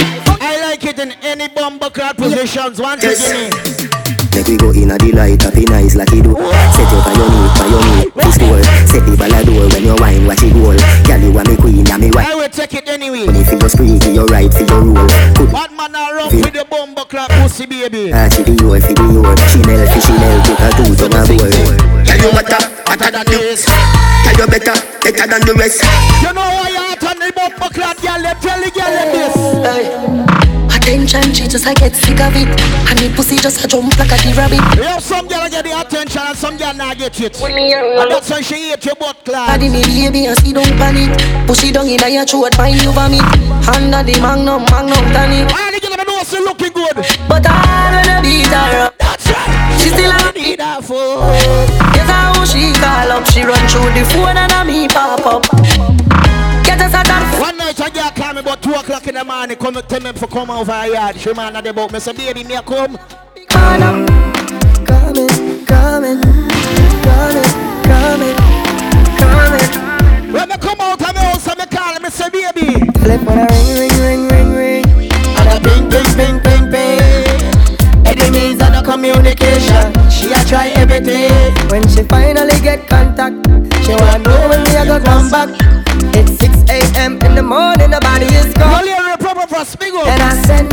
In any bumper clap positions. Once Yes. again. Make we go in a the light up in eyes like you do Set you by your knee, by your knee This door, set the ball a door when you wine, watch it roll Girl, you are me queen, and me wife take it anyway. Money for your spree, for your right, for your roll Put Bad man are wrong with the bumper clap pussy baby. Ah, she the yo, for the yo Chanel, for Chanel, put her two tongue a boy Tell you matter, hotter than this. Tell you better, better than the rest. You know why you hot on the bumper clap, girl? Them tell the girl them this. Attention, she just I get sick of it. And the pussy just a jump like a the rabbit. Yo, some girl get the attention and some girl not get it. When me hear And that's why she hate your butt clap. Body me baby and see don't panic. Push it down in your throat, find you vomit. Under the magnum, magnum tonic. All the girl them know she looking good. But I wanna beat her up. She still a need her for. Get her how she call up. She run through the phone and a me pop up. Get us a dance. One night a girl call me about two o'clock in the morning. Come tell me for come over her yard. She man at the boat. Me say baby, me a come. Coming, coming, coming, coming, coming. Say baby. Telephone a ring, ring, ring, ring, ring. And a ping, ping, ping, ping, ping. Enemies and no communication. She a try everything. When she finally get contact, she want know when me a go come back. It's 6 a.m. in the morning, the body is gone. Only a proper for Spigo. And I said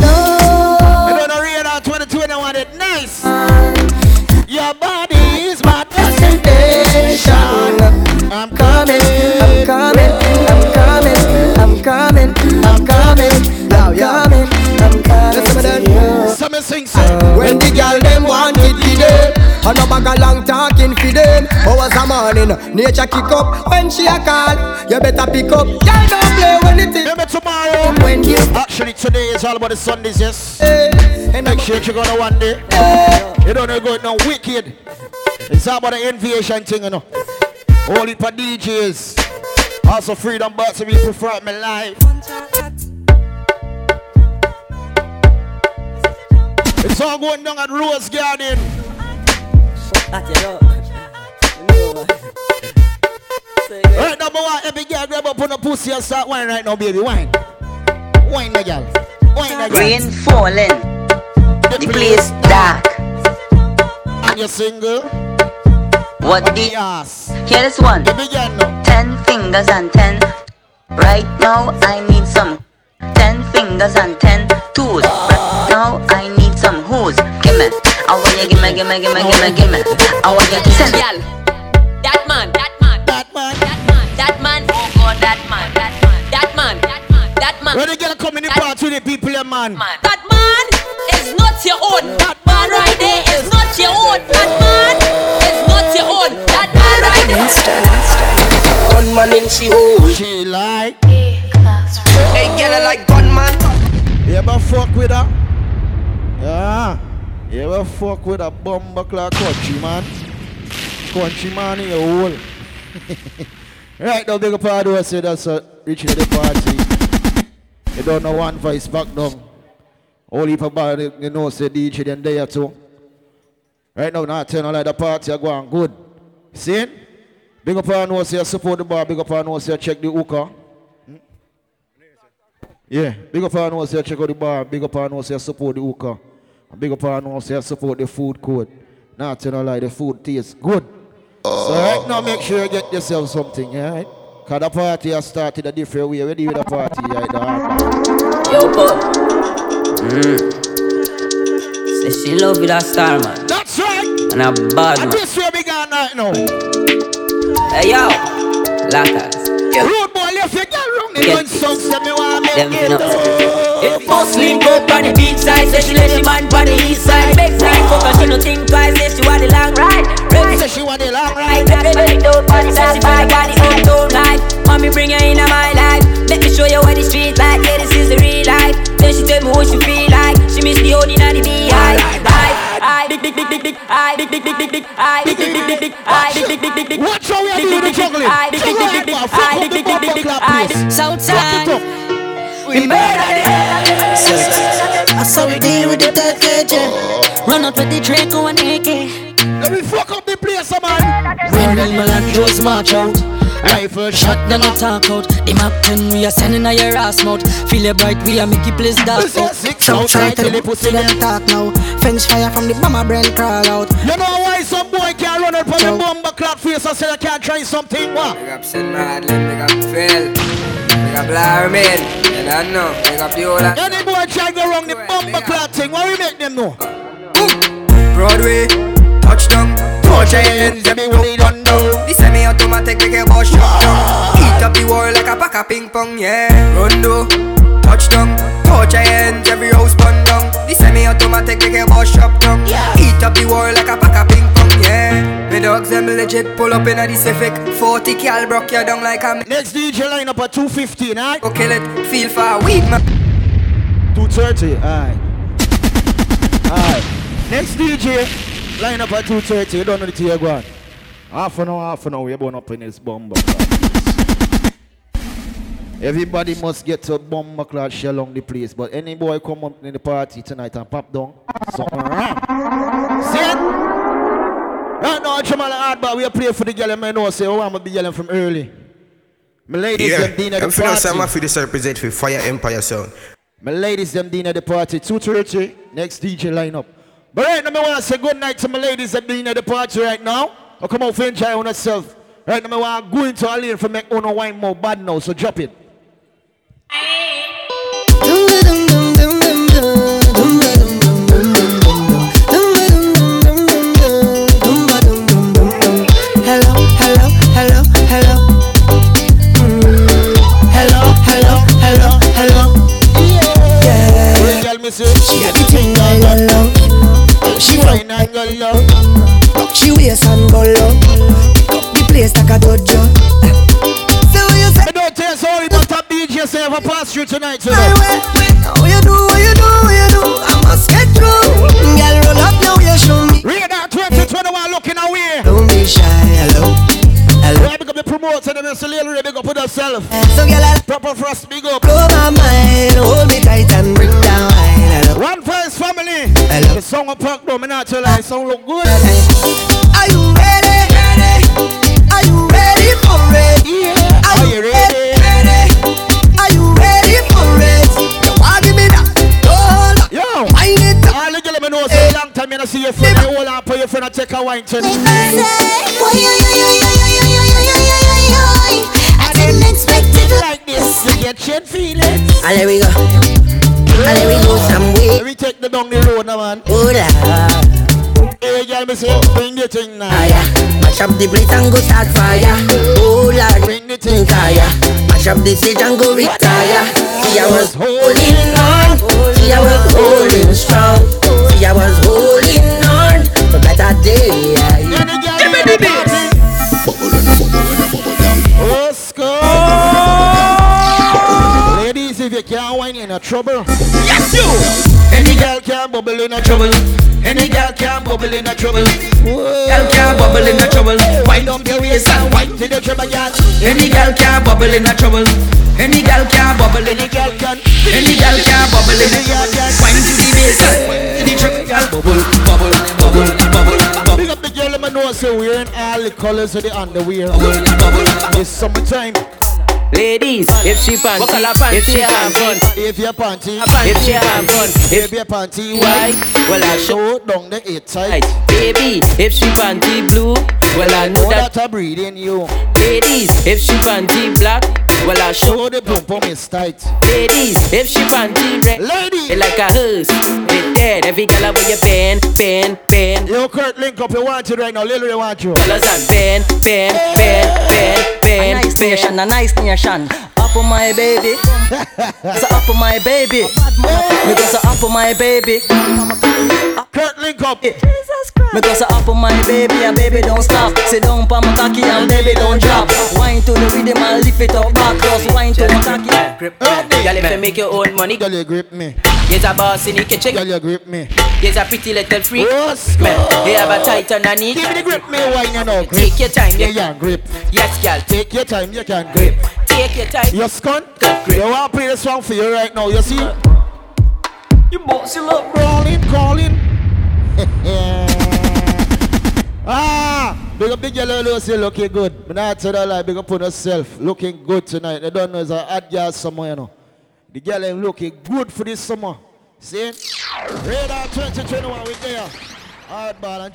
morning Nature kick up When she a call You better pick up Girl don't play when it is Remember tomorrow. When you Actually, today is all about the Sundays, yes. eh, And Make sure you go to one day. You don't know go no wicked. It's all about the invasion thing, you know. Only for DJs. Also freedom but to be prefer my life. It's all going down at Rose Garden. Right now, boy, every girl grab up on a pussy and start wine right now, baby. Wine. Wine, my girl. Wine, my girl. Rain falling. The place dark. And you're single? What the ass? Hear this one. Ten fingers and ten. Right now I need some. Ten fingers and ten toes. Right now I need some hooves. Gimme. I want you gimme, gimme, gimme, gimme, gimme. I want you to send man. When the girl come in the party with the people, yeah, man. That man is not your own. That man right there is not your own. That man is not your own. That man right there. man in she hole. She like. Hey, girl, I like gunman. You ever fuck with her? Yeah. You ever fuck with a bumper clock country man? Country man in your hole. <laughs> right now, big up all those say that's uh, reaching the party. You don't know one voice back down. Only if about you know say DJ then there too. Right now, not telling like the party are going good. See? Big up all know say support the bar, big up all know say check the hookah. Hmm? Yeah, big up all know say check out the bar, big up all know say support the. And big up all know say support the food code. Not telling like the food tastes good. So right now make sure you get yourself something, alright? Cause the party has started a different way. Ready with the party. Yo, Paul. Mm. Say she love with a star, man. That's right. And a bad And man. this way we got right now. Hey, yo. Lakas. Road boy, left your girl wrong. They Get- doing songs that me want make Them it. finna- If post link up on the beach side, say she let she man on the east side. Big side, fuck her, she no think twice, say she want the long ride. Ready, say she want the long ride. Ready, dope on the side, she feel like the uptown life. Mommy, bring her into my life. Let me show you what the street like. Yeah, this is the real life. Then she tell me what she feel like. She miss the honey and the beehive. I, Watch how we are Big, doing the big, big, juggling. I, big, big, big, big, big, Fuck I, the. Southside. We saw we deal with the dead KJ. Run out with the Draco and AK. Let me fuck up the place, man. When animal and Joe's march out. Rifle shot, them a talk out. The map 10, we are sending a your ass mouth. Feel it bright, we are make it place dark out. Some try to the pussy them talk now. Fence fire from the bomber brain crawl out. You know why some boy can't run out from the bomber clock face and say I can't try something, what? Big up St. Madeleine, big up Phil, big up Larmin, you don't know, big up the whole lot. Any boy try go wrong the bomber clock thing, what we make them know? Broadway, touchdown, touch your hands, yeah, me really don't know. The semi-automatic make a boss shut down. Eat up the world like a pack of ping pong, yeah. Rondo, touchdown, touch your hands, every house bun down. The semi-automatic make a boss shut down. Eat up the world like a pack of ping pong, yeah. Me dogs them legit pull up in a the Civic, 40 cal broke you down like a Next DJ line up at 215, alright? Go kill it, feel for weed, man. 230, alright. Alright. Next DJ line up at 230, you don't know the tea go on. Half an hour, half an hour, we're going up in this bomber clock. Everybody must get to bomber clock shell along the place, but any boy come up in the party tonight and pop down, something wrong. See it? Right now, Jamal hard, but we play for the girl, and I know, say, oh, I'm going to be yelling from early. My ladies, Yeah, them being at I'm the feeling party. some of this represent for Fire Empire Sound. My ladies, them dinner at the party, 230, next DJ lineup. But right now, I want to say good night to my ladies that being at the party right now. I come out for enjoy on yourself. Right now, I want to go into a lane for make on wine more bad now, so drop it. Hello, hello, hello, hello. Mm. Hello, hello, hello, hello. Yeah. Girl, me say, She got the thing I love. She wine and go low. She waist and go low. The place like a dojo. So you say, I don't tell sorry, but top DJ say have a pass through tonight. So How you do, what you do, what you do? I must get through. Girl, roll up now, you show me. Radar 2021 looking away. Don't be shy, hello. Big up the promoter, them say little big up with yourself. So girl, I Proper frost, big up. blow my mind, hold me tight and bring down. Hello. One first family. Hello. The song of Park Dome, not tell you, song look good. Are you ready? Are you ready for it? Yeah. Are you ready? Are you ready for it? You want give me that? Up. Yo. Wind it up. All the girls me know say long time you not see your friend. You hold on for your friend and take a wine to I didn't expect it like this. You get chain feelings. And there we go. And there we go some way. Let me take the down the road now, man. Hold up. Hey, girl, me say, bring the thing now. Fire. Mash up the plate and go start fire. Oh Lord, Bring the thing. fire. Mash up the stage and go retire. See I was holding on. See I was holding strong. See I was holding on for better day. Give me the beat. Oh, girl. Ladies, if you can't wine, in a trouble. Yes, you. Any girl can bubble in a trouble. Any girl can bubble in a trouble. Girl can bubble in a trouble. Wind up your waist and wind to the trouble, girl. Any girl can bubble in a trouble. Any girl can bubble in a trouble. Any girl can bubble in a trouble. Wine to the waist and wind to the trouble, girl. Bubble, bubble, bubble, bubble up the girl, let me know so wearing all the colors of the underwear. It's summertime. Ladies, if she panty, What color if she panty have panty, If your panty, if she have fun, if your panty white, well I show show down the eight tight. Baby, if she panty blue, well I know Know that. that I breathe in you. Ladies, if she panty black, well I show. Show the pum pum is tight. Ladies, if she panty red, Lady. it like a hearse, it dead. Every girl with your bend, bend, bend. Yo, Kurt, link up. You want it right now. Lily, you want you. Colors and bend, bend, bend, bend, A nice nation, a nice nation. Up on my baby. so up on my baby. <laughs> Because I up on my baby. Kurt, link up. Because I up on my baby and baby don't stop. Sit down pa my cocky and baby don't drop. Wine to the rhythm and lift it up back. Just wine to my cocky. Grip me. Girl, if you make your own money, Girl, you grip me. you's a boss in the kitchen. Girl, you grip me. You's a pretty little freak. Yes, Man, you have a tight underneath. Give me the grip, me wine you know. Grip. Take your time, Yeah, yeah. yeah, grip. Yes, girl. Take your time, you can grip. Take your time. You scunt? You want to play this song for you right now, you see? You bossy love. Crawling, crawling. <laughs> ah, big up the girl say looking good. But not tell her big up on herself. Looking good tonight. They don't know it's a hot girl summer, you know. The girl ain't looking good for this summer. See? Radar 2021 we there. Hardball and